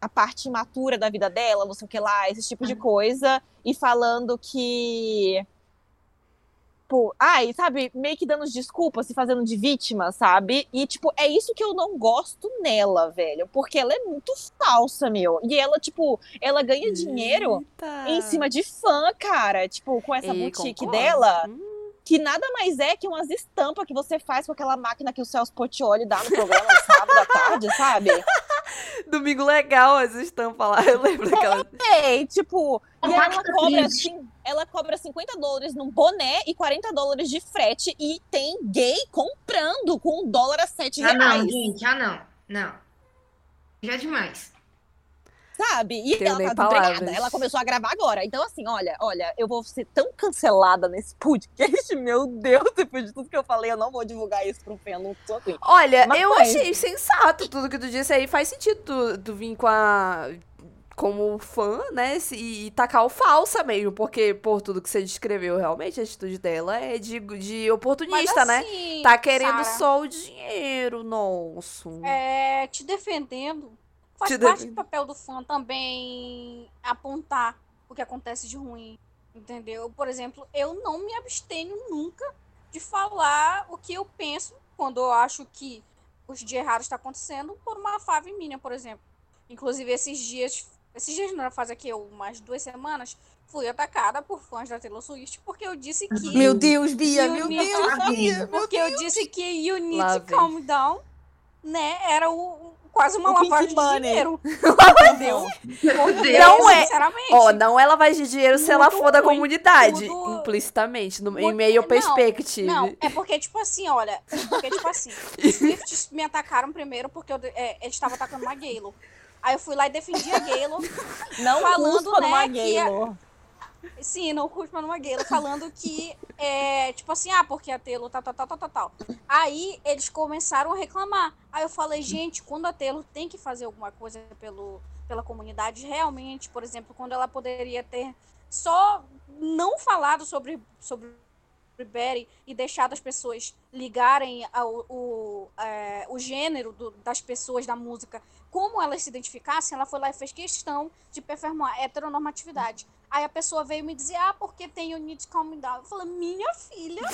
a parte imatura da vida dela, não sei o que lá, esse tipo de coisa, e falando que. Tipo, ai, sabe, meio que dando desculpas, se fazendo de vítima, sabe? E, tipo, é isso que eu não gosto nela, velho. Porque ela é muito falsa, meu. E ela, tipo, ela ganha dinheiro Eita. em cima de fã, cara. Tipo, com essa E boutique concordo. dela, Hum, que nada mais é que umas estampas que você faz com aquela máquina que o Celso Portioli dá no programa no sábado à tarde, sabe? Domingo legal, as estampas lá. Eu lembro daquela. É, tipo, e Uma ela cobra assim, ela cobra 50 dólares num boné e 40 dólares de frete e tem gay comprando com um dólar a 7 Ah, não, reais, gente. Ah, não. Não. Já é demais. Sabe? E Tenho ela tá palavras. Ela começou a gravar agora. Então, assim, olha, olha, eu vou ser tão cancelada nesse podcast, meu Deus, depois de tudo que eu falei, eu não vou divulgar isso pro fã, eu não sou assim. Olha, Mas eu foi. achei sensato tudo que tu disse aí. Faz sentido tu, tu vir com a. Como fã, né? se- E, tacar o falsa mesmo. Porque, por tudo que você descreveu, realmente a atitude dela é de, de Mas oportunista, né? assim, Tá querendo Sara, só o dinheiro nosso. é, te defendendo. Faz Te parte defendo. do papel do fã também apontar o que acontece de ruim, entendeu? Por exemplo, eu não me abstenho nunca de falar o que eu penso quando eu acho que os de errado está acontecendo por uma fave minha, por exemplo. Inclusive, esses dias, esses dias não faz aqui umas duas semanas, fui atacada por fãs da Taylor Swift porque eu disse que Meu Deus, Bia, meu Deus, Bia, meu porque eu disse que you need Lá to vem. calm down, né? Era o, quase uma O lavagem de dinheiro. Entendeu? Não é. Sinceramente. Ó, não é lavagem de dinheiro se ela for da comunidade. tudo- Implicitamente, no Muito- e-mail não, perspective. Não, é porque, tipo assim, olha. Porque, tipo assim, os Swifts me atacaram primeiro porque eu, é, eles estavam atacando uma Galo. Aí eu fui lá e defendi a Galo. Não falando, né, que a-. Sim, não curto numa Galo, falando que, é, tipo assim, ah, porque a Taylor tal, tal, tal, tal, tal, tal. Aí eles começaram a reclamar. Aí eu falei, gente, quando a Taylor tem que fazer alguma coisa pelo, pela comunidade, realmente, por exemplo, quando ela poderia ter só não falado sobre, sobre Betty e deixado as pessoas ligarem ao, o, é, o gênero do- das pessoas da música, como elas se identificassem, ela foi lá e fez questão de performar heteronormatividade. Aí a pessoa veio me dizer, ah, porque tem o Need Calm Down. Eu falei, minha filha,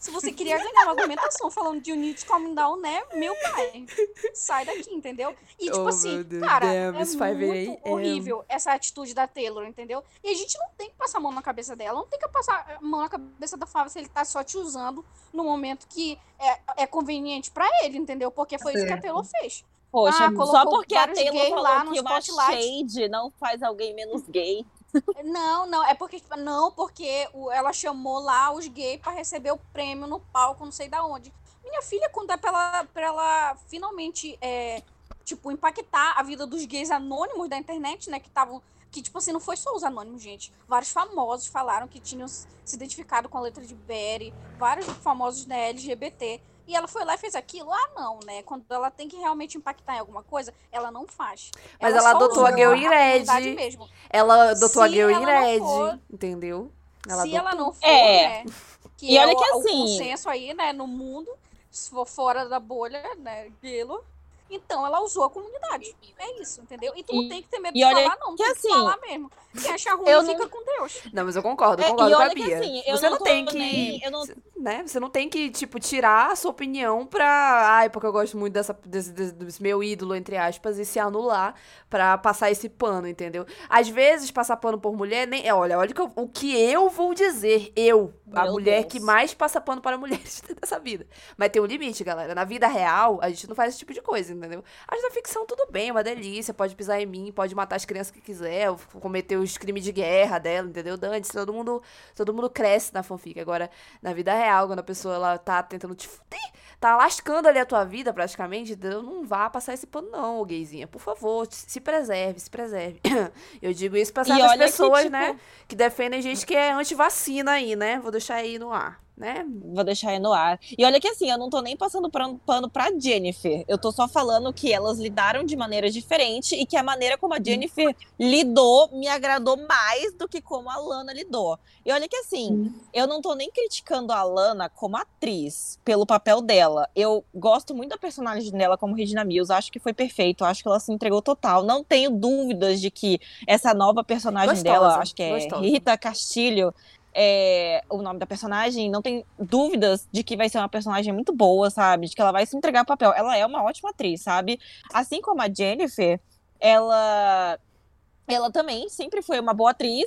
se você queria ganhar uma argumentação falando de o Need Calm Down, né, meu pai, sai daqui, entendeu? E tipo Oh, assim, cara, damn, é it's 5 muito a.m.. horrível essa atitude da Taylor, entendeu? E a gente não tem que passar a mão na cabeça dela, não tem que passar a mão na cabeça da Fábio se ele tá só te usando no momento que é, é conveniente pra ele, entendeu? Porque foi isso que a. Taylor fez. Poxa, Ah, só colocou porque a Taylor falou lá no que uma spotlight. shade não faz alguém menos gay. Não, não, é porque tipo, não, porque ela chamou lá os gays pra receber o prêmio no palco, não sei da onde. Minha filha, quando é pra ela, pra ela finalmente é, tipo impactar a vida dos gays anônimos da internet, né, que estavam que tipo assim, não foi só os anônimos, gente. Vários famosos falaram que tinham se identificado com a letra de Berry, vários famosos da LGBT E ela foi lá e fez aquilo? Ah, não, né? Quando ela tem que realmente impactar em alguma coisa, ela não faz. Mas ela só adotou a Girl in Red. mesmo. Ela adotou a Se Girl in ela não Red, for- entendeu? Se adotou. ela não for, É. né? Que E é olha o, que o assim- consenso aí, né, no mundo, se for fora da bolha, né, gelo. Então ela usou a comunidade. É isso, entendeu? E tu não tem que ter medo e de olha falar, não. que tem assim, que falar mesmo. Quem achar ruim eu não- fica com Deus. Não, mas eu concordo, eu É, concordo e com a Bia. assim, eu você não não, tem que. nem- eu não- Né? Você não tem que, tipo, tirar a sua opinião pra. Ai, porque eu gosto muito dessa, desse, desse- desse meu ídolo, entre aspas, e se anular pra passar esse pano, entendeu? Às vezes, passar pano por mulher, nem. é, Olha, olha o que eu, o que eu vou dizer. Eu, a Meu mulher Deus. que mais passa pano para mulheres dessa vida. Mas tem um limite, galera. Na vida real, a gente não faz esse tipo de coisa, entendeu? Mas na ficção, tudo bem, é uma delícia. Pode pisar em mim, pode matar as crianças que quiser, cometer os crimes de guerra dela, entendeu? Dante, todo mundo, todo mundo cresce na fanfic. Agora, na vida real, quando a pessoa ela tá tentando te fuder, tá lascando ali a tua vida praticamente, entendeu? Não vá passar esse pano, não, gayzinha. Por favor, se preserve, se preserve. Eu digo isso pra certas olha que, pessoas, tipo, né? Que defendem gente que é anti-vacina aí, né? Vou deixar aí no ar, né? Vou deixar aí no ar. E olha que assim, eu não tô nem passando pano, pra Jennifer. Eu tô só falando que elas lidaram de maneira diferente e que a maneira como a Jennifer lidou me agradou mais do que como a Lana lidou. E olha que assim, eu não tô nem criticando a Lana como atriz pelo papel dela. Eu gosto muito da personagem dela como Regina Mills, acho que foi perfeito, acho que ela se entregou total. Não tenho dúvidas de que essa nova personagem Gostosa, dela, acho que é gostosa. Rita Castilho, é, o nome da personagem, não tem dúvidas de que vai ser uma personagem muito boa, sabe? De que ela vai se entregar ao papel. Ela é uma ótima atriz, sabe? Assim como a Jennifer, ela ela também sempre foi uma boa atriz,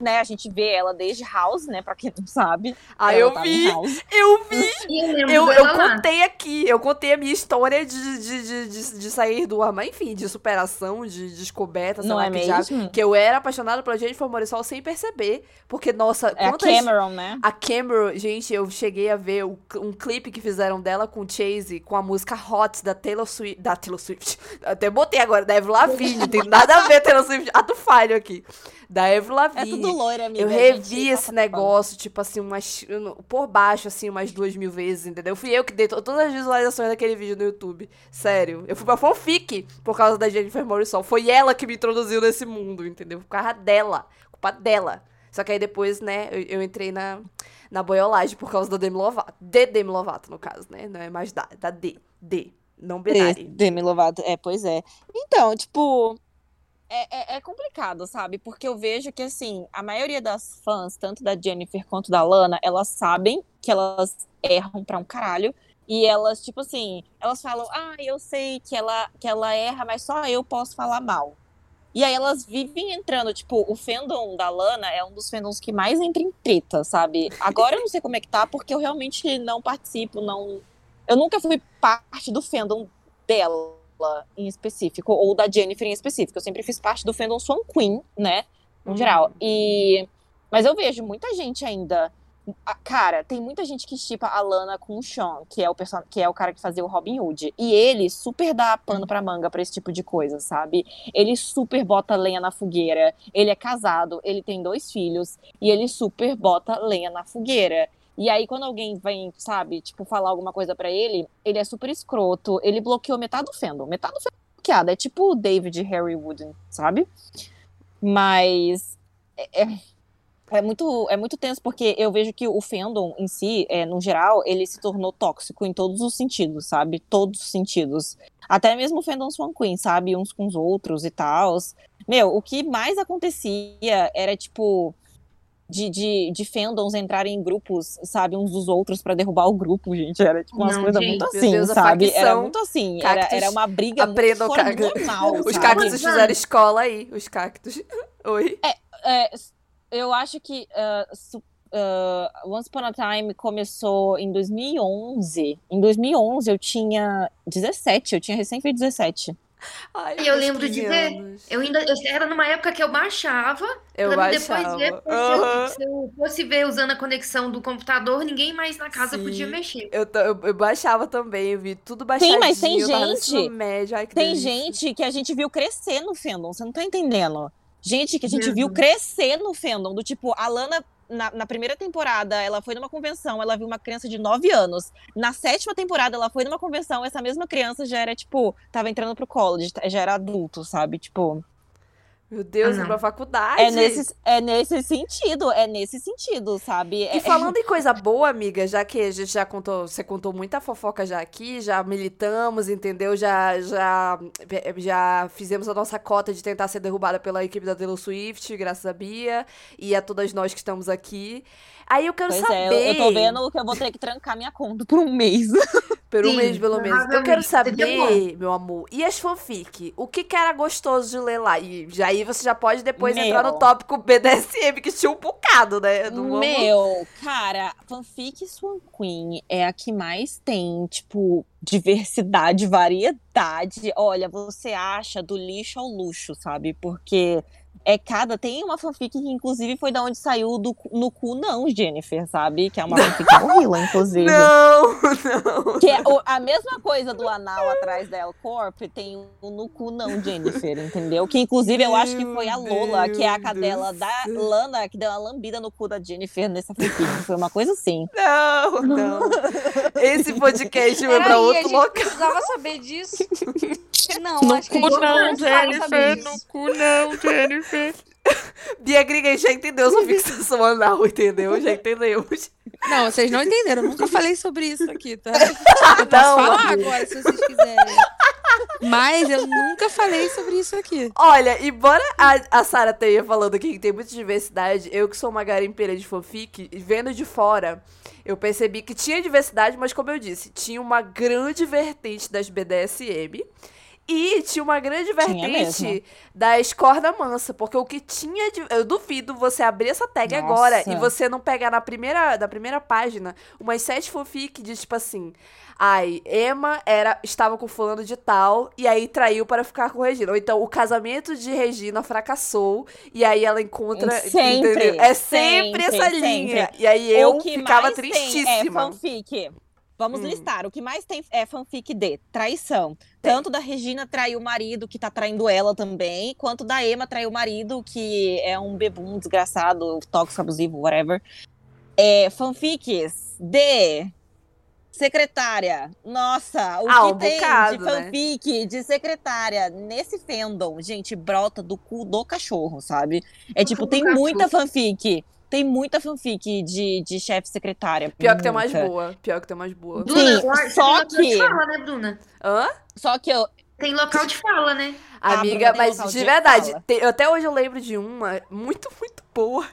né? A gente vê ela desde House, né? Pra quem não sabe. Ah, ela eu vi, House. eu vi. Eu lembro Eu, eu contei aqui, eu contei a minha história de, de, de, de, de sair do armário, enfim, de superação, de descoberta, sei Não lá é que mesmo? Que eu era apaixonada pela Jennifer Morissol sem perceber. Porque, nossa, É a quantas... Cameron, né? A Cameron, gente, eu cheguei a ver o- um clipe que fizeram dela com o Chase, com a música Hot da Taylor Swift. Da Taylor Swift. Até botei agora, da Avril Lavigne. tem nada a ver Taylor Swift. Ah, tu falho aqui. Da Avril É Lavigne. tudo loira, amiga. Eu a revi esse negócio, tipo assim, umas. Por baixo, assim, umas duas mil vezes, entendeu? Fui eu que dei to- todas as visualizações daquele vídeo no YouTube. Sério. Eu fui pra fanfic por causa da Jennifer Morrison. Foi ela que me introduziu nesse mundo, entendeu? Por causa dela. Culpa dela. Só que aí depois, né, eu, eu entrei na, na boiolagem por causa da Demi Lovato. De Demi Lovato, no caso, né? Não é mais da, da D. D. Não binário. Demi Lovato, é, pois é. Então, tipo, é, é, é complicado, sabe? Porque eu vejo que, assim, a maioria das fãs, tanto da Jennifer quanto da Lana, elas sabem que elas erram pra um caralho. E elas, tipo assim, elas falam, ah, eu sei que ela, que ela erra, mas só eu posso falar mal. E aí elas vivem entrando, tipo, o fandom da Lana é um dos fandoms que mais entra em treta, sabe? Agora eu não sei como é que tá, porque eu realmente não participo, não. Eu nunca fui parte do fandom dela em específico, ou da Jennifer em específico. Eu sempre fiz parte do fandom Swan Queen, né? No Uhum. geral. E. Mas eu vejo muita gente ainda. Cara, tem muita gente que chipa a Lana com o Sean, que é o, person... que é o cara que fazia o Robin Hood. E ele super dá pano pra manga pra esse tipo de coisa, sabe? Ele super bota lenha na fogueira. Ele é casado, ele tem dois filhos, e ele super bota lenha na fogueira. E aí, quando alguém vem, sabe, tipo, falar alguma coisa pra ele, ele é super escroto. Ele bloqueou metade do fandom. Metade do fandom é bloqueado. É tipo o David Harry Wooden, sabe? Mas é, é- é muito, é muito tenso, porque eu vejo que o fandom em si, é, no geral, ele se tornou tóxico em todos os sentidos, sabe? Todos os sentidos. Até mesmo o fandom Swan Queen, sabe? Uns com os outros e tal. Meu, o que mais acontecia era, tipo, de, de, de fandoms entrarem em grupos, sabe, uns dos outros pra derrubar o grupo, gente. Era tipo umas coisas muito assim, Deus, sabe? Era muito assim. Era, cactus era uma briga muito fora normal, Os sabe? cactos fizeram escola aí, os cactos. Oi? É, eu acho que su- ah, Once Upon a Time começou em 2011. Em 2011 eu tinha 17, eu tinha recém feito 17. Ai, Eu lembro de 15 ver. Eu ainda. eu- era numa época que eu baixava. Eu pra baixava. depois ver. porque Aham. Se eu fosse ver usando a conexão do computador, ninguém mais na casa Sim. podia mexer. Eu, eu, eu baixava também, eu vi tudo baixadinho. Sim, mas tem eu gente- médio, ai, que Tem delícia. gente que a gente viu crescer no fandom, você não tá entendendo. Gente que a gente Mesmo. viu crescer no fandom, do tipo, a Lana na, na primeira temporada, ela foi numa convenção, ela viu uma criança de 9 anos. Na sétima temporada, ela foi numa convenção, essa mesma criança já era, tipo, tava entrando pro college, já era adulto, sabe? Tipo, Meu Deus, Ah, é pra faculdade. é nesse, é nesse sentido, é nesse sentido, sabe? É- E falando em coisa boa, amiga, já que a gente já contou, você contou muita fofoca já aqui, já militamos, entendeu? Já, já, já fizemos a nossa cota de tentar ser derrubada pela equipe da Taylor Swift, graças a Bia, e a todas nós que estamos aqui. Aí eu quero Pois saber. é, eu, eu tô vendo que eu vou ter que trancar minha conta por um mês. Por um Sim, mês, pelo menos. Eu quero saber, meu amor, e as fanfic? O que que era gostoso de ler lá? E já aí você já pode depois Meu. entrar no tópico BDSM, que tinha um bocado, né? Meu, cara, fanfic Swan Queen é a que mais tem, tipo, diversidade, variedade. Olha, você acha do lixo ao luxo, sabe? Porque é cada. Tem uma fanfic que, inclusive, foi da onde saiu do No Cu Não, Jennifer, sabe? Que é uma fanfic horrível, inclusive. Não, não. Que é o- a mesma coisa do anal atrás da El Corp, tem o no cu não, Jennifer, entendeu? Que inclusive eu acho que foi a Lola, que é a cadela Deus da. Lana, que deu uma lambida no cu da Jennifer nessa fanfic. Foi uma coisa assim. Não, não. Esse podcast vai pra outro gente local. precisava saber disso. Não, No acho que a cu gente não, Jennifer, no cu não, Jennifer. Bia Gringa já entendeu sua fixação anal, entendeu? Já entendemos. Não, vocês não entenderam. Eu nunca falei sobre isso aqui, tá? Eu posso Não, falar agora, se vocês quiserem. Mas eu nunca falei sobre isso aqui. Olha, embora a, a Sarah tenha falando aqui que tem muita diversidade, eu que sou uma garimpeira de fanfic, vendo de fora, eu percebi que tinha diversidade, mas como eu disse, tinha uma grande vertente das BDSM. E tinha uma grande vertente das corda mansa, porque o que tinha de. Eu duvido você abrir essa tag Nossa. agora e você não pegar na primeira, na primeira página umas sete fanfic de tipo assim. Ai, Emma era, estava com fulano de tal e aí traiu para ficar com Regina. Ou então o casamento de Regina fracassou e aí ela encontra. Sempre, entendeu? É sempre, sempre, essa sempre. linha. E aí eu ficava mais tem é tristíssima. fanfic. Vamos Hum. listar. O que mais tem é fanfic de traição. Tanto da Regina trair o marido, que tá traindo ela também, quanto da Emma trair o marido, que é um bebum desgraçado, tóxico, abusivo, whatever. É, fanfics de secretária. Nossa, o Ah, que um tem bocado, de né? fanfic de secretária nesse fandom, gente, brota do cu do cachorro, sabe? É tipo, tem muita fanfic. Tem muita fanfic de, de chefe secretária. Pior que tem mais muita. boa. Pior que tem mais boa. Bruna, Sim, só que tem que- local de fala, né, Bruna? Hã? Só que eu. Tem local de fala, né? Amiga, mas de de verdade, tem- até hoje eu lembro de uma muito, muito boa.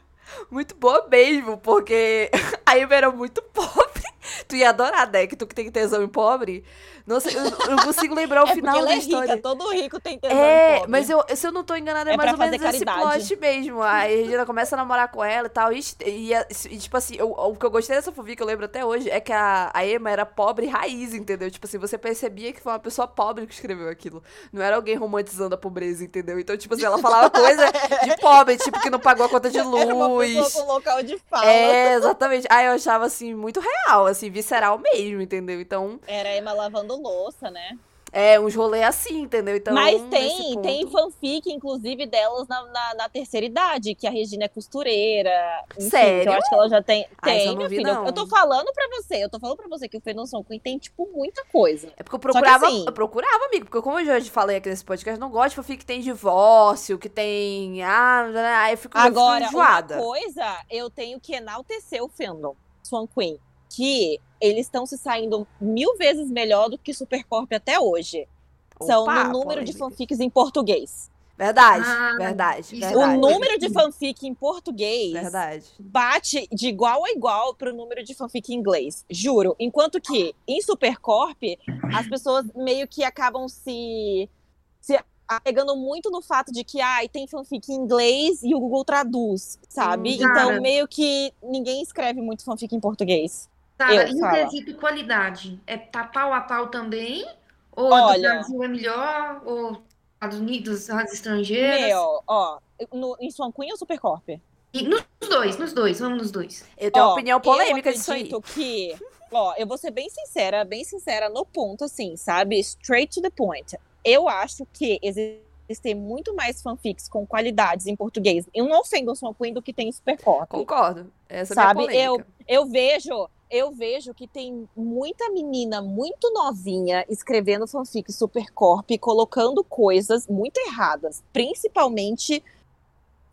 Muito boa mesmo, porque a Emma era muito pobre. Tu ia adorar, né? Que tu que tem tesão em pobre. Nossa, eu eu não consigo lembrar o é final da é história. rica, todo rico tem tesão É, pobre. mas eu, se eu não tô enganada, é, É mais ou menos fazer esse caridade. plot mesmo. A Regina começa a namorar com ela e tal. E, e, e, tipo assim, eu- o que eu gostei dessa fanfic, que eu lembro até hoje, é que a, a Emma era pobre raiz, entendeu? Tipo assim, você percebia que foi uma pessoa pobre que escreveu aquilo. Não era alguém romantizando a pobreza, entendeu? Então, tipo assim, ela falava coisa de pobre, tipo, que não pagou a conta de Era uma luz. pessoa com local de fala. É, exatamente. Aí eu achava, assim, muito real, assim, visceral mesmo, entendeu? Então, Era a Emma lavando louça, né? é uns rolês assim, entendeu? Então, Mas tem, tem fanfic, inclusive, delas na, na, na terceira idade, que a Regina é costureira. Enfim, Sério? Eu acho que ela já tem. Ah, tem, eu minha filha. não. Eu tô falando pra você, eu tô falando pra você que o Fernanson Queen tem, tipo, muita coisa. É porque eu procurava, assim- eu procurava, amigo, porque como eu já falei aqui nesse podcast, eu não gosto de fanfic que tem divórcio, que tem. Ah, aí eu fico, eu fico Agora, uma enjoada. coisa, eu tenho que enaltecer o fandom Swan Queen. Que eles estão se saindo mil vezes melhor do que Supercorp até hoje. São Opa, no número de fanfics em português. Verdade, Ah, verdade, verdade. O número de fanfic em português Verdade. bate de igual a igual pro número de fanfic em inglês. Juro. Enquanto que em Supercorp, as pessoas meio que acabam se, se apegando muito no fato de que ai, tem fanfic em inglês e o Google traduz, sabe? Hum, então, meio que ninguém escreve muito fanfic em português. Sara, Eu, em fala. quesito qualidade, é tá pau a pau também? Ou Olha. do Brasil é melhor? Ou Estados Unidos, as estrangeiras? Meu, ó, no, em Swan Queen ou Supercorp? E nos dois, nos dois, vamos nos dois. Eu tenho uma Ó, opinião polêmica disso eu aí. acredito que, ó, eu vou ser bem sincera, bem sincera no ponto, assim, sabe? Straight to the point. Eu acho que existe ter muito mais fanfics com qualidades em português. E não ofendo o Swan Queen do que tem em Supercorp. Concordo. Essa Sabe, é a minha polêmica. Eu vejo, eu vejo que tem muita menina muito novinha escrevendo fanfic Supercorp, e colocando coisas muito erradas, principalmente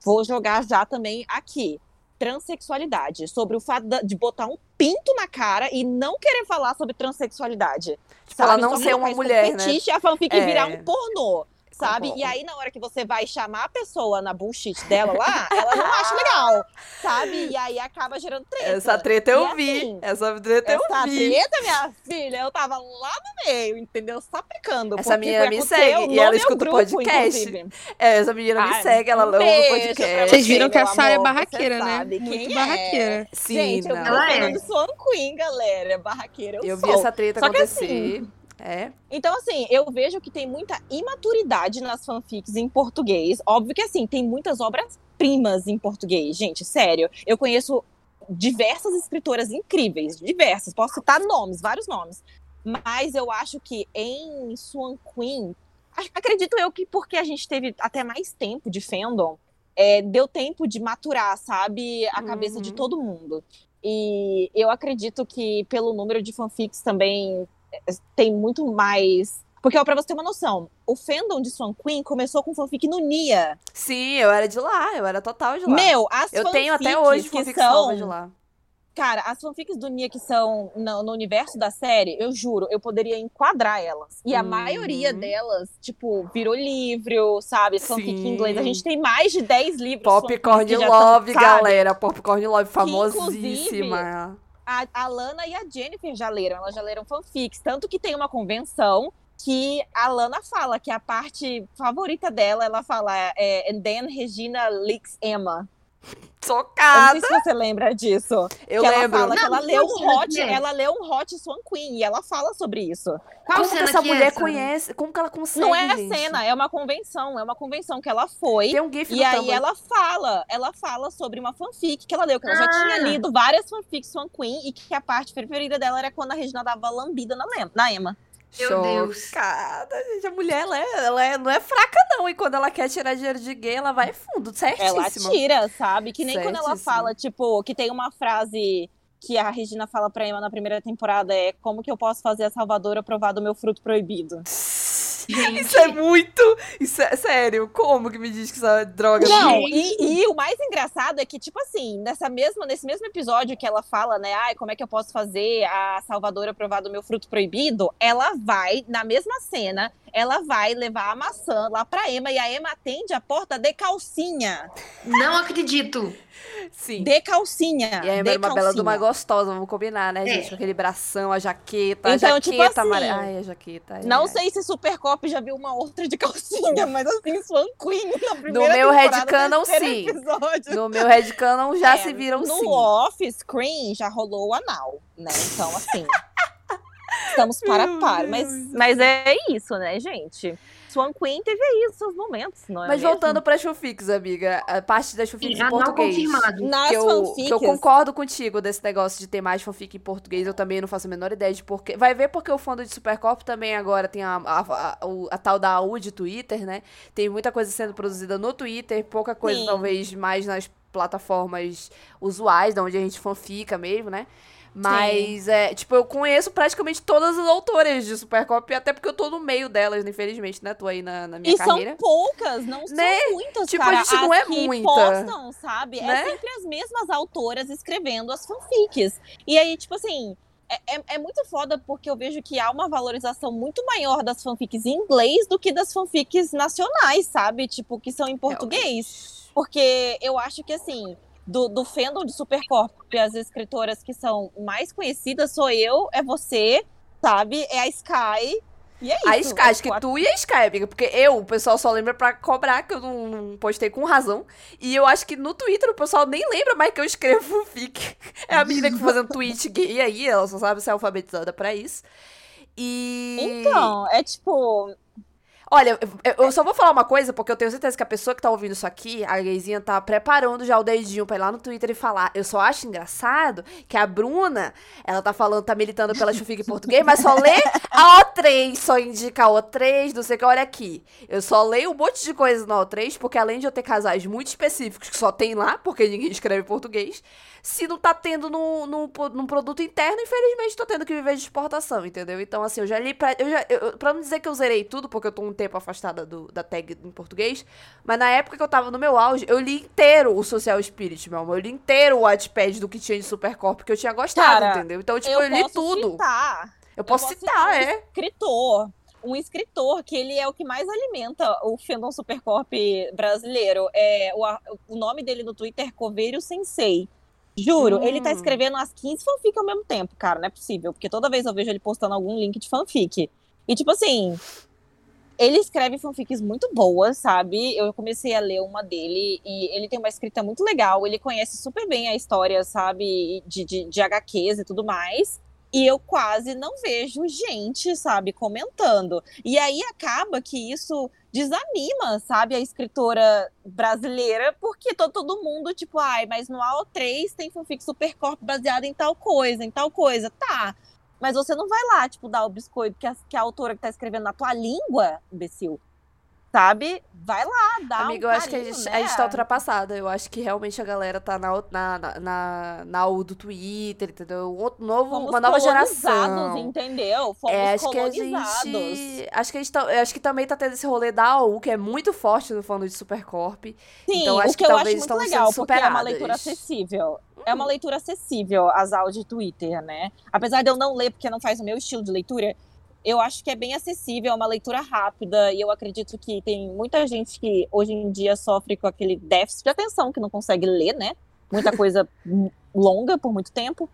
vou jogar já também aqui. Transsexualidade, sobre o fato de botar um pinto na cara e não querer falar sobre transexualidade. Tipo, ela sabe? não Só ser uma mulher, né? fetiche a fanfic É. virar um pornô. Sabe? Concordo. E aí, na hora que você vai chamar a pessoa na bullshit dela lá, ela não acha legal, sabe? E aí acaba gerando treta. Essa treta eu E vi. assim, Essa treta eu essa vi. treta, minha filha, eu tava lá no meio, entendeu? Sapecando. Essa menina me segue e ela escuta o podcast. inclusive. É, essa menina me segue, ela ama o podcast. Vocês viram que a Sara é amor, você barraqueira, né? Muito barraqueira. Sim, Gente, eu não. Ela o é. Swan Queen, galera. É barraqueira, eu, Eu sou. vi essa treta Só que acontecer. É. Então, assim, eu vejo que tem muita imaturidade nas fanfics em português. Óbvio que, assim, tem muitas obras-primas em português, gente, sério. Eu conheço diversas escritoras incríveis, diversas. Posso citar nomes, vários nomes. Mas eu acho que em Swan Queen, ac- acredito eu que porque a gente teve até mais tempo de fandom, é, deu tempo de maturar, sabe, a cabeça de Uhum. todo mundo. E eu acredito que pelo número de fanfics também tem muito mais. Porque, ó, pra você ter uma noção, o fandom de Swan Queen começou com fanfic no Nia. Sim, eu era de lá, eu era total de lá. Meu, as eu tenho até hoje que fanfics são novas de lá. Cara, as fanfics do Nia que são no, no universo da série, eu juro, eu poderia enquadrar elas. E a Uhum. maioria delas, tipo, virou livro, sabe? Fanfic em inglês. A gente tem mais de 10 livros. Popcorn Love, sabe? galera. Popcorn Love famosíssima. A, a Lana e a Jennifer já leram, elas já leram fanfics. Tanto que tem uma convenção que a Lana fala que a parte favorita dela, ela fala, é, and then Regina licks Emma. Eu não Socada. sei se você lembra disso. Eu que ela lembro. fala que Não, ela não leu sei um o hot, que é. ela leu um hot Swan Queen e ela fala sobre isso. Qual Como que essa que mulher é essa? conhece? Como que ela consegue, não é a gente? cena, é uma convenção, é uma convenção que ela foi. Tem um gif E aí ela fala, ela fala sobre uma fanfic que ela leu, que ela já Ah. tinha lido várias fanfics Swan Queen e que a parte preferida dela era quando a Regina dava lambida na, na Emma. Meu Deus. Gente. A mulher, ela, é, ela é- não é fraca, não. E quando ela quer tirar dinheiro de gay, ela vai fundo, Ela certíssima. tira, sabe? Que nem quando ela fala, tipo, que tem uma frase que a Regina fala pra Emma na primeira temporada é como que eu posso fazer a Salvadora provar do meu fruto proibido. Isso é muito. Isso é sério. Como que me diz que essa droga Não, Gente. e, e o mais engraçado é que, tipo assim, nessa mesma, nesse mesmo episódio que ela fala, né, ai, como é que eu posso fazer a Salvadora provar do meu fruto proibido, ela vai, na mesma cena, ela vai levar a maçã lá pra Emma e a Emma atende a porta de calcinha. Não acredito. Sim. De calcinha. E a Emma era uma bela de uma calcinha. gostosa, vamos combinar, né, gente? É. Com aquele bração, a jaqueta, a Então, jaqueta tipo assim, amarela. Ai, a jaqueta. ai, Não ai. sei se Supercop já viu uma outra de calcinha, mas assim, Swan Queen na primeira meu temporada, headcanon, terceiro sim. episódio. No meu headcanon já É, se viram no sim. off-screen já rolou o anal, né? Então, assim. estamos para Meu par. Mas, Deus. mas é isso, né, gente? Swan Queen teve aí os seus momentos, não é Mas mesmo? voltando pra Chufix, amiga, a parte da Chufix em português. confirmado. Nas que eu, fanfics, que eu concordo contigo desse negócio de ter mais fanfic em português, eu também não faço a menor ideia de porquê. Vai ver porque o fandom de Supercorp também agora tem a, a, a, a tal da AU de Twitter, né? Tem muita coisa sendo produzida no Twitter, pouca coisa Sim. talvez mais nas plataformas usuais, da onde a gente fanfica mesmo, né? Mas, é, tipo, eu conheço praticamente todas as autoras de Supercorp, até porque eu tô no meio delas, infelizmente, né? Tô aí na, na minha E carreira. são poucas, não Né? são muitas, Tipo, cara. a gente não As é muita. postam, sabe? Né? É sempre as mesmas autoras escrevendo as fanfics. E aí, tipo assim, é, é, é muito foda porque eu vejo que há uma valorização muito maior das fanfics em inglês do que das fanfics nacionais, sabe? Tipo, que são em português. Porque eu acho que, assim, do, do fandom de Supercorp, as escritoras que são mais conhecidas sou eu, é você, sabe? É a Sky. E é isso. A Sky, acho que quatro- tu e a Sky, amiga. Porque eu, o pessoal só lembra pra cobrar, que eu não, não postei com razão. E eu acho que no Twitter o pessoal nem lembra mais que eu escrevo fic. É a menina que fica fazendo tweet gay aí, ela só sabe ser alfabetizada pra isso. E. Então, é tipo. Olha, eu, só vou falar uma coisa, porque eu tenho certeza que a pessoa que tá ouvindo isso aqui, a gayzinha, tá preparando já o dedinho pra ir lá no Twitter e falar. Eu só acho engraçado que a Bruna, ela tá falando, tá militando pela Chufique em português, mas só lê a O3, só indica a O3, não sei o que. Olha aqui. Eu só leio um monte de coisa na O3, porque além de eu ter casais muito específicos que só tem lá, porque ninguém escreve português, se não tá tendo num, num, num produto interno, infelizmente tô tendo que viver de exportação, entendeu? Então, assim, eu já li pra. Eu já, eu, pra não dizer que eu zerei tudo, porque eu tô um tempo afastada do, da tag em português, mas na época que eu tava no meu auge, eu li inteiro o Social Spirit, meu amor. Eu li inteiro o Watchpad do que tinha de Supercorp, que eu tinha gostado, Cara, entendeu? Então, tipo, eu, li posso tudo. citar eu posso posso citar, citar é. escritor. Um escritor que ele é o que mais alimenta o fandom Supercorp brasileiro. É, o, o nome dele no Twitter é Coveiro Sensei. Juro, ele tá Hum. escrevendo as 15 fanfic ao mesmo tempo, cara. Não é possível. Porque toda vez eu vejo ele postando algum link de fanfic. E, tipo assim, ele escreve fanfics muito boas, sabe? Eu comecei a ler uma dele e ele tem uma escrita muito legal. Ele conhece super bem a história, sabe? De, de, de HQs e tudo mais. E eu quase não vejo gente, sabe, comentando. E aí acaba que isso desanima, sabe, a escritora brasileira, porque to- todo mundo, tipo, ai, mas no AO3 tem fanfic Supercorp baseada em tal coisa, em tal coisa. Tá. Mas você não vai lá, tipo, dar o biscoito que a, que a autora que tá escrevendo na tua língua, imbecil. Sabe? Vai lá, dá Amiga, um eu acho que a gente, né? a gente tá ultrapassada. Eu acho que realmente a galera tá na, na, na, na, U do Twitter, entendeu? Um outro novo, Fomos uma nova geração. entendeu? Fomos É, acho que a gente. Acho que a gente tá, acho que também tá tendo esse rolê da AU, que é muito forte no fã de Supercorp. Sim, Então, acho o que que eu acho muito legal, porque é uma leitura acessível. É uma leitura acessível as aulas de Twitter, né? Apesar de eu não ler porque não faz o meu estilo de leitura, eu acho que é bem acessível, é uma leitura rápida, e eu acredito que tem muita gente que hoje em dia sofre com aquele déficit de atenção, que não consegue ler, né? Muita coisa longa por muito tempo.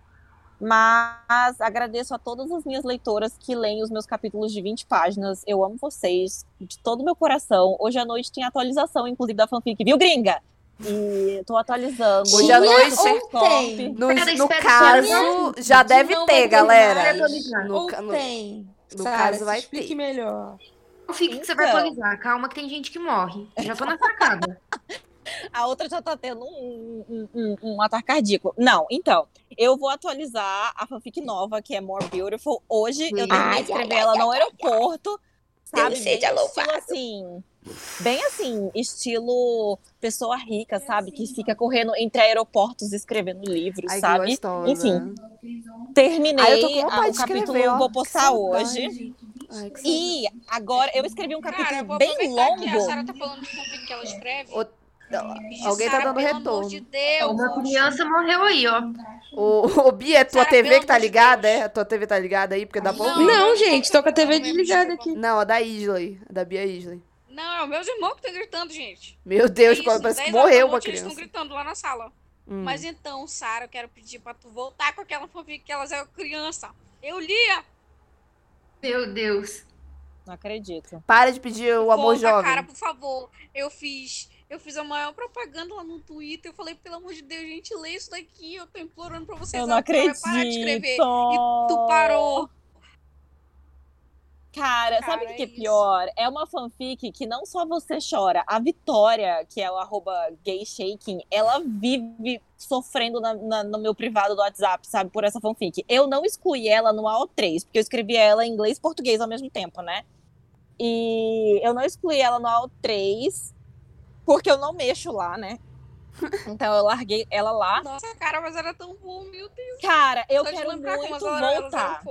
Mas agradeço a todas as minhas leitoras que leem os meus capítulos de 20 páginas. Eu amo vocês de todo o meu coração. Hoje à noite tem atualização, inclusive, da fanfic, viu, gringa? E tô atualizando. Hoje à noite- Supercorp. No, no caso, já De deve ter, galera. No, no- tem. No Sara, caso vai explique ter. melhor. Fique que você vai Então. atualizar. Calma que tem gente que morre. Já tô na sacada. A outra já tá tendo um, um, um, um ataque cardíaco. Não, então, eu vou atualizar a fanfic nova, que é More Beautiful. Hoje eu Ai, de escrever ela no aeroporto. Sabe? Deus Bem seja louvado. assim. Bem assim, estilo pessoa rica, sabe? Que fica correndo entre aeroportos escrevendo livros, Ai, que sabe? gostosa. Enfim, Terminei Ai, eu tô com a- o capítulo, escrever, ó. vou postar hoje. Ai, E agora eu escrevi um capítulo Cara, eu vou bem aproveitar que a longo. Sara tá falando de fanfic que ela escreve. O- Alguém tá Sara, dando pelo retorno. de Deus. Uma criança morreu aí, ó. O, o Bia, é tua Sara, TV que tá ligada, Deus. é? A tua TV tá ligada aí, porque dá pra Não. ouvir. Não, gente, tô com a TV Não, desligada aqui. Não, a da Isley. A da Bia Isley. Não, é o meus irmãos que estão gritando, gente. Meu Deus, É isso, parece que 10 horas da morreu uma noite, Eles criança. estão gritando lá na sala. Hum. Mas então, Sara, eu quero pedir pra tu voltar com aquela fanfic que elas eram criança. Eu lia. Meu Deus. Não acredito. Para de pedir o amor Volta, jovem. cara, por favor. Eu fiz... Eu fiz a maior propaganda lá no Twitter. Eu falei, pelo amor de Deus, gente, lê isso daqui. Eu tô implorando pra vocês. Eu não acredito. parar de escrever. E tu parou. Cara, sabe o Cara, que é é isso. pior? É uma fanfic que não só você chora, a Vitória, que é o arroba gayshaking, ela vive sofrendo na- na- no meu privado do WhatsApp, sabe, por essa fanfic. Eu não excluí ela no AO3, porque eu escrevi ela em inglês e português ao mesmo tempo, né? E eu não excluí ela no AO3, porque eu não mexo lá, né? Então eu larguei ela lá. Nossa, cara, mas era tão bom, meu Deus. Cara, eu Só quero muito voltar.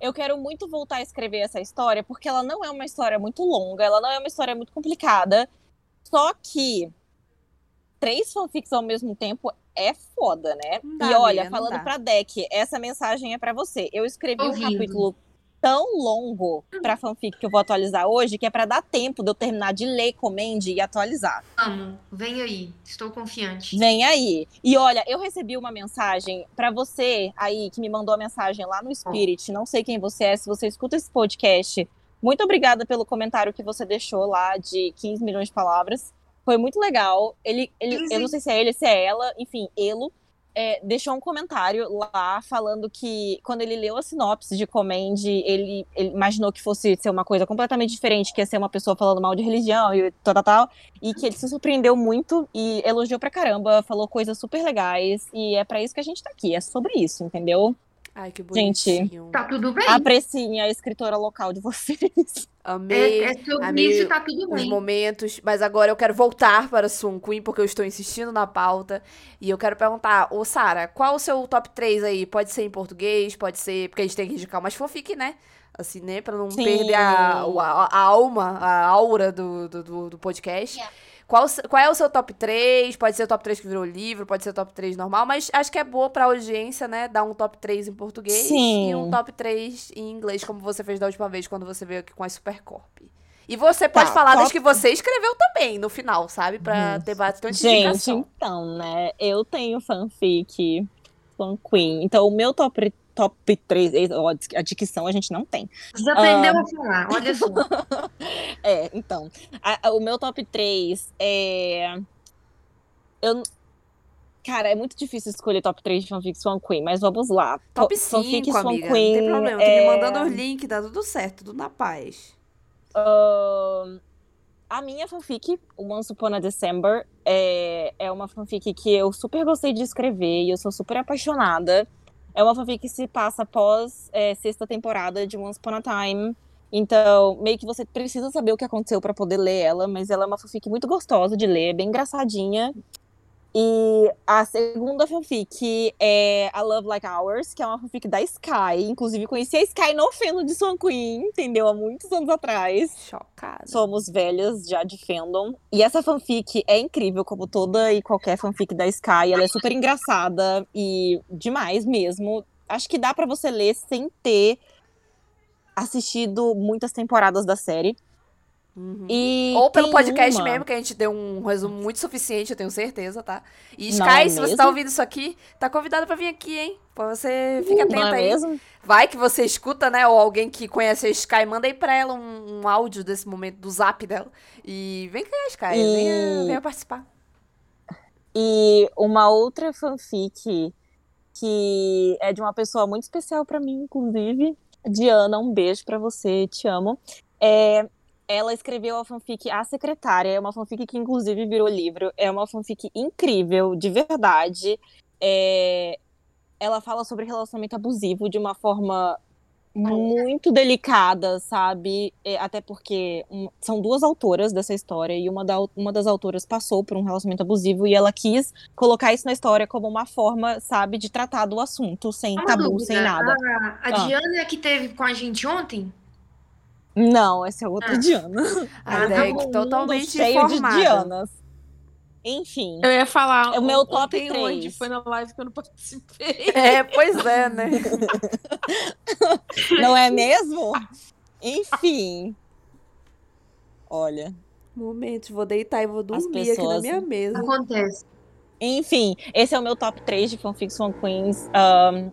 Eu quero muito voltar a escrever essa história, porque ela não é uma história muito longa, ela não é uma história muito complicada. Só que três fanfics ao mesmo tempo é foda, né? Não e dá, olha, amiga, falando dá. pra Deck, essa mensagem é pra você. Eu escrevi um Ouvindo. capítulo tão longo pra fanfic que eu vou atualizar hoje, que é pra dar tempo de eu terminar de ler, comende e atualizar. Vamos, vem aí. Estou confiante. Vem aí. E olha, eu recebi uma mensagem pra você aí que me mandou a mensagem lá no Spirit. Não sei quem você é, se você escuta esse podcast. Muito obrigada pelo comentário que você deixou lá de 15 milhões de palavras. Foi muito legal. Ele, ele eu não sei se é ele, se é ela, enfim, Elo. É, deixou um comentário lá falando que quando ele leu a sinopse de Commend, ele, ele imaginou que fosse ser uma coisa completamente diferente, que ia ser uma pessoa falando mal de religião e tal, tal, tal, e que ele se surpreendeu muito e elogiou pra caramba, falou coisas super legais, e é pra isso que a gente tá aqui, é sobre isso, entendeu? Ai, que Gente, bonitinho. Tá tudo bem. Apreciem a escritora local de vocês. Amei. É, é sobre amei isso, tá tudo os bem. momentos, mas agora eu quero voltar para Sun Queen, porque eu estou insistindo na pauta. E eu quero perguntar, ô Sara, qual o seu top 3 aí? Pode ser em português, pode ser. Porque a gente tem que indicar umas fanfic, né? Assim, né? Pra não Sim. perder a, a, a alma, a aura do, do, do- do podcast. Qual, qual é o seu top 3? Pode ser o top 3 que virou livro, pode ser o top 3 normal, mas acho que é boa pra audiência, né? Dar um top 3 em português Sim. e um top 3 em inglês, como você fez da última vez quando você veio aqui com as Supercorp. E você pode Tá, falar das top- que você escreveu também no final, sabe? Pra ter bastante Gente, indicação. então, né? Eu tenho fanfic Fan Queen. Então, o meu top, top 3, ó, a dicção a gente não tem. Você aprendeu Ah. a falar, olha só. É, então. a- a- o meu top 3 é. Eu. Cara, é muito difícil escolher top 3 de fanfics Fan Queen, mas vamos lá. Top Fa- fanfics 5, Fan amiga. não Queen tem problema. Tô é- me mandando os links, tá tudo certo, tudo na paz. Ahn, a minha fanfic, Once Upon a December, é, é uma fanfic que eu super gostei de escrever e eu sou super apaixonada. É uma fanfic que se passa após é, sexta temporada de Once Upon a Time. Então, meio que você precisa saber o que aconteceu pra poder ler ela, mas ela é uma fanfic muito gostosa de ler, bem engraçadinha. E a segunda fanfic é A Love Like Ours, que é uma fanfic da Sky. Inclusive, conheci a Sky no fandom de Swan Queen, entendeu? Há muitos anos atrás. Chocada. Somos velhas já de fandom. E essa fanfic é incrível, como toda e qualquer fanfic da Sky. Ela é super engraçada e demais mesmo. Acho que dá pra você ler sem ter assistido muitas temporadas da série. Uhum. Ou pelo podcast uma- mesmo, que a gente deu um resumo muito suficiente, eu tenho certeza, tá? E Sky, Não é se você tá ouvindo isso aqui, tá convidada pra vir aqui, hein? Pra você fica atenta é aí. mesmo? Vai que você escuta, né? Ou alguém que conhece a Sky, manda aí pra ela um, um áudio desse momento, do zap dela. E vem cá, Sky, E- venha, venha participar. E uma outra fanfic que é de uma pessoa muito especial pra mim, inclusive. Diana, um beijo pra você, te amo. É, ela escreveu a fanfic A Secretária, é uma fanfic que inclusive virou livro. É uma fanfic incrível, de verdade. É, ela fala sobre relacionamento abusivo de uma forma muito delicada, sabe? É, até porque um, são duas autoras dessa história e uma, da, uma das autoras passou por um relacionamento abusivo e ela quis colocar isso na história como uma forma, sabe, de tratar do assunto, sem tabu, sem nada. A, a Ah. Diana é que teve com a gente ontem? Não, essa é outra Ah. Diana. A Ah, ideia é tá totalmente cheio de. Dianas. Enfim. Eu ia falar. É o meu top ontem três. onde foi na live que eu não participei. É, pois é, né? Não é mesmo? Enfim. Olha. Momentos, vou deitar e vou dormir aqui na pessoas- minha mesa. Acontece. Enfim, esse é o meu top 3 de fanfics Fan Queens. ahn,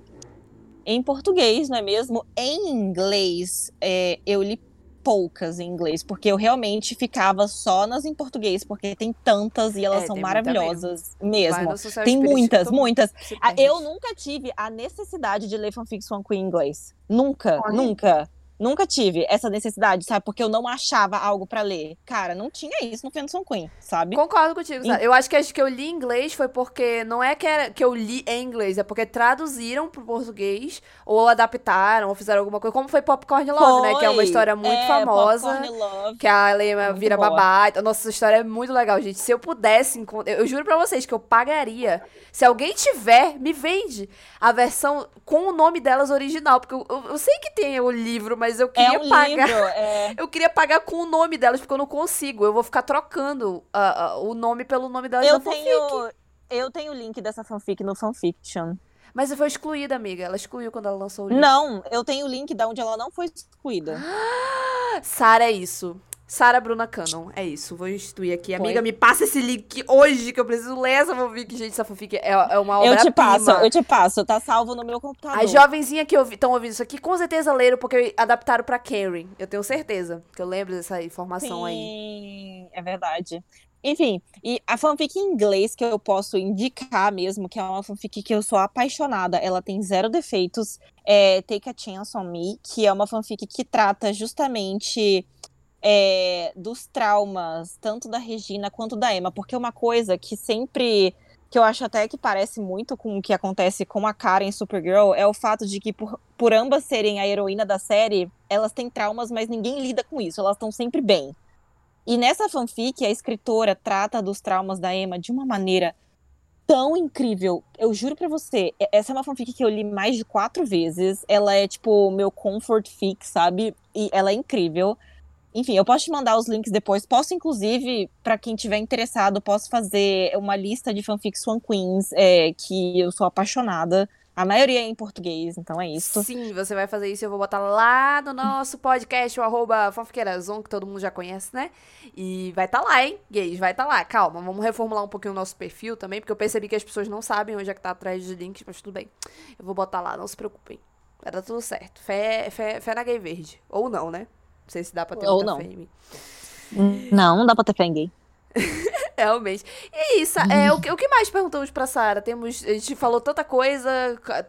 em português, não é mesmo? Em inglês, é, eu li poucas em inglês, porque eu realmente ficava só nas em português, porque tem tantas e elas É, são maravilhosas mesmo. Social Tem muitas, muitas. Ah. Eu nunca tive a necessidade de ler fanfics Fan Queen em inglês. Nunca, Olha. nunca. Nunca tive essa necessidade, sabe? Porque eu não achava algo pra ler. Cara, não tinha isso no Fan Queen, sabe? Concordo contigo, Sara. Eu acho que as que eu li em inglês foi porque não é que, era, que eu li em inglês, é porque traduziram pro português, ou adaptaram, ou fizeram alguma coisa. Como foi Popcorn Love, né? Que é uma Foi. história muito É, famosa. Popcorn Love. Que a Lema vira boa. babá. Nossa, essa história é muito legal, gente. Se eu pudesse encontrar. Eu, juro pra vocês que eu pagaria. Se alguém tiver, me vende a versão com o nome delas original. Porque eu, eu- eu sei que tem o livro, mas eu É queria um pagar. livro, é. Eu queria pagar com o nome delas, porque eu não consigo. Eu vou ficar trocando ah, ah, o nome pelo nome delas Eu na fanfic. tenho, eu tenho o link dessa fanfic no fanfiction. Mas foi excluída, amiga. Ela excluiu quando ela lançou o livro. Não, eu tenho o link da onde ela não foi excluída. Sara é isso. Sara Bruna Cannon. É isso. Vou instituir aqui. Foi. Amiga, me passa esse link hoje, que eu preciso ler essa fanfic. Gente, essa fanfic é, é uma obra eu te passo, eu te passo, tá salvo no meu computador. As jovenzinhas que estão ouvindo isso aqui, com certeza leram, porque adaptaram pra Karen. Eu tenho certeza. Que eu lembro dessa informação aí. Sim, é verdade. Enfim, e a fanfic em inglês que eu posso indicar mesmo, que é uma fanfic que eu sou apaixonada, ela tem zero defeitos, é Take a Chance on Me, que é uma fanfic que trata justamente é, dos traumas, tanto da Regina quanto da Emma, porque uma coisa que sempre que eu acho até que parece muito com o que acontece com a Karen em Supergirl é o fato de que por, por ambas serem a heroína da série, elas têm traumas, mas ninguém lida com isso, elas estão sempre bem. E nessa fanfic, a escritora trata dos traumas da Emma de uma maneira tão incrível. Eu juro pra você, essa é uma fanfic que eu li mais de quatro vezes. Ela é, tipo, meu comfort fic, sabe? E ela é incrível. Enfim, eu posso te mandar os links depois. Posso, inclusive, pra quem tiver interessado, posso fazer uma lista de fanfics Swan Queens, é, que eu sou apaixonada. A maioria é em português, então é isso. Sim, você vai fazer isso. Eu vou botar lá no nosso podcast, o arroba fofoqueirazon, que todo mundo já conhece, né? E vai estar lá, hein, gays? Vai estar lá. Calma, vamos reformular um pouquinho o nosso perfil também, porque eu percebi que as pessoas não sabem onde é que tá atrás de links, mas tudo bem. Eu vou botar lá, não se preocupem. Vai dar tudo certo. Fé, fé, fé na gay verde. Ou não, né? Não sei se dá pra ter Ou muita não. fé em mim. Não, não dá pra ter fé em gay. Realmente. E isso, é, o, que, o que mais perguntamos pra Sara? Temos, a gente falou tanta coisa,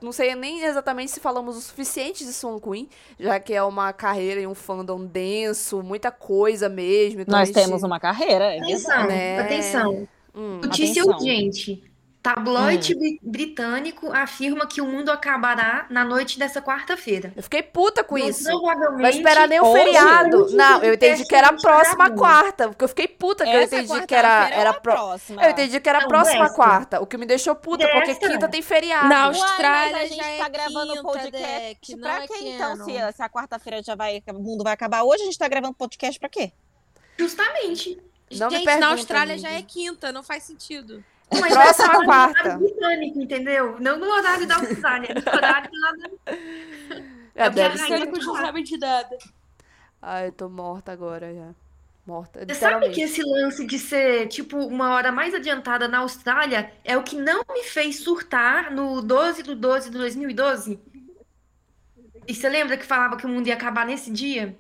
não sei nem exatamente se falamos o suficiente de Swan Queen, já que é uma carreira e um fandom denso, muita coisa mesmo. então Nós gente- temos uma carreira, é. Atenção, né? atenção. Hum, Notícia Atenção. urgente. Tabloide bri- britânico afirma que o mundo acabará na noite dessa quarta-feira. eu fiquei puta com isso. Provavelmente, Vai esperar nem o hoje, feriado. hoje, Não, eu entendi que era a próxima quarta, porque eu fiquei puta que eu entendi que era, quarta-feira era pro... próxima. Eu entendi que era a Não, próxima dessa. quarta, o que me deixou puta, porque Dessa. quinta tem feriado. Na Austrália mas a gente já é tá gravando quinta, podcast Deck, não pra é quê, então? Se, se a quarta-feira já vai, o mundo vai acabar hoje, a gente tá gravando podcast pra quê? Justamente. Não me Gente, pergunta, na Austrália já amiga. é quinta, não faz sentido. Mas Próxima é quarta. britânico, entendeu? Não no horário da Austrália, no horário lá da... É, Eu deve ser. de nada. Ai, eu tô morta agora já. Morta, Você sabe que esse lance de ser, tipo, uma hora mais adiantada na Austrália é o que não me fez surtar no 12 do 12 de 2012? E você lembra que falava que o mundo ia acabar nesse dia?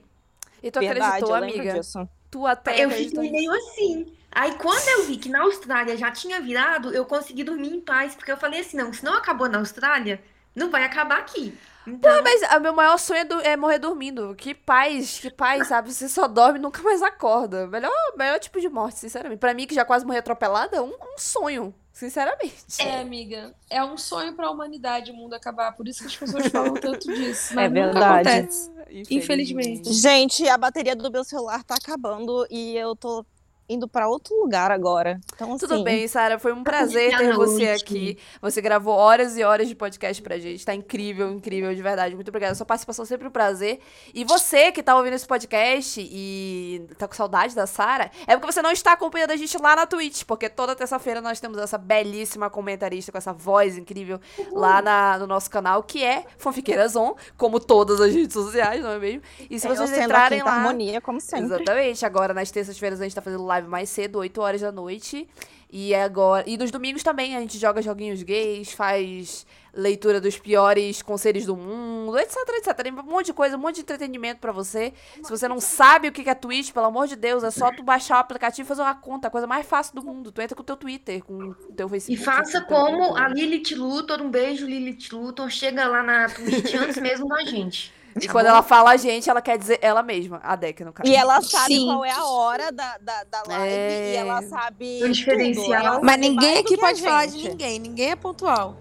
E tu Verdade, acreditou, amiga? disso. Tu até Eu fiquei meio assim. Aí quando eu vi que na Austrália já tinha virado, eu consegui dormir em paz, porque eu falei assim, não, se não acabou na Austrália, não vai acabar aqui. Então, Mas o meu maior sonho é, do- é morrer dormindo. Que paz, que paz, sabe? Você só dorme e nunca mais acorda. Melhor, melhor tipo de morte, sinceramente. Pra mim, que já quase morri atropelada, um, um sonho, sinceramente. É, amiga. É um sonho pra humanidade o mundo acabar. Por isso que as pessoas falam tanto disso. Mas É nunca verdade. acontece. Infelizmente. Gente, a bateria do meu celular tá acabando e eu tô indo pra outro lugar agora. Então, Tudo assim, bem, Sara, foi um prazer ter você aqui. Você gravou horas e horas de podcast pra gente. Tá incrível, incrível, de verdade. Muito obrigada. Sua participação é sempre um prazer. E você que tá ouvindo esse podcast e tá com saudade da Sara, é porque você não está acompanhando a gente lá na Twitch, porque toda terça-feira nós temos essa belíssima comentarista com essa voz incrível lá na- no nosso canal, que é Fanfiqueiras On, como todas as redes sociais, não é mesmo? E se eu vocês entrarem lá. harmonia, como sempre. Exatamente. Agora, nas terças-feiras, a gente tá fazendo live mais cedo, 8 horas da noite. E agora. E nos domingos também a gente joga joguinhos gays, faz leitura dos piores conselhos do mundo, etc, etc. Tem um monte de coisa, um monte de entretenimento pra você. Se você não sabe o que é Twitch, pelo amor de Deus, é só tu baixar o aplicativo e fazer uma conta, a coisa mais fácil do mundo. Tu entra com o teu Twitter, com o teu E Facebook. faça o teu- como a Lilith Luthor, um beijo Lilith Luthor, chega lá na Twitch antes mesmo da gente. E quando ela fala a gente, ela quer dizer ela mesma, a Deck, no caso. E ela sabe Sim. qual é a hora da, da, da live É. e ela sabe. O diferencial. tudo. Ela Mas ninguém aqui que a pode falar de ninguém. Ninguém é pontual.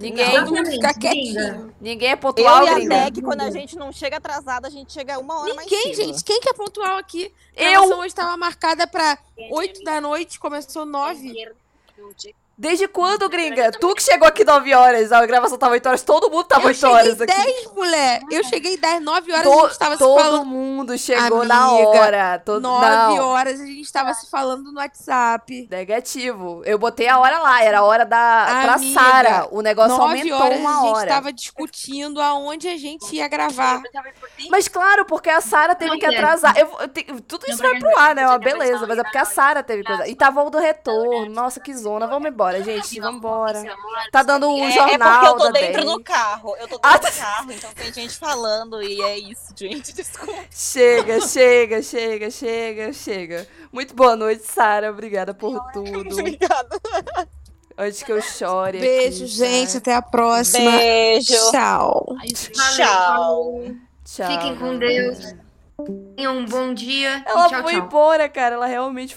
Ninguém, fica quietinho. ninguém é pontual, Eu e a. Deck, quando a gente não chega atrasada, a gente chega uma hora mais Ninguém, gente. Quem que é pontual aqui? A Eu! gravação hoje estava marcada pra 8 da noite, começou 9. Desde quando, gringa? Tu que chegou aqui 9 horas, a gravação tava 8 horas, todo mundo tava Eu 8 cheguei horas aqui. 10, mulher. Eu cheguei 10, 9 horas To- a gente tava se todo falando. mundo chegou na Amiga, hora. Todo... 9 Não, horas a gente tava se falando no WhatsApp. negativo. Eu botei a hora lá, era a hora da pra Amiga, Sara. O negócio 9 aumentou horas uma a gente hora. tava discutindo aonde a gente ia gravar. Mas claro, porque a Sara teve que atrasar. Eu, eu tudo isso vai pro ar, né? Uma beleza, mas é porque a Sara teve coisa. E tava o do retorno. Nossa, que zona. Vamos embora. Vambora, gente, vambora. Tá dando um É, é jornal porque eu tô dentro do carro. Eu tô Ah, dentro do carro, então tem gente falando e é isso, gente. Desculpa. Chega, chega, chega, chega, chega. Muito boa noite, Sara. Obrigada por tudo. Obrigada. Antes que eu chore. Beijo, aqui, gente. Até a próxima. Beijo. Tchau. Tchau. Tchau. Fiquem com Deus. Tenham um bom dia. Ela tchau, foi tchau. embora, cara. Ela realmente